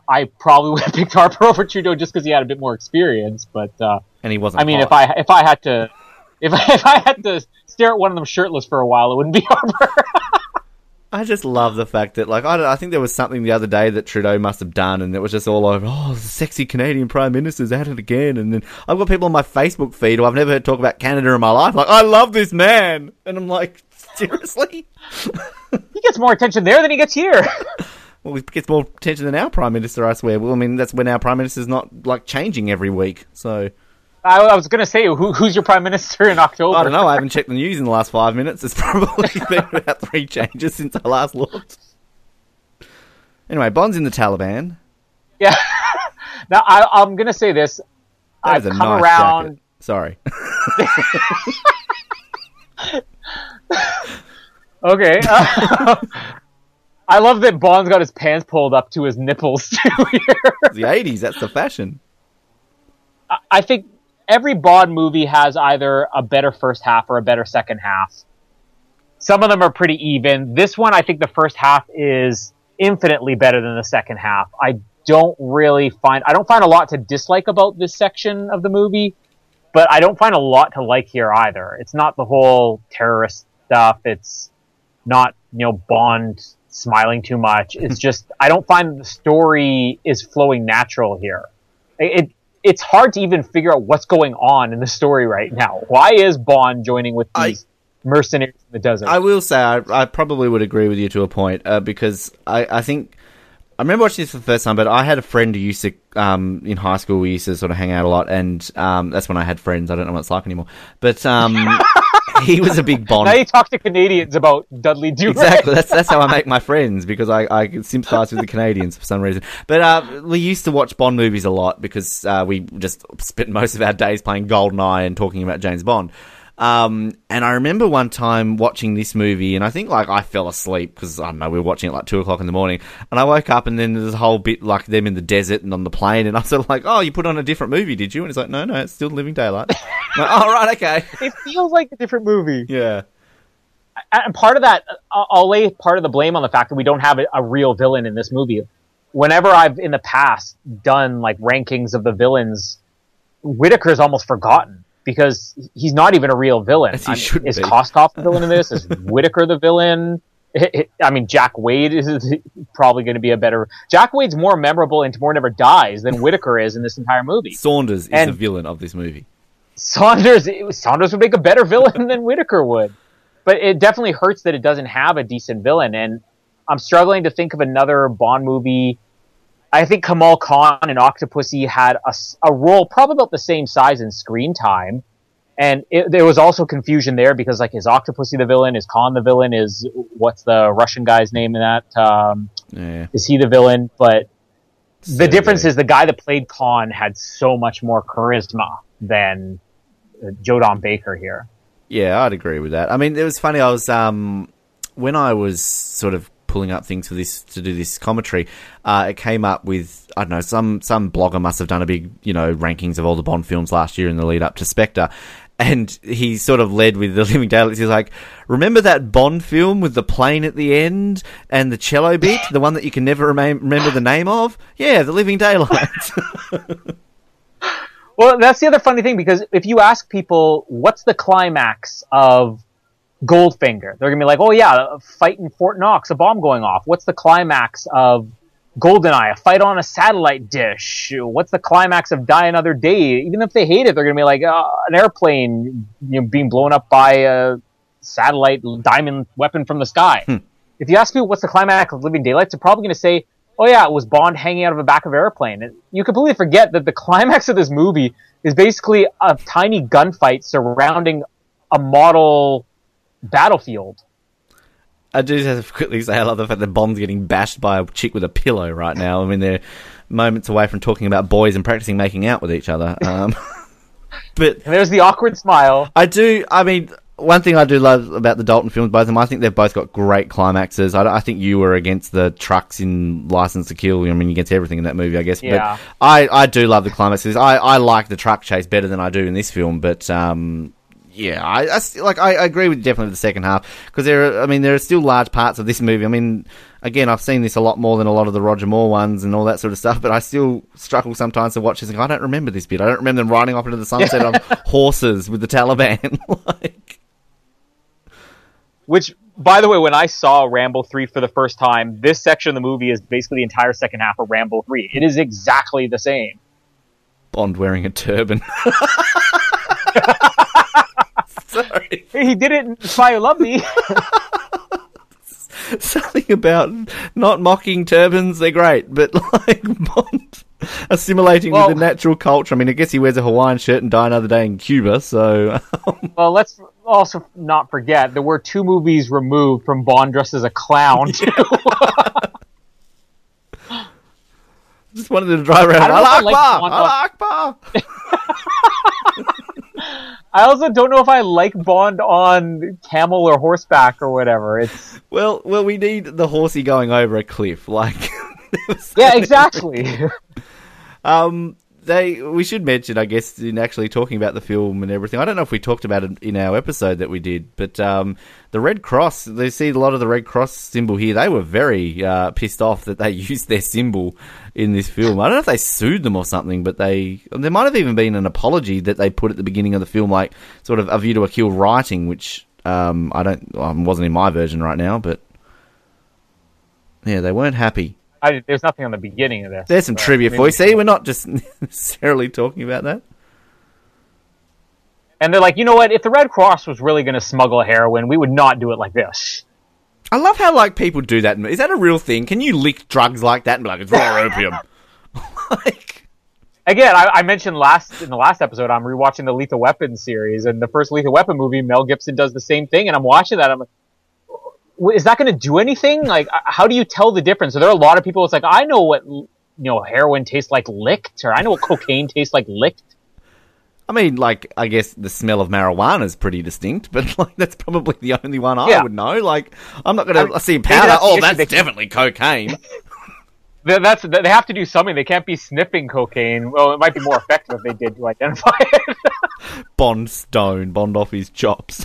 I probably [laughs] would have picked Harper over Trudeau just because he had a bit more experience, but, uh, And he wasn't. I mean, hot. if I, if I had to, if I, [laughs] if I had to stare at one of them shirtless for a while, it wouldn't be [laughs] Harper. I just love the fact that, like, I, don't, I think there was something the other day that Trudeau must have done, and it was just all over. Oh, the sexy Canadian Prime Minister's at it again, and then I've got people on my Facebook feed who I've never heard talk about Canada in my life. Like, I love this man, and I'm like, [laughs] seriously? he gets more attention there than he gets here. Well, he gets more attention than our Prime Minister, I swear. Well, I mean, that's when our Prime Minister's not like changing every week. So I, I was gonna say, who, who's your prime minister in October? I don't know. I haven't checked [laughs] the news in the last five minutes. It's probably [laughs] been about three changes since I last looked. Anyway, Bond's in the Taliban. Yeah. [laughs] now I, I'm gonna say this. That I've come nice around. jacket. Sorry. Okay. uh, I love that Bond's got his pants pulled up to his nipples too. Here. the 80s, that's the fashion. I think every Bond movie has either a better first half or a better second half. Some of them are pretty even. This one, I think the first half is infinitely better than the second half. I don't really find, I don't find a lot to dislike about this section of the movie, but I don't find a lot to like here either. It's not the whole terrorist stuff. It's not, you know, Bond smiling too much. It's [laughs] just, I don't find the story is flowing natural here. It, it it's hard to even figure out what's going on in the story right now. Why is Bond joining with I- these mercenaries in the desert? I will say, I, I probably would agree with you to a point, uh, because I, I think. I remember watching this for the first time, but I had a friend who used to, um, in high school, we used to sort of hang out a lot, and um, that's when I had friends. I don't know what it's like anymore. But um, [laughs] [laughs] he was a big Bond now you talk to Canadians about Dudley Do exactly. That's that's how I make [laughs] my friends because I I sympathise with the Canadians for some reason. But uh, we used to watch Bond movies a lot because uh, we just spent most of our days playing GoldenEye and talking about James Bond. Um, and I remember one time watching this movie, and I think like I fell asleep because I don't know we were watching it like two o'clock in the morning, and I woke up and then there's a whole bit like them in the desert and on the plane, and I was sort [laughs] of like, oh, you put on a different movie, did you? And it's like, no, no, it's still Living Daylight. [laughs] Like, oh right, okay, [laughs] It feels like a different movie. yeah. And part of that, I'll lay part of the blame on the fact that we don't have a, a real villain in this movie. Whenever I've in the past done like rankings of the villains, Whitaker's almost forgotten because he's not even a real villain. I mean, is be. Koskov the villain in this? Is [laughs] Whitaker the villain? It- it- I mean, Jack Wade is [laughs] probably going to be a better. Jack Wade's more memorable and Tomorrow Never Dies than Whitaker is in this entire movie. Saunders is And- the villain of this movie. Saunders Saunders would make a better villain than Whitaker would. But it definitely hurts that it doesn't have a decent villain. And I'm struggling to think of another Bond movie. I think Kamal Khan and Octopussy had a role probably about the same size in screen time. And it, there was also confusion there because, like, is Octopussy the villain? Is Khan the villain? Is what's the Russian guy's name in that? Um, Yeah. is he the villain? But the Sergei. difference is the guy that played Khan had so much more charisma than uh, Joe Don Baker here. Yeah, I'd agree with that. I mean, it was funny. I was um when I was sort of pulling up things for this to do this commentary. Uh, it came up with I don't know some some blogger must have done a big you know rankings of all the Bond films last year in the lead up to Spectre. And he sort of led with the Living Daylights. He's like, "Remember that Bond film with the plane at the end and the cello bit, the one that you can never remember the name of? Yeah, the Living Daylights." [laughs] Well, that's the other funny thing because if you ask people what's the climax of Goldfinger. They're gonna be like, oh yeah, a fight in Fort Knox, a bomb going off. What's the climax of Goldeneye, a fight on a satellite dish? What's the climax of Die Another Day? Even if they hate it, they're gonna be like uh, an airplane you know, being blown up by a satellite diamond weapon from the sky. Hmm. If you ask me what's the climax of Living Daylights, they're probably gonna say, oh yeah, it was Bond hanging out of the back of an airplane. And you completely forget that the [laughs] climax of this movie is basically a tiny gunfight surrounding a model battlefield. I do have to quickly say I love the fact that Bond's getting bashed by a chick with a pillow right now. I mean, they're moments away from talking about boys and practicing making out with each other. Um, [laughs] but And there's the awkward smile. I do. I mean, one thing I do love about the Dalton films, both of them, I think they've both got great climaxes. I, I think you were against the trucks in License to Kill. I mean, against everything in that movie, I guess. Yeah. But I, I do love the climaxes. I, I like the truck chase better than I do in this film. But um, yeah, I, I still- like I, I agree with definitely the second half because there. Are, I mean, there are still large parts of this movie. I mean. Again, I've seen this a lot more than a lot of the Roger Moore ones and all that sort of stuff, but I still struggle sometimes to watch this and go, I don't remember this bit. I don't remember them riding off into the sunset on [laughs] horses with the Taliban. [laughs] like, Which, by the way, when I saw Rambo 3 for the first time, this section of the movie is basically the entire second half of Rambo 3. It is exactly the same. Bond wearing a turban. [laughs] Sorry. He did it in Spy Who Loved Me. [laughs] Something about not mocking turbans, they're great, but [laughs] like Bond assimilating Well- with the natural culture. I mean, I guess he wears a Hawaiian shirt and die another day in Cuba, so. [laughs] well, let's also not forget there we're two movies removed from Bond dressed as a clown, too. just wanted to drive around. Allah I like Akbar! Allah Akbar! I also don't know if I like Bond on camel or horseback or whatever. It's Well, well, we need the horsey going over a cliff, like. [laughs] yeah, exactly. [laughs] Um, they we should mention, I guess, in actually talking about the film and everything. I don't know if we talked about it in our episode that we did, but um, the Red Cross. They see a lot of the Red Cross symbol here. They were very uh, pissed off that they [laughs] used their symbol in this film. I don't know if they sued them or something, but they there might have even been an apology that they put at the beginning of the film, like sort of a view to a kill writing, which um, I don't um, wasn't in my version right now, but yeah, they weren't happy. I, there's nothing on the beginning of this. There's some trivia for you. See, we're not just [laughs] necessarily talking about that. And they're like, you know what? If the Red Cross was really going to smuggle heroin, we would not do it like this. I love how like people do that. Is that a real thing? Can you lick drugs like that and be like it's raw opium? [laughs] like, Again, I, I mentioned last in the last episode, I'm rewatching the Lethal Weapon series, and the first Lethal Weapon movie, Mel Gibson does the same thing, and I'm watching that. I'm like, "W- is that going to do anything? Like, how do you tell the difference? So there are a lot of people. It's like I know what you know heroin tastes like licked, or I know what cocaine tastes like licked. I mean, like I guess the smell of marijuana is pretty distinct, but [laughs] like that's probably the only one I Yeah. would know. Like I'm not gonna I mean, see powder. that's Oh, that's They- definitely cocaine. [laughs] [laughs] That's they have to do something. They can't be sniffing cocaine. Well, it might be more effective if they did to identify it. Bond stone, Bond off his chops.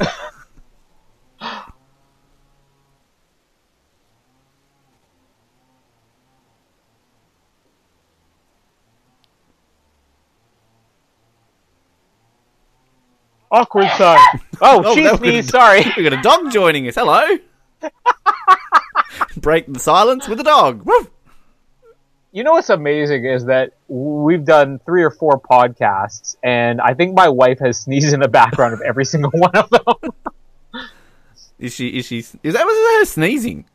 Awkward sign. [laughs] Oh, Oh, cheese me. would've- Sorry. [laughs] we got a dog joining us. Hello. [laughs] Break the silence with a dog. Woof. You know what's amazing is that we've done three or four podcasts, and I think my wife has sneezed in the background of every single one of them. Is she? Is she? Is that was her sneezing?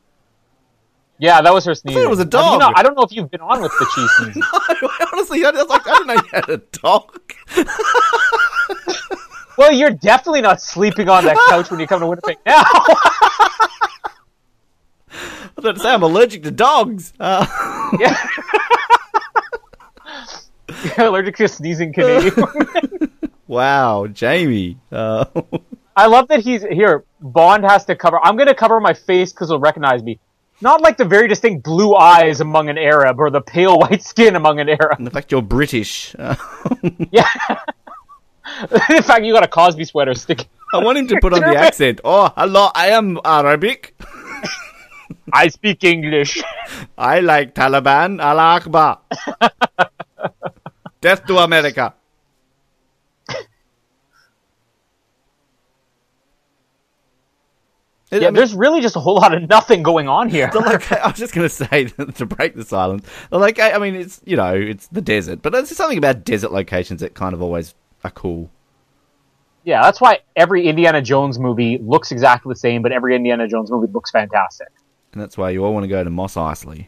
yeah, that was her sneeze. it was a Have you dog. not- I don't know if you've been on with the cheese sneezing. Honestly, I was like, I didn't know you had a dog. Well, you're definitely not sleeping on that couch when you come to Winnipeg [laughs] now. I was about to say I'm allergic to dogs. Uh, yeah. You're allergic to sneezing Canadian. [laughs] wow, Jamie. Uh, I love that he's here. Bond has to cover. I'm going to cover my face because he'll recognize me. Not like the very distinct blue eyes among an Arab or the pale white skin among an Arab. and the fact you're British. [laughs] Yeah. [laughs] In fact, you got a Cosby sweater sticking. I want him to put on the [laughs] accent. Oh, hello, I am Arabic. [laughs] I speak English. I like Taliban. Allah Akbar. Death to America. Yeah, I mean, there's really just a whole lot of nothing going on here. loca- I was just going to say to break the silence. The loca- I mean, it's you know, it's the desert, but there's something about desert locations that kind of always are cool. yeah, that's why every Indiana Jones movie looks exactly the same, but every Indiana Jones movie looks fantastic. And that's why you all want to go to Mos Eisley.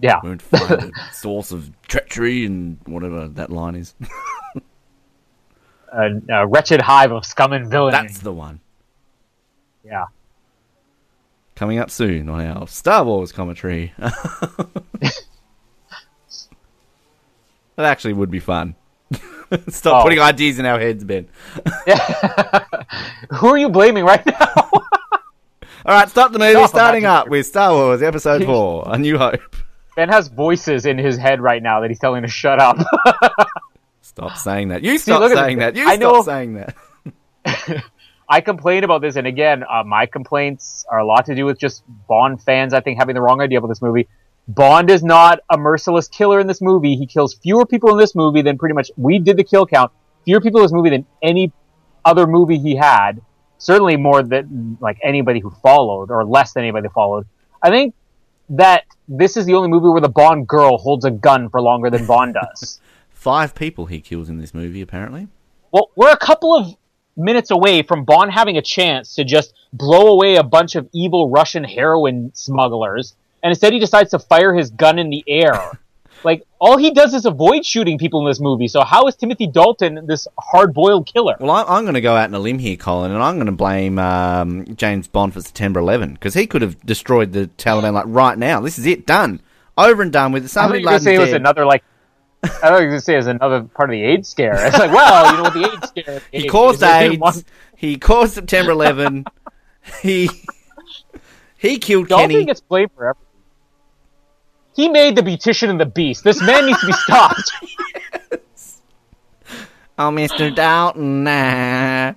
Yeah. We find [laughs] a source of treachery and whatever that line is. [laughs] A, a wretched hive of scum and villainy. That's the one. yeah. Coming up soon on our Star Wars commentary. [laughs] that actually would be fun. [laughs] Stop Oh. putting ideas in our heads, Ben. [laughs] Who are you blaming right now? [laughs] All right, stop the movie. Stop, starting up with Star Wars Episode 4 A New Hope. ben has voices in his head right now that he's telling to shut up. Stop saying that. You stop at saying that. You I stop know- saying that. I complain about this, and again, uh, my complaints are a lot to do with just Bond fans, I think, having the wrong idea about this movie. Bond is not a merciless killer in this movie. He kills fewer people in this movie than pretty much we did the kill count. Fewer people in this movie than any other movie he had. Certainly more than like anybody who followed, or less than anybody who followed. I think that this is the only movie where the Bond girl holds a gun for longer than Bond does. [laughs] Five people he kills in this movie, apparently. Well, we're a couple of minutes away from Bond having a chance to just blow away a bunch of evil Russian heroin smugglers, and instead he decides to fire his gun in the air. [laughs] like, all he does is avoid shooting people in this movie, so how is Timothy Dalton this hard boiled killer? Well, I, I'm going to go out on a limb here, Colin, and I'm going to blame um, James Bond for September 11 because he could have destroyed the Taliban like right now. This is it, done, over and done with. I Somebody going to say it was another, like, I thought you were going to say it was another part of the AIDS scare. It's like, well, you know what the AIDS scare He is, caused didn't want- AIDS. He caused September 11. [laughs] he he killed Dalton Kenny. gets blamed for everything. He made the Beautician and the Beast. This man needs to be stopped. [laughs] Oh, Mr. Dalton. Nah.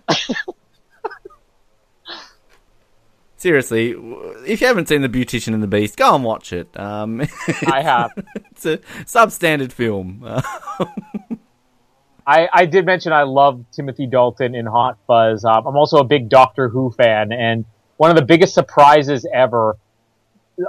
Seriously, if you haven't seen The Beautician and the Beast, go and watch it. Um, [laughs] I have. it's a substandard film. I, I did mention I love Timothy Dalton in Hot Fuzz. Um, I'm also a big Doctor Who fan, and one of the biggest surprises ever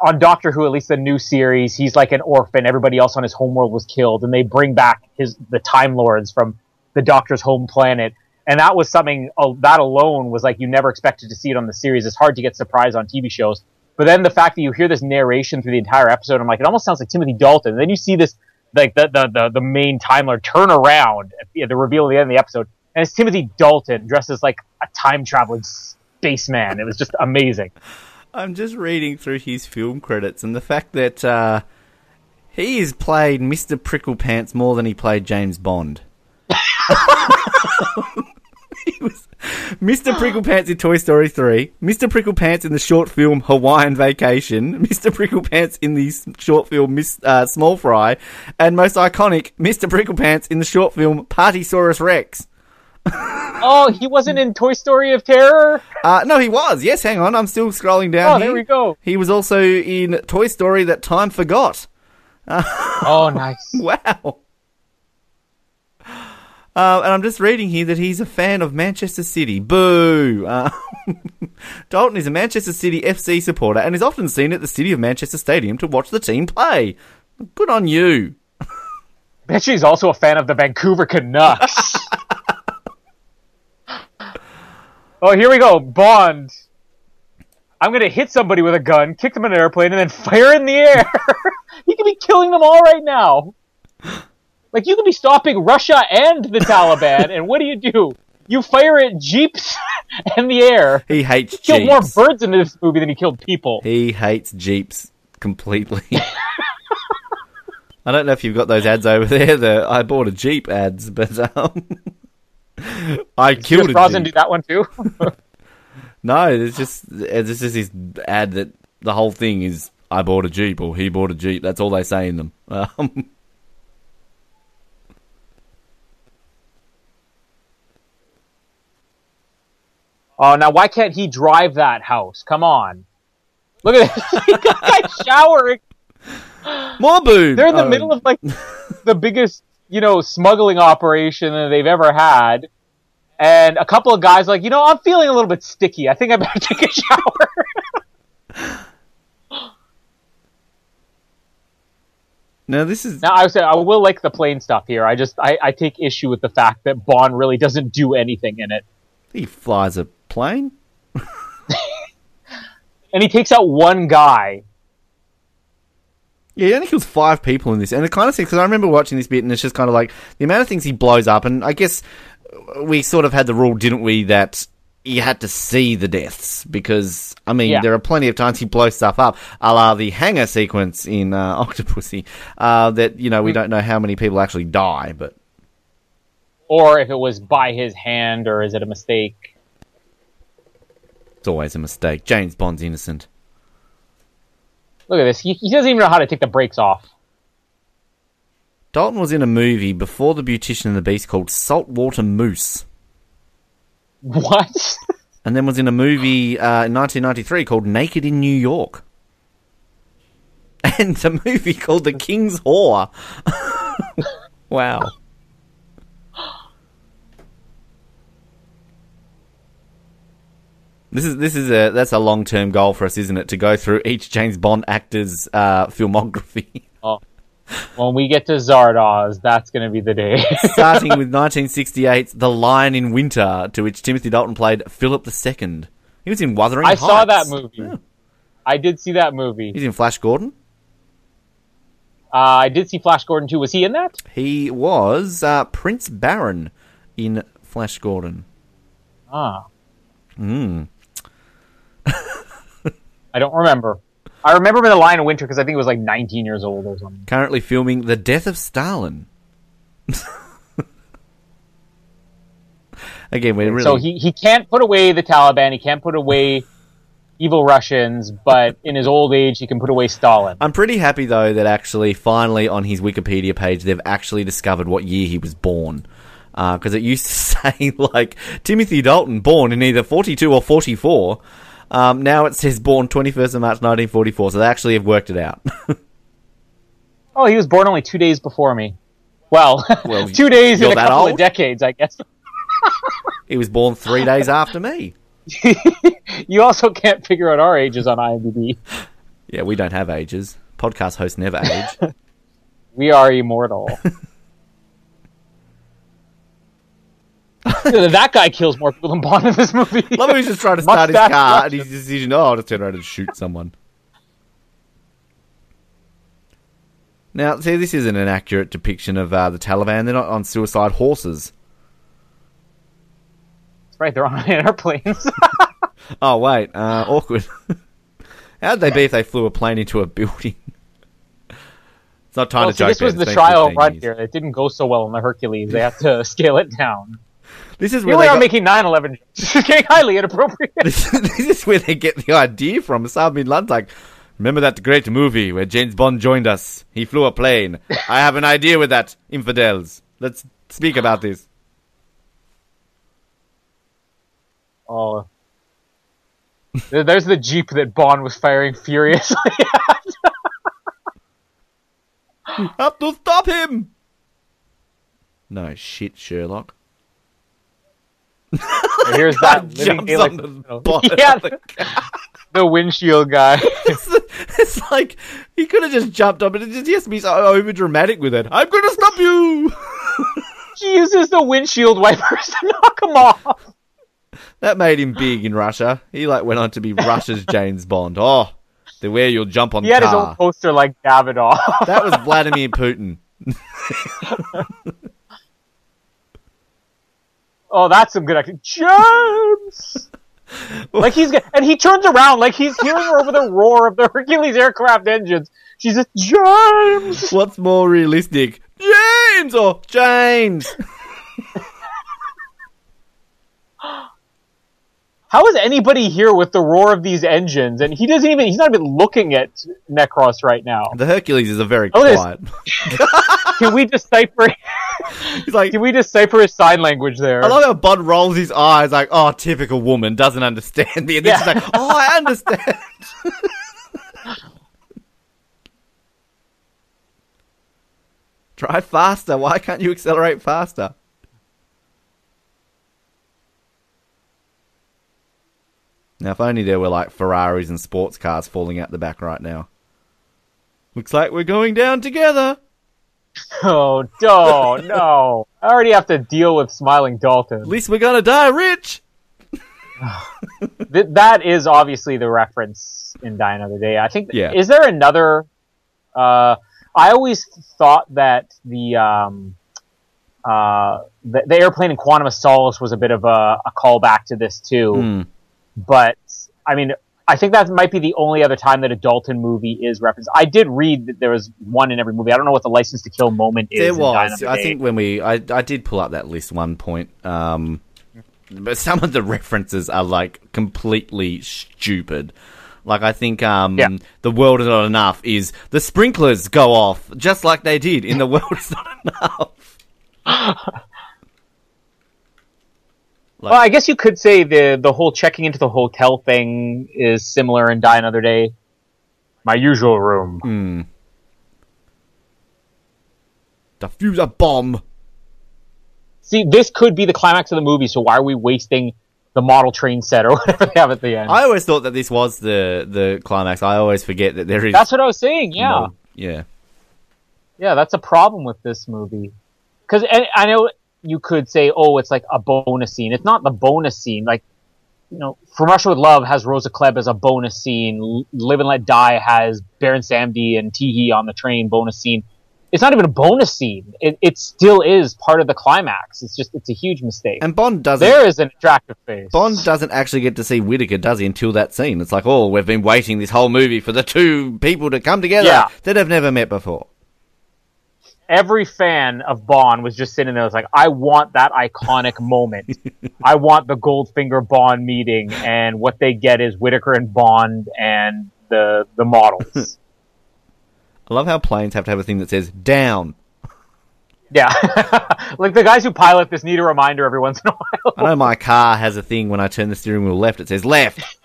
on Doctor Who, at least the new series, he's like an orphan. Everybody else on his homeworld was killed, and they bring back his the Time Lords from the Doctor's home planet. And that was something uh, that alone was like you never expected to see it on the series. It's hard to get surprised on TV shows. But then the fact that you hear this narration through the entire episode, I'm like, it almost sounds like Timothy Dalton. And then you see this like the the the, the main Time Lord turn around at the, the reveal at the end of the episode, and it's Timothy Dalton dressed as like a time traveling spaceman. It was just amazing. I'm just reading through his film credits, and the fact that uh, he has played Mr. Pricklepants more than he played James Bond. [laughs] Mr. Pricklepants in Toy Story 3, Mr. Pricklepants in the short film Hawaiian Vacation, Mr. Pricklepants in the short film Miss uh, Small Fry, and most iconic, Mr. Pricklepants in the short film Partysaurus Rex. [laughs] Oh, he wasn't in Toy Story of Terror. Uh, no, he was. Yes, hang on. I'm still scrolling down Oh, here. there we go. He was also in Toy Story That Time Forgot. [laughs] Oh, nice. [laughs] Wow. Uh, and I'm just reading here that he's a fan of Manchester City. Boo! Uh, Dalton is a Manchester City FC supporter and is often seen at the City of Manchester Stadium to watch the team play. Good on you. Bet you he's also a fan of the Vancouver Canucks. Oh, here we go. Bond. I'm gonna hit somebody with a gun, kick them in an airplane, and then [laughs] fire in the air. [laughs] he could be killing them all right now. Like you could be stopping Russia and the Taliban, and what do you do? You fire at jeeps [laughs] in the air. He hates Killed more birds in this movie than he killed people. He hates Jeeps completely. I don't know if you've got those ads over there, the I bought a Jeep ads, but um, I killed Pierce a Brosnan do that one too. [laughs] No, it's just it's just this ad that the whole thing is I bought a Jeep or he bought a Jeep. That's all they say in them. [laughs] Um, Oh, now why can't he drive that house? Come on. Look at this. Guy showering. more boob. They're in the Oh, middle of like [laughs] the biggest, you know, smuggling operation that they've ever had. and a couple of guys like, you know, I'm feeling a little bit sticky. I think I better [laughs] take a shower. [laughs] No, this is now, I say I will like the plane stuff here. I just I, I take issue with the fact that Bond really doesn't do anything in it, he flies a plane. [laughs] and he takes out one guy. Yeah, he only kills five people in this, and it kind of seems because I remember watching this bit, and it's just kind of like the amount of things he blows up, and I guess we sort of had the rule, didn't we, that you had to see the deaths because I mean Yeah. there are plenty of times he blows stuff up, a la the hangar sequence in uh, [laughs] Octopussy, uh, that you know we don't know how many people actually die, but Or if it was by his hand, or is it a mistake? it's always a mistake. James Bond's innocent. Look at this. He, he doesn't even know how to take the brakes off. Dalton was in a movie before The Beautician and the Beast called Saltwater Moose. [laughs] What? and then was in a movie uh, in 1993 called Naked in New York. [laughs] And a movie called The King's Whore. [laughs] wow. This is this is a that's a long term goal for us, isn't it? To go through each James Bond actor's uh, filmography, [laughs] oh. When we get to Zardoz, that's going to be the day. [laughs] starting with 1968's The Lion in Winter, to which Timothy Dalton played Philip II. He was in Wuthering I Heights. saw that movie. Yeah. I did see that movie. He's in Flash Gordon. Uh, I did see Flash Gordon too. Was he in that? He was uh, Prince Barin in Flash Gordon. Ah, Mm. I don't remember. I remember him in The Lion of Winter because I think it was like 19 years old or something. Currently filming The Death of Stalin. [laughs] Again, we're really So he, he can't put away the Taliban. He can't put away evil Russians, but in his old age, he can put away Stalin. I'm pretty happy though that actually finally on his Wikipedia page they've actually discovered what year he was born. Uh, because it used to [laughs] say like Timothy Dalton born in either 42 or 44. Um, now it says born 21st of March 1944. So they actually have worked it out. [laughs] Oh, he was born only two days before me. Well, [laughs] Well, two days in a couple old? of decades, I guess. [laughs] he was born three days after me. you also can't figure out our ages on IMDb. Yeah, we don't have ages. Podcast hosts never age. We are immortal. That guy kills more people than Bond in this movie. [laughs] Love how he's just trying to start his car and he's decision, oh, I'll just turn around and shoot someone. Now, see, this isn't an accurate depiction of uh, the Taliban. They're not on suicide horses. That's right, they're on [laughs] airplanes. [laughs] Oh, wait, uh, awkward. How'd they be if they flew a plane into a building? it's not time well, to see, joke. this was the trial 15 run years. here. It didn't go so well in the Hercules. They had to scale it down. This is where we they are got- making 9-11 jokes. [laughs] getting highly inappropriate. this, [laughs] this is where they get the idea from. Saab bin like, remember that great movie where James Bond joined us? He flew a plane. I have an idea with that, infidels. Let's speak about this. Oh. There- There's the jeep that Bond was firing furiously [laughs] at. Have to stop him! No shit, Sherlock. Here's [laughs] that living jumps on the [laughs] yeah, the [laughs] the windshield guy. It's, it's like he could have just jumped up, but it just he has to be so over dramatic with it. I'm gonna stop you. She uses the windshield wipers to knock him off. That made him big in Russia. He like went on to be Russia's James Bond. Oh, the way you'll jump on He had his own poster like Davidoff. That was Vladimir Putin. Oh, that's some good acting. James! [laughs] like he's and he turns around like he's hearing over the roar of the [laughs] Hercules aircraft engines. She's just James. What's more realistic, James or James? [gasps] How is anybody here with the roar of these engines? And he doesn't even—he's not even looking at Necros right now. The Hercules is a very Oh, quiet. [laughs] Can we decipher? [laughs] He's like, Can we decipher his sign language there? I love how Bud rolls his eyes like, oh, typical woman doesn't understand me. And then Yeah. she's [laughs] like, oh, I understand. [laughs] Drive faster. Why can't you accelerate faster? Now, if only there were like Ferraris and sports cars falling out the back right now. Looks like we're going down together. [laughs] Oh, no, no. I already have to deal with Smiling Dalton. At least we're gonna die rich. Th- that is obviously the reference in Die Another Day. I think. Yeah. Is there another? Uh, I always thought that the um, uh, the, the airplane in Quantum of Solace was a bit of a, a callback to this too. Hmm. But I mean, I think that might be the only other time that a Dalton movie is referenced. I did read that there was one in every movie. I don't know what the License to Kill moment is. There was. I think when we, I, I did pull up that list one point. Um, but some of the references are like completely stupid. Like I think um, Yeah. the world is not enough is the sprinklers go off just like they did in the world is not enough. [laughs] Well, I guess you could say the the whole checking into the hotel thing is similar in Die Another Day. My usual room. Hmm. Defuse a bomb. See, this could be the climax of the movie. So why are we wasting the model train set or [laughs] whatever they have at the end? I always thought that this was the the climax. I always forget that there is. That's what I was saying. Yeah, no- yeah. yeah, that's a problem with this movie. Because I know you could say, oh, it's like a bonus scene. It's not the bonus scene. Like, you know, From Russia with Love has Rosa Klebb as a bonus scene. Live and Let Die has Baron Samedi and Teehee on the train bonus scene. It's not even a bonus scene. It, it still is part of the climax. It's just, it's a huge mistake. And Bond doesn't. there is an attractive face. Bond doesn't actually get to see Whitaker, does he, until that scene? It's like, oh, we've been waiting this whole movie for the two people to come together Yeah. that have never met before. Every fan of Bond was just sitting there. Was like, I want that iconic moment. [laughs] I want the Goldfinger Bond meeting, and what they get is Whitaker and Bond and the the models. [laughs] I love how planes have to have a thing that says down. yeah, [laughs] like the guys who pilot this need a reminder every once in a while. I know my car has a thing when I turn the steering wheel left, it says left.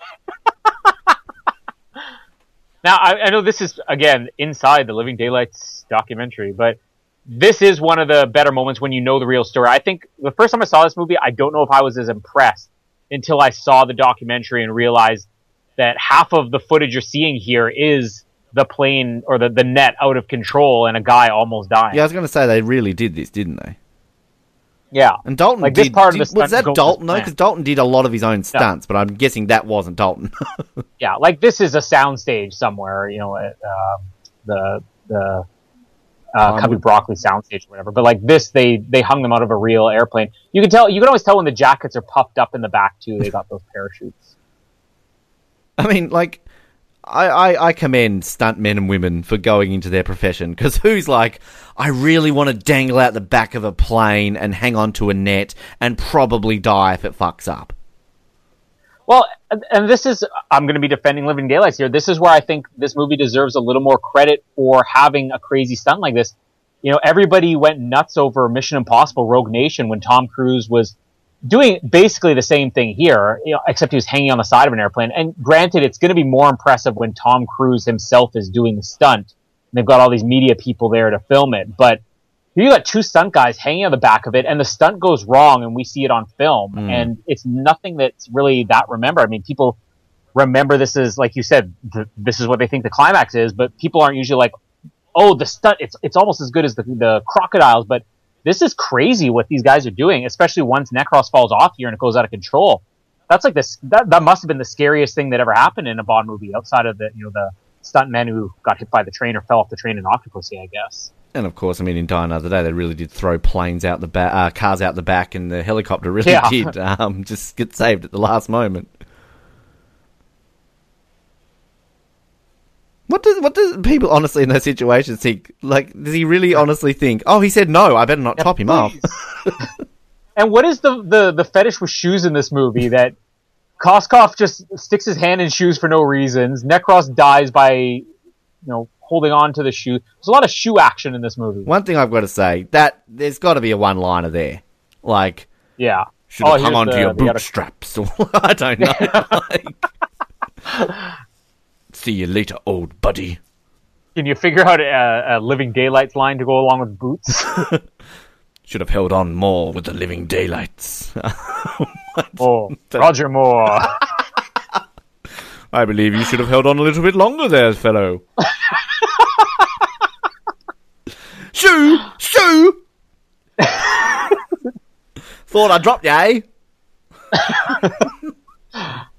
Now, I, I know this is again inside the Living Daylights documentary, but this is one of the better moments when you know the real story. I think the first time I saw this movie, I don't know if I was as impressed until I saw the documentary and realized that half of the footage you're seeing here is the plane or the, the net out of control and a guy almost dying. Yeah, I was going to say they really did this, didn't they? Yeah. And Dalton Like, did. this part of did- the was that Dalton? No, because Dalton did a lot of his own stunts, but I'm guessing that wasn't Dalton. [laughs] yeah, like this is a soundstage somewhere, you know, at um, the the uh, Um, Cubby Broccoli soundstage or whatever. But like this, they they hung them out of a real airplane. You can tell, you can always tell when the jackets are puffed up in the back too. They got those parachutes. I mean, like, I, I, I commend stuntmen and women for going into their profession because who's like, I really want to dangle out the back of a plane and hang on to a net and probably die if it fucks up. Well, and- this is I'm going to be defending Living Daylights here. This is where I think this movie deserves a little more credit for having a crazy stunt like this. You know, everybody went nuts over Mission Impossible: Rogue Nation when Tom Cruise was doing basically the same thing here, you know, except he was hanging on the side of an airplane. And granted, it's going to be more impressive when Tom Cruise himself is doing the stunt. And they've got all these media people there to film it, but you got two stunt guys hanging on the back of it, and the stunt goes wrong, and we see it on film, Mm. and it's nothing that's really that remembered. I mean, people remember this is like you said, th- this is what they think the climax is, but people aren't usually like, oh, the stunt, it's it's almost as good as the the crocodiles, but this is crazy what these guys are doing, especially once Necros falls off here and it goes out of control. That's like this. That that must have been the scariest thing that ever happened in a Bond movie, outside of the you know the stunt stuntmen who got hit by the train or fell off the train in Octopussy, I guess. And of course, I mean, in Die Another Day, they really did throw planes out the back, uh, cars out the back, and the helicopter really Yeah. did [laughs] um, just get saved at the last moment. What does what does people honestly in those situations think? Like, does he really honestly think? Oh, he said no. I better not top him off. [laughs] And what is the, the, the fetish with shoes in this movie that Koskov just sticks his hand in shoes for no reasons. Necros dies by, you know, holding on to the shoe. There's a lot of shoe action in this movie. One thing I've got to say that there's got to be a one liner there. Like, Yeah. should have Oh, hung on to the- your the other- bootstraps, or [laughs] I don't know. Like, [laughs] see you later, old buddy. Can you figure out a, a Living Daylights line to go along with boots? [laughs] Should have held on more with the living daylights. oh, Roger Moore. I believe you should have held on a little bit longer there, fellow. [laughs] shoo! Shoo! [laughs] Thought I dropped you, eh? [laughs]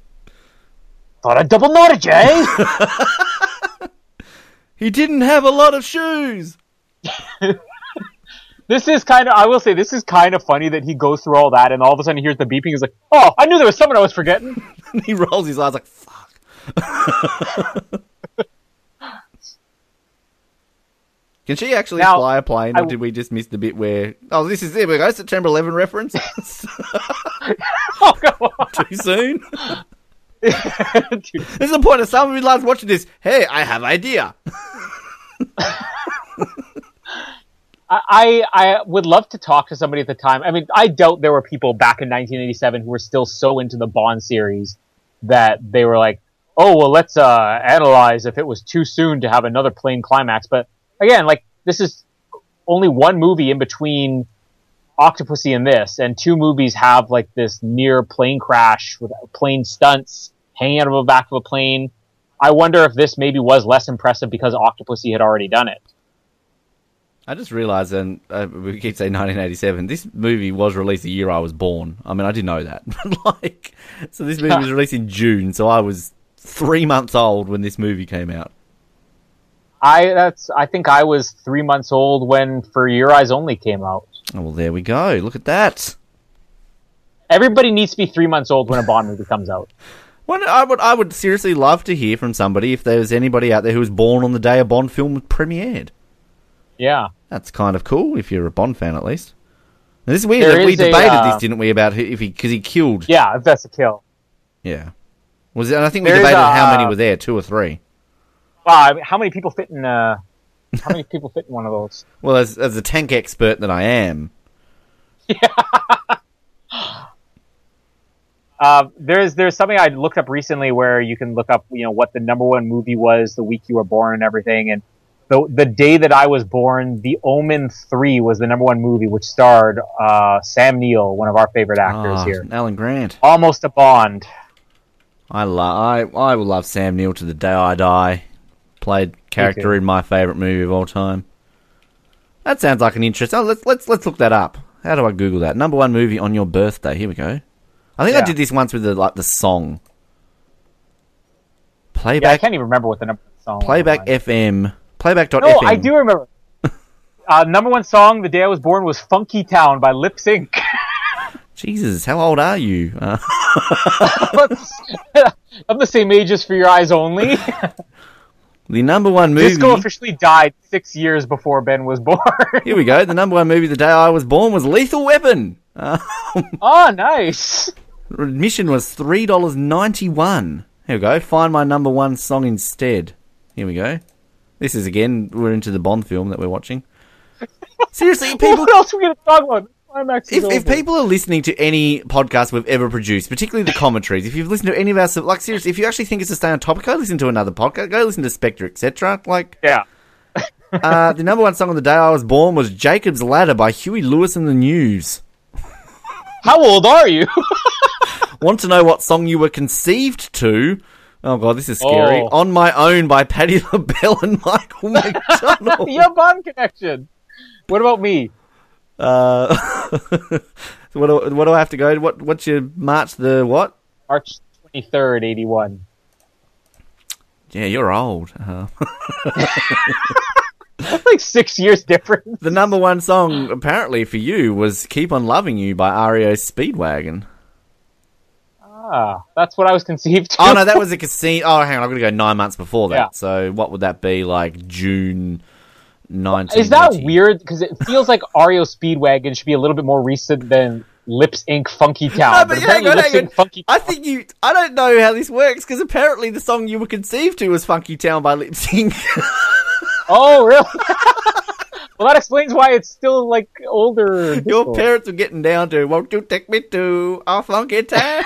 Thought I double knotted you, eh? He didn't have a lot of shoes. this is kind of, I will say, this is kind of funny that he goes through all that and all of a sudden he hears the beeping. He's like, oh, I knew there was someone I was forgetting. he rolls his eyes like, fuck. [laughs] Can she actually Now, fly a plane, or I- did we just miss the bit where? Oh, this is there we go. September 11 reference. [laughs] oh. [laughs] Too soon. This is the point of some of you lads watching this. Hey, I have idea. I, I would love to talk to somebody at the time. I mean, I doubt there were people back in 1987 who were still so into the Bond series that they were like, oh, well, let's uh, analyze if it was too soon to have another plane climax. But again, like, this is only one movie in between Octopussy and this, and two movies have like this near plane crash with plane stunts hanging out of the back of a plane. I wonder if this maybe was less impressive because Octopussy had already done it. I just realised, and uh, we keep saying 1987. This movie was released the year I was born. I mean, I didn't know that, [laughs] like, so this movie [laughs] was released in June, so I was three months old when this movie came out. I that's I think I was three months old when For Your Eyes Only came out. Oh, well, there we go. Look at that. Everybody needs to be three months old when a Bond movie comes out. [laughs] Well, I would, I would seriously love to hear from somebody if there was anybody out there who was born on the day a Bond film premiered. Yeah, That's kind of cool if you're a Bond fan, at least. And this is weird. There that we is a, debated uh, this, didn't we? About if he because he killed. yeah, if that's a kill. Yeah. Was it, and I think we There is debated a- how many were there, two or three. Wow, I mean, how many people fit in? Uh, how many people fit in one of those? [laughs] Well, as as a tank expert that I am, [laughs] Uh, there's there's something I looked up recently where you can look up you know what the number one movie was the week you were born and everything and the the day that I was born The Omen three was the number one movie which starred uh, Sam Neill one of our favorite actors Ah, here Alan Grant. almost a Bond I love. I I will love Sam Neill to the day I die. Played character in my favorite movie of all time. That sounds like an interest. Oh, let's let's let's look that up. How do I Google that? Number one movie on your birthday. Here we go. I think I Yeah. did this once with the like the song. yeah I Playback can't even remember what the number one song was. Playback FM. Playback.fm. No, I do remember. [laughs] uh, number one song the day I was born was "Funky Town" by Lip Sync. Jesus, how old are you? Uh, [laughs] I'm the same age as For Your Eyes Only. [laughs] the number one movie. Disco officially died six years before Ben was born. Here we go. The number one movie the day I was born was Lethal Weapon. Uh, [laughs] oh, nice. admission was three dollars ninety one. Here we go. Find my number one song instead. Here we go. This is again. We're into the Bond film that we're watching. Seriously, people. what else are we to talk about? Climax If, if people are listening to any podcast we've ever produced, particularly the commentaries, if you've listened to any of our like seriously, if you actually think it's a stay on topic, go listen to another podcast. Go listen to Spectre, etc. Like yeah. [laughs] uh, the number one song on the day I was born was "Jacob's Ladder" by Huey Lewis and the News. How old are you? [laughs] Want to know what song you were conceived to? Oh god, this is scary. Oh. On My Own by Patti LaBelle and Michael [laughs] McDonald. you have Bond connection. What about me? Uh, [laughs] what, do, what do I have to go? What What's your March the what? March 23rd, 81. Yeah, you're old. Uh, [laughs] like six years difference. the number one song apparently for you was "Keep on Loving You" by REO Speedwagon. Ah, that's what I was conceived to. Oh no, that was a casino. Oh, hang on, I'm gonna go nine months before that. Yeah. So what would that be? Like June nineteen. Is that weird? Because it feels like REO Speedwagon should be a little bit more recent than Lipps Inc. Funky [laughs] Town. No, but hang apparently on, Lips hang on. Inc. Funky I think you. I don't know how this works because apparently the song you were conceived to was "Funky Town" by Lip Sync. [laughs] Oh, really? [laughs] well, that explains why it's still like older. Your parents were getting down to "Won't you take me to a funky town?"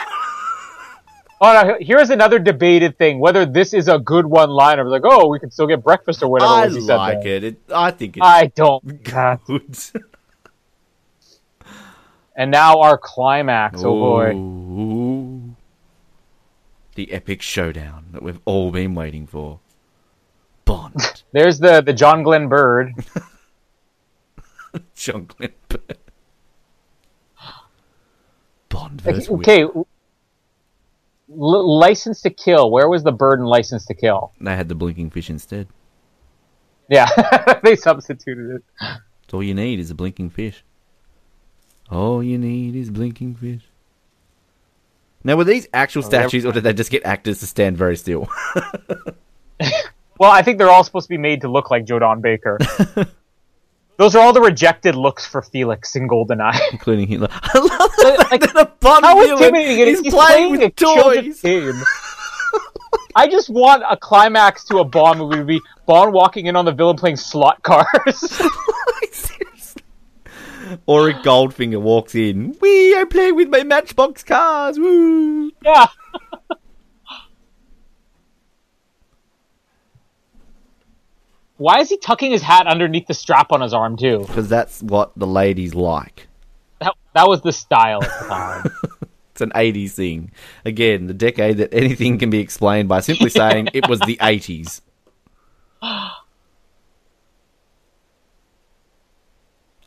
Oh, no, here's another debated thing: whether this is a good one-liner. Like, oh, we can still get breakfast or whatever. I like it. it. I think it's I don't. God. [laughs] good. [laughs] And now our climax. Oh boy. The epic showdown that we've all been waiting for. Bond. [laughs] There's the the John Glen Bird. John Glen. [gasps] Bond versus okay, L- License to Kill. Where was the bird in License to Kill? They had the blinking fish instead. Yeah, [laughs] they substituted it. All you need is a blinking fish. All you need is blinking fish. Now, were these actual oh, statues, or did they just get actors to stand very still? [laughs] [laughs] well, I think they're all supposed to be made to look like Joe Don Baker. Those are all the rejected looks for Felix in GoldenEye. Including Hitler. [laughs] I love the Like, that a Bond How intimidating it is! is He's playing playing a with children's toys. game. [laughs] I just want a climax to a Bond movie to be Bond walking in on the villain playing slot cars. [laughs] Or a Goldfinger walks in. We are playing with my Matchbox cars. Woo! yeah. Why is he tucking his hat underneath the strap on his arm too? Because that's what the ladies like. That, that was the style at the time. [laughs] It's an 80s thing. Again, the decade that anything can be explained by simply [laughs] saying it was the 80s.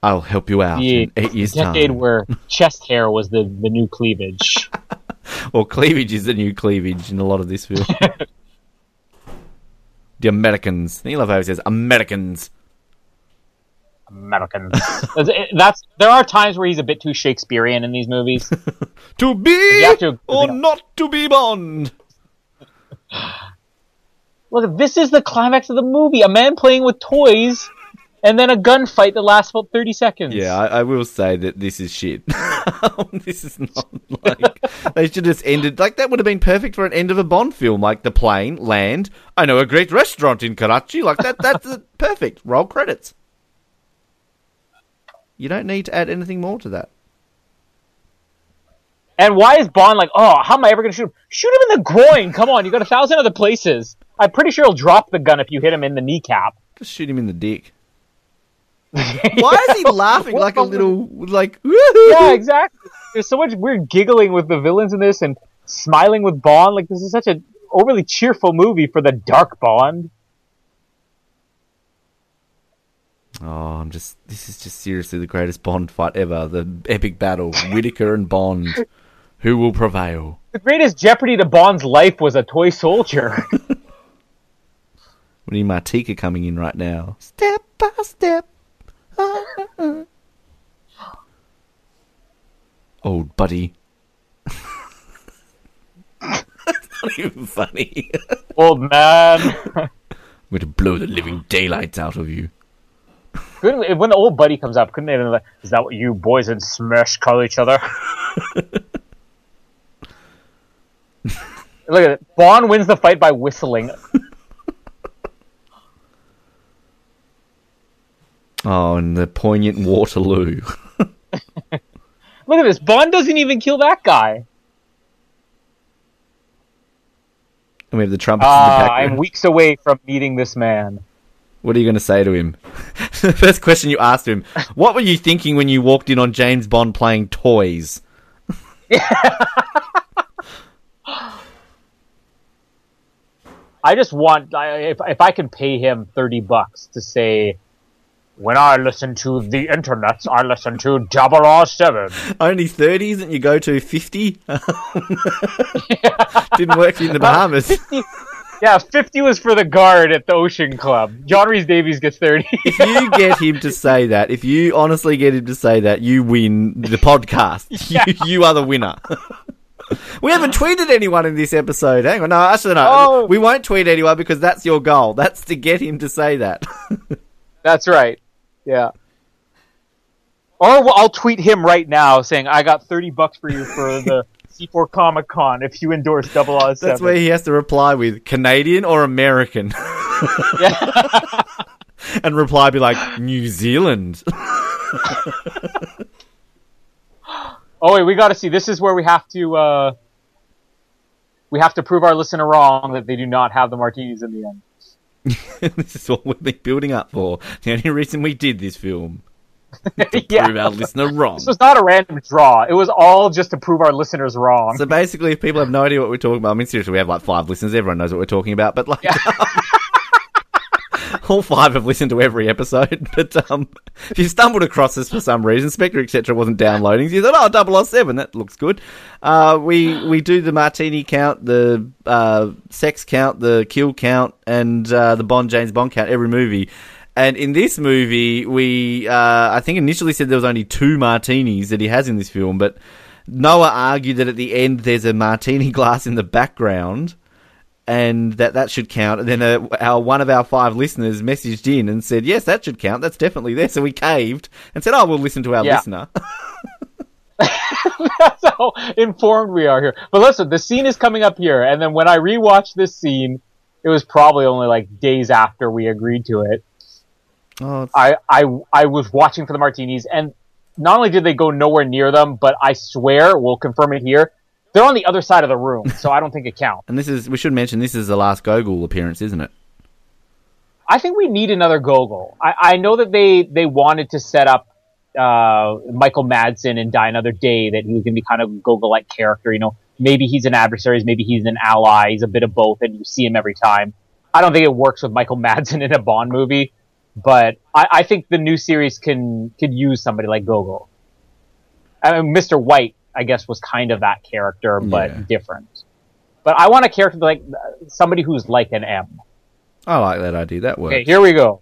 I'll help you out The in eight years' decade time. where chest hair was the, the new cleavage. [laughs] Or cleavage is the new cleavage in a lot of this film. The Americans. I love how he says Americans. Americans. That's, there are times where he's a bit too Shakespearean in these movies. [laughs] To be to- or not to be Bond. Look, this is the climax of the movie: a man playing with toys, and then a gunfight that lasts about thirty seconds. Yeah, I, I will say that this is shit. [laughs] this is not like they should have just ended like that would have been perfect for an end of a Bond film, like the plane land. I know a great restaurant in Karachi, like that. That's [laughs] perfect. Roll credits. You don't need to add anything more to that. And why is Bond like, oh, how am I ever going to shoot him? Shoot him in the groin. Come on, you got a thousand other places. I'm pretty sure he'll drop the gun if you hit him in the kneecap. Just shoot him in the dick. Why is he [laughs] laughing like a little [laughs] like? [laughs] Woo-hoo? Yeah, exactly. There's so much weird giggling with the villains in this and smiling with Bond. Like this is such a overly cheerful movie for the dark Bond. Oh, I'm just. This is just seriously the greatest Bond fight ever. The epic battle, Whitaker and Bond. Who will prevail? The greatest jeopardy to Bond's life was a toy soldier. We need Martika coming in right now. Step by step. Old buddy. That's not even funny. Old man. I'm going to blow the living daylights out of you. Couldn't- when the old buddy comes up, couldn't they? have been like, Is that what you boys in SMERSH call each other? [laughs] Look at it. Bond wins the fight by whistling. [laughs] Oh, and the poignant Waterloo. [laughs] Look at this. Bond doesn't even kill that guy. And we have the trumpets the Ah. I'm weeks away from meeting this man. What are you going to say to him? [laughs] the first question you asked him, what were you thinking when you walked in on James Bond playing toys? [laughs] I just want if if I can pay him thirty bucks to say, when I listen to the internet, I listen to Double R 007. Only 30, isn't your go to 50? [laughs] Didn't work in the Bahamas. Yeah, fifty was for the guard at the Ocean Club. John Rhys Davies gets thirty. if you get him to say that, if you honestly get him to say that, you win the podcast. [laughs] You, you are the winner. [laughs] we haven't tweeted anyone in this episode. Hang on, no, actually no. Oh. We won't tweet anyone because that's your goal. That's to get him to say that. That's right. Yeah. Or I'll tweet him right now saying, "I got thirty bucks for you for the [laughs] C4 Comic Con if you endorse 007." That's where he has to reply with Canadian or American. [laughs] Yeah. [laughs] and reply be like New Zealand. Oh wait, we got to see. This is where we have to uh, we have to prove our listener wrong that they do not have the martinis in the end. [laughs] this is what we've been building up for. The only reason we did this film. [laughs] yeah. Prove our listener wrong. This was not a random draw. It was all just to prove our listeners wrong. So basically, if people have no idea what we're talking about, I mean, seriously, we have like five listeners. Everyone knows what we're talking about, but like, [laughs] all five have listened to every episode. [laughs] But um, if you stumbled across this for some reason, Spectre etc. wasn't downloading, so you thought, oh, 007, that looks good. Uh, we we do the martini count, the uh, sex count, the kill count, and uh, the Bond James Bond count every movie. And in this movie, we uh, I think initially said there was only two martinis that he has in this film, but Noah argued that at the end there's a martini [laughs] glass in the background, and that that should count. And then uh, our one of our five listeners messaged in and said, "Yes, that should count. That's definitely there." So we caved and said, "Oh, we'll listen to our Yeah. listener." [laughs] [laughs] That's how informed we are here. But listen, the scene is coming up here, and then when I rewatched this scene, it was probably only like days after we agreed to it. oh, I, I, I was watching for the martinis, and not only did they go nowhere near them, but I swear, we'll confirm it here, they're on the other side of the room, so I don't think it counts. [laughs] and this is we should mention this is the last Gogol appearance, isn't it? I think we need another Gogol. I, I know that they, they wanted to set up uh, Michael Madsen and Die Another Day, that he was going to be kind of a Gogol-like character. You know, maybe he's an adversary, maybe he's an ally, he's a bit of both, and you see him every time. I don't think it works with Michael [laughs] Madsen in a Bond movie, but I, I think the new series can could use somebody like Gogol. I mean, Mr. White, I guess, was kind of that character, but Yeah. different. But I want a character like somebody who's like an M. I like that idea. That works. Okay, here we go.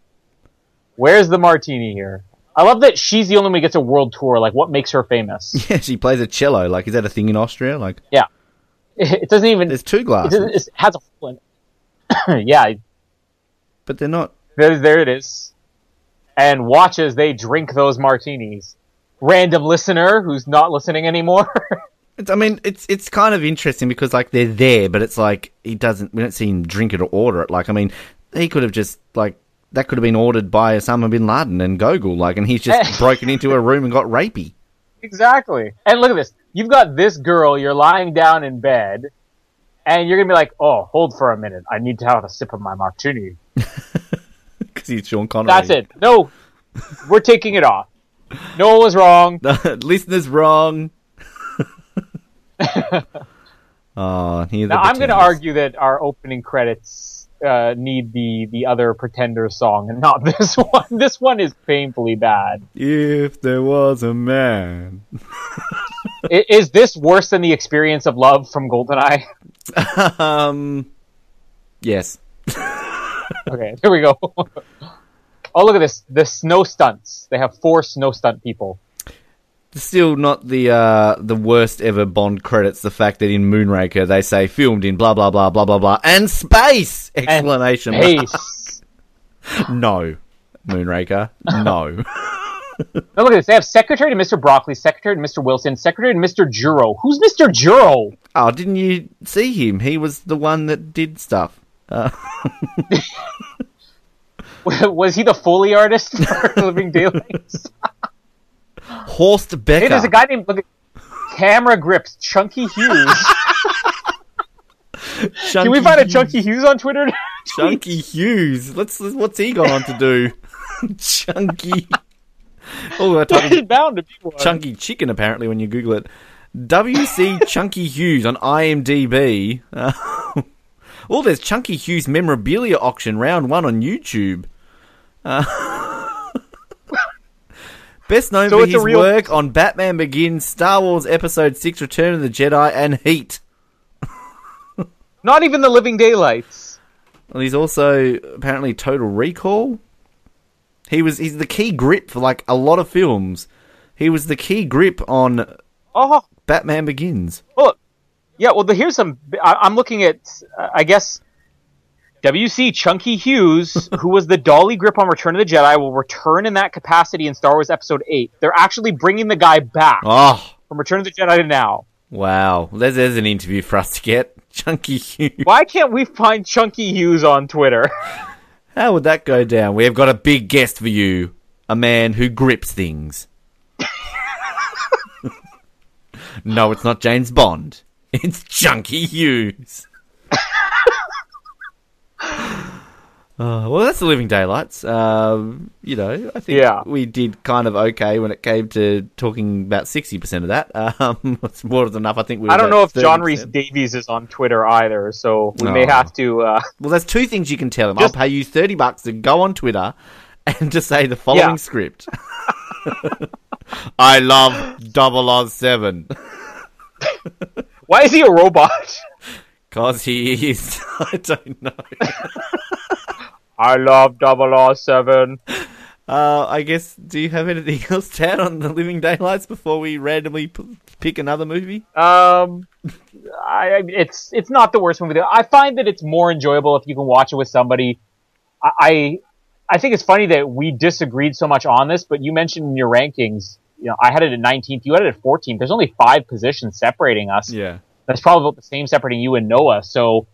Where's the martini here? I love that she's the only one who gets a world tour. Like, what makes her famous? [laughs] Yeah, she plays a cello. Like, is that a thing in Austria? Like, yeah, [laughs] It doesn't even. It, there's two glasses, doesn't- it has a hole in it. [coughs] yeah, but they're not. there, there it is. And watch as they drink those martinis. Random listener who's not listening anymore. [laughs] It's, I mean, it's it's kind of interesting because like they're there, but it's like he doesn't. We don't see him drink it or order it. Like, I mean, he could have just like that could have been ordered by Osama bin Laden and Gogol, like, and he's just [laughs] broken into a room and got rapey. exactly. And look at this. You've got this girl. You're lying down in bed, and you're gonna be like, "Oh, hold for a minute. I need to have a sip of my martini." [laughs] because he's Sean Connery. That's it. No, we're taking it off. No one was wrong. [laughs] The listener's wrong. [laughs] oh, here Now I'm going to argue that our opening credits uh, need the the other Pretender song and not [laughs] this one. This one is painfully bad. If there was a man. Is this worse than the experience of love from Goldeneye? um. Yes. Okay, here we go. Oh, look at this. The snow stunts. They have four snow stunt people. Still not the uh, the worst ever Bond credits. The fact that in Moonraker they say filmed in blah blah blah blah blah blah and space explanation mark. Pace. [laughs] No, Moonraker. No. [laughs] now look at this. They have Secretary to Mr. Broccoli, Secretary to Mr. Wilson, Secretary to Mr. Juroe. Who's Mr. Juroe? oh, didn't you see him? He was the one that did stuff. Uh, [laughs] [laughs] Was he the Foley artist for [laughs] Living Daylights? Horst Becker. Hey, there's a guy named look Camera Grips, Chunky Huse. Can we find a Chunky Huse on Twitter? [laughs] Chunky Huse. Let's. What's he gone on to do? Chunky. Oh, I typed in There's bound to be one. Chunky Chicken. Apparently, when you Google it, WC Chunky Huse on IMDb. Uh, oh, there's Chunky Huse memorabilia auction round one on YouTube. Uh, [laughs] best known So for his real- work on Batman Begins, Star Wars Episode Six: Return of the Jedi, and Heat. Not even the Living Daylights. Well, he's also apparently Total Recall. He was he's the key grip for like a lot of films. He was the key grip on Oh, Batman Begins. well, yeah. Well, the, here's some. I, I'm looking at. Uh, I guess. WC Chunky Huse, [laughs] who was the dolly grip on Return of the Jedi, will return in that capacity in Star Wars Episode 8. They're actually bringing the guy back Oh from Return of the Jedi to now. wow! There's there's an interview for us to get. [laughs] Chunky Huse. Why can't we find Chunky Huse on Twitter? [laughs] How would that go down? We have got a big guest for you, a man who grips things. no, it's not James Bond. It's Chunky Huse. [sighs] Uh, well, that's the Living Daylights. Um, you know, I think Yeah. we did kind of okay when it came to talking about sixty percent of that. [laughs] Um, it's more than enough. I think we. I don't know if John 30%. Rhys Davies is on Twitter either, so we may Oh. have to. Uh, Well, there's two things you can tell him. Just- I'll pay you thirty bucks to go on Twitter [laughs] and to say the following Yeah. script. [laughs] I love Double Oz Seven why is he a robot? Because he is. [laughs] I don't know. I love 007. Uh, I guess. Do you have anything [laughs] else to add on the Living Daylights before we randomly p- pick another movie? Um, I, it's it's not the worst movie. I find that it's more enjoyable if you can watch it with somebody. I, I I think it's funny that we disagreed so much on this, but you mentioned in your rankings, you know, I had it at 19th, you had it at 14th. There's only five positions separating us. Yeah. That's probably about the same separating you and Noah. So,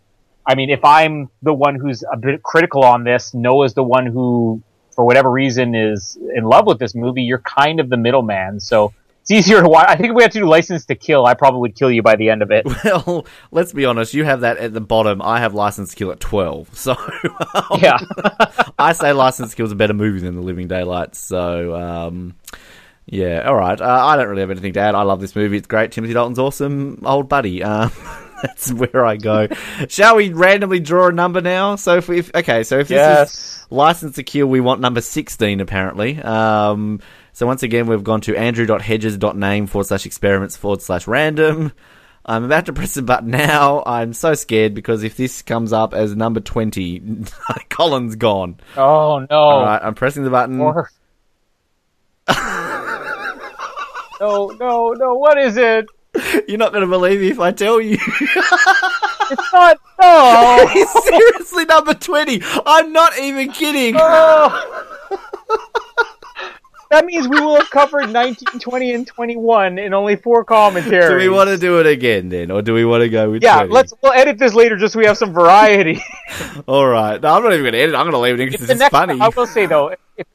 I mean, if I'm the one who's a bit critical on this, Noah's the one who, for whatever reason, is in love with this movie. You're kind of the middleman. So it's easier to watch. I think if we had to do License to Kill, I probably would kill you by the end of it. [laughs] Well, let's be honest. You have that at the bottom. I have License to Kill at twelve. So yeah. [laughs] I say License to Kill is a better movie than The Living Daylights. So um, yeah, all right. Uh, I don't really have anything to add. I love this movie. It's great. Timothy Dalton's awesome, old buddy. Um, [laughs] that's where I go. [laughs] Shall we randomly draw a number now? So if, we, if okay, so if this is License to Kill, we want number 16, apparently. Um, so once again, we've gone to andrew.hedges.name forward slash experiments forward slash random. I'm about to press the button now. I'm so scared because if this comes up as number 20, [laughs] Colin's gone. Oh, no. All right, I'm pressing the button. No, no, no. What is it? You're not going to believe me if I tell you. It's not. No. [laughs] It's seriously number 20. I'm not even kidding. Oh. that means we will have covered 19, 20, and 21 in only four commentaries. Do we want to do it again then? Or do we want to go with Yeah, 20? let's. We'll edit this later just so we have some variety. [laughs] All right. No, I'm not even going to edit. I'm going to leave it in because it's funny. I will say though, if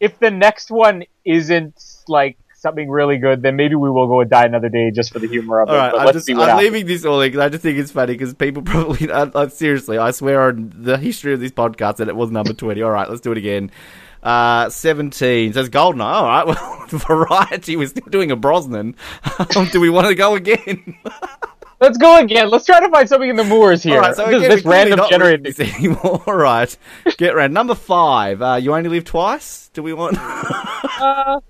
if the next one isn't like something really good, then maybe we will go and Die Another Day just for the humor of it. All right, but I'm let's just see what I'm leaving this all in because I just think it's funny because people [laughs] probably I, I, seriously I swear on the history of this podcast that it was number twenty. All right, let's do it again. Uh, seventeen says Goldeneye. All right, [laughs] well, variety. We're still doing a Brosnan. Um, [laughs] do we want to go again? Let's go again. Let's try to find something in the moors here. All right, so this, again, this we're random generated. this anymore. All right, get round number five. Uh, you only live twice. Do we want? Uh,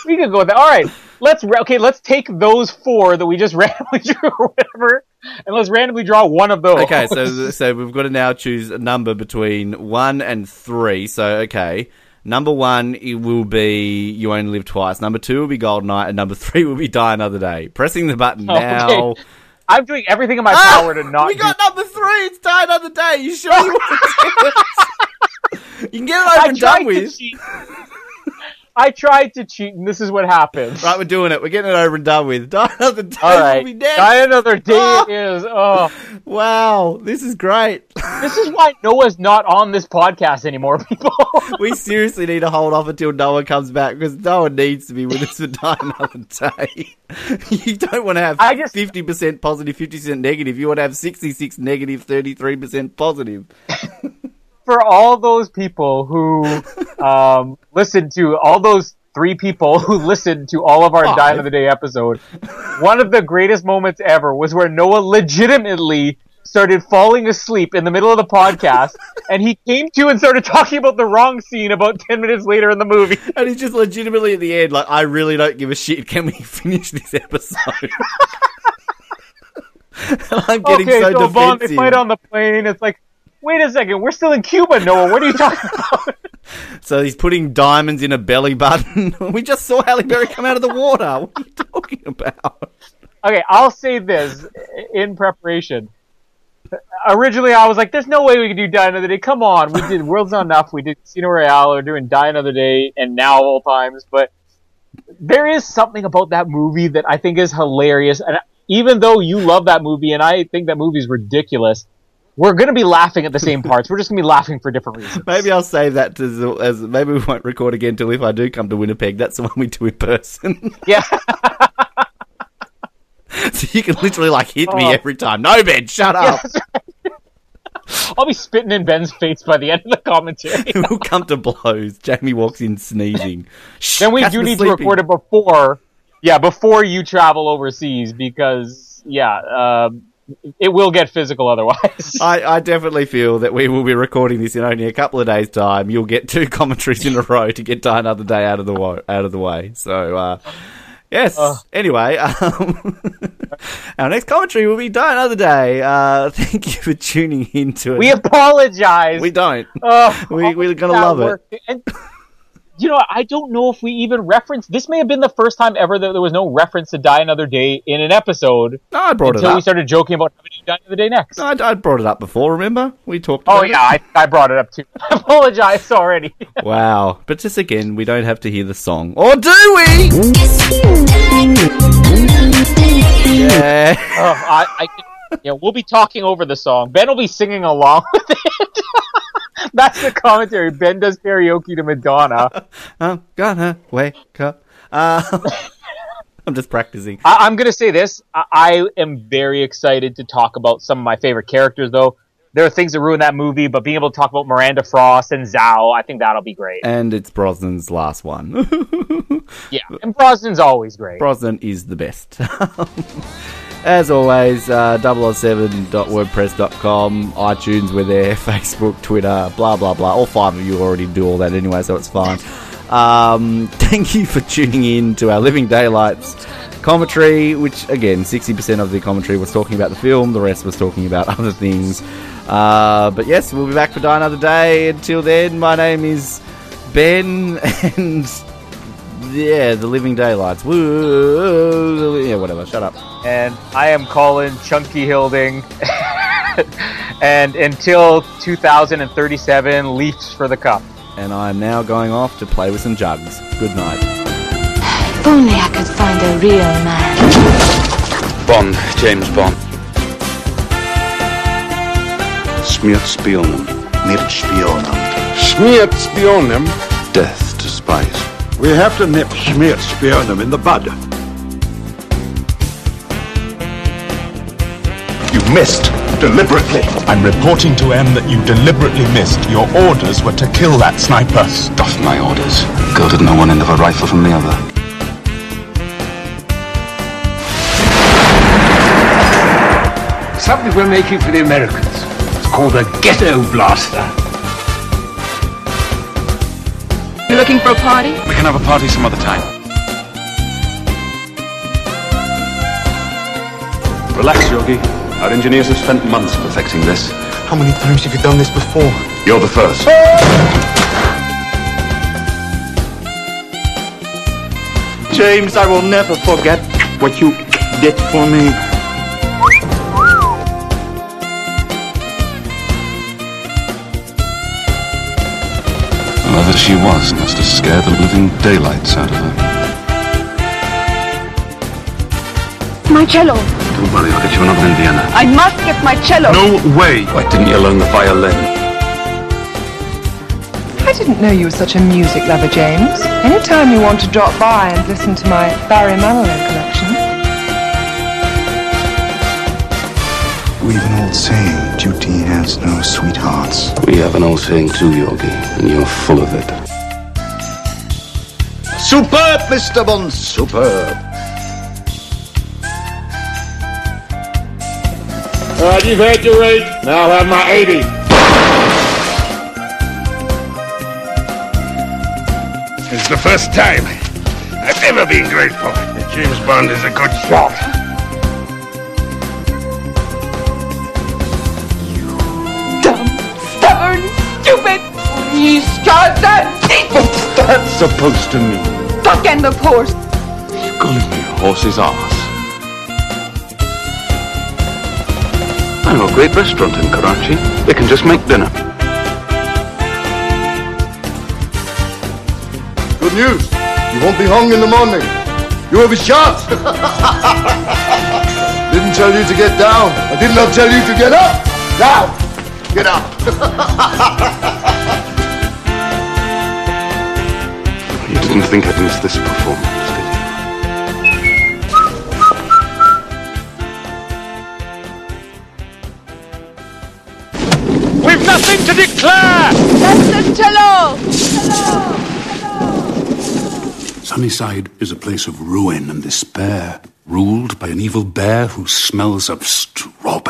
[laughs] we could go with that. All right, let's okay. Let's take those four that we just [laughs] randomly drew or whatever, and let's randomly draw one of those. Okay, so so we've got to now choose a number between one and three. So okay, number one it will be you only live twice. Number two will be Goldeneye, and number [laughs] three will be Die Another Day. Pressing the button Okay. now. I'm doing everything in my Ah, power to not. we do- got number three. It's Die Another Day. You sure you want to do? You can get it over and done with. I tried to cheat, and this is what happened. Right, we're doing it. We're getting it over and done with. [laughs] Die Another Day All be next. die another day Oh. is. Oh, [laughs] Wow, this is great. [laughs] this is why Noah's not on this podcast anymore, people. we seriously need to hold off until Noah comes back because Noah needs to be with us for Die Another Day. you don't want to have I just- 50% positive, 50% negative. You want to have 66 negative, 33% positive. For all those people who [laughs] um, listened to all those three people who listened to all of our Five. Die of the Day episode, one of the greatest moments ever was where Noah legitimately started falling asleep in the middle of the podcast, [laughs] and he came to and started talking about the wrong scene about ten minutes later in the movie. [laughs] And he's just legitimately at the end, like, I really don't give a shit. Can we finish this episode? I'm getting okay, so, so Vaughn, they fight on the plane. It's like, wait a second, we're still in Cuba, Noah. What are you talking [laughs] about? So he's putting diamonds in a belly button. [laughs] we just saw Halle Berry come out of the water. What are you talking about? okay, I'll say this in preparation. Originally, I was like, "There's no way we could do Die Another Day." Come on, we did World's Not Enough, we did Casino Royale, we're doing Die Another Day, and now of all times. But there is something about that movie that I think is hilarious, and even though you love that movie, and I think that movie is ridiculous, we're gonna be laughing at the same parts. We're just gonna be laughing for different reasons. Maybe I'll save that to as maybe we won't record again till if I do come to Winnipeg. That's the one we do in person. [laughs] Yeah. so you can literally like hit me Oh. every time. No, Ben, shut up. [laughs] I'll be spitting in Ben's face by the end of the commentary. [laughs] we'll come to blows. Jamie walks in sneezing. Shh, then we do need sleeping. to record it before, yeah, before you travel overseas because yeah, um, it will get physical otherwise. [laughs] I, I definitely feel that we will be recording this in only a couple of days' time. You'll get two [laughs] commentaries in a row to get Die Another Day out of the wo- out of the way. So, uh, yes. Anyway, [laughs] um, our next commentary will be Die Another Day. Uh, thank you for tuning in to it. we apologize. We don't. We- we're gonna love it. You know, I don't know if we even referenced. This may have been the first time ever that there was no reference to Die Another Day in an episode No, I brought it up. until we started joking about having to Die Another Day next. No, I, I brought it up before. Remember, we talked. oh yeah, I, I brought it up too. [laughs] I apologize already. [laughs] Wow. But just again, we don't have to hear the song, or do we? Yeah. oh, I, I can, we'll be talking over the song. Ben will be singing along [laughs] with it. [laughs] That's the commentary. Ben does karaoke to Madonna. [laughs] I'm gonna wake up. Uh, [laughs] I'm just practicing. I, I'm going to say this. I, I am very excited to talk about some of my favorite characters, though. There are things that ruin that movie, but being able to talk about Miranda Frost and Zao, I think that'll be great. And it's Brosnan's last one. Yeah, and Brosnan's always great. Brosnan is the best. As always, uh, 007.wordpress.com, iTunes, we're there, [laughs] Facebook, Twitter, blah, blah, blah. All five of you already do all that anyway, so it's fine. Um, [laughs] thank you for tuning in to our Living Daylights commentary, which, again, 60% of the commentary was talking about the film, the rest was talking about [laughs] other things. Uh, but yes, we'll be back for Die Another Day. Until then, my name is Ben, and yeah, the Living Daylights. Woo! Yeah, whatever. Shut up. And I am Colin Chunky Hilding. [laughs] and until 2037, Leafs for the Cup. And I'm now going off to play with some jugs. Good night. If only I could find a real man. Bond, James Bond. Smiertspionem. Mitspionen. Smiertspionem. Death to spies. We have to nip Schmiertspionen in the bud. You missed deliberately. I'm reporting to M that you deliberately missed. Your orders were to kill that sniper. Stuff my orders. Goaded no one end of a rifle from the other. Something we're making for the Americans. It's called a ghetto blaster. You looking for a party? We can have a party some other time. Relax, Yogi. Our engineers have spent months perfecting this. How many times have you done this before? You're the first. James, I will never forget what you did for me. Whoever she was must have scared the living daylights out of her. My cello. Don't worry, I'll get you another in Vienna. I must get my cello. No way! Why didn't you learn the violin? I didn't know you were such a music lover, James. Anytime you want to drop by and listen to my Barry Manilow old saying, duty has no sweethearts. We have an old saying too, Yogi, and you're full of it. Superb, Mr. Bond, superb. Alright, you've had your rate. Now I'll have my 80. It's the first time I've ever been grateful that James Bond is a good shot. He's got that What's that supposed to mean? stuck in the horse. You Calling me a horse's ass. I know a great restaurant in Karachi. They can just make dinner. Good news. You won't be hung in the morning. You will be shot. [laughs] didn't tell you to get down. I did not tell you to get up. Now, get up. [laughs] didn't think I'd miss this performance, did you? declare! That's the cello! Sunnyside is a place of ruin and despair, ruled by an evil bear who smells of strawberries.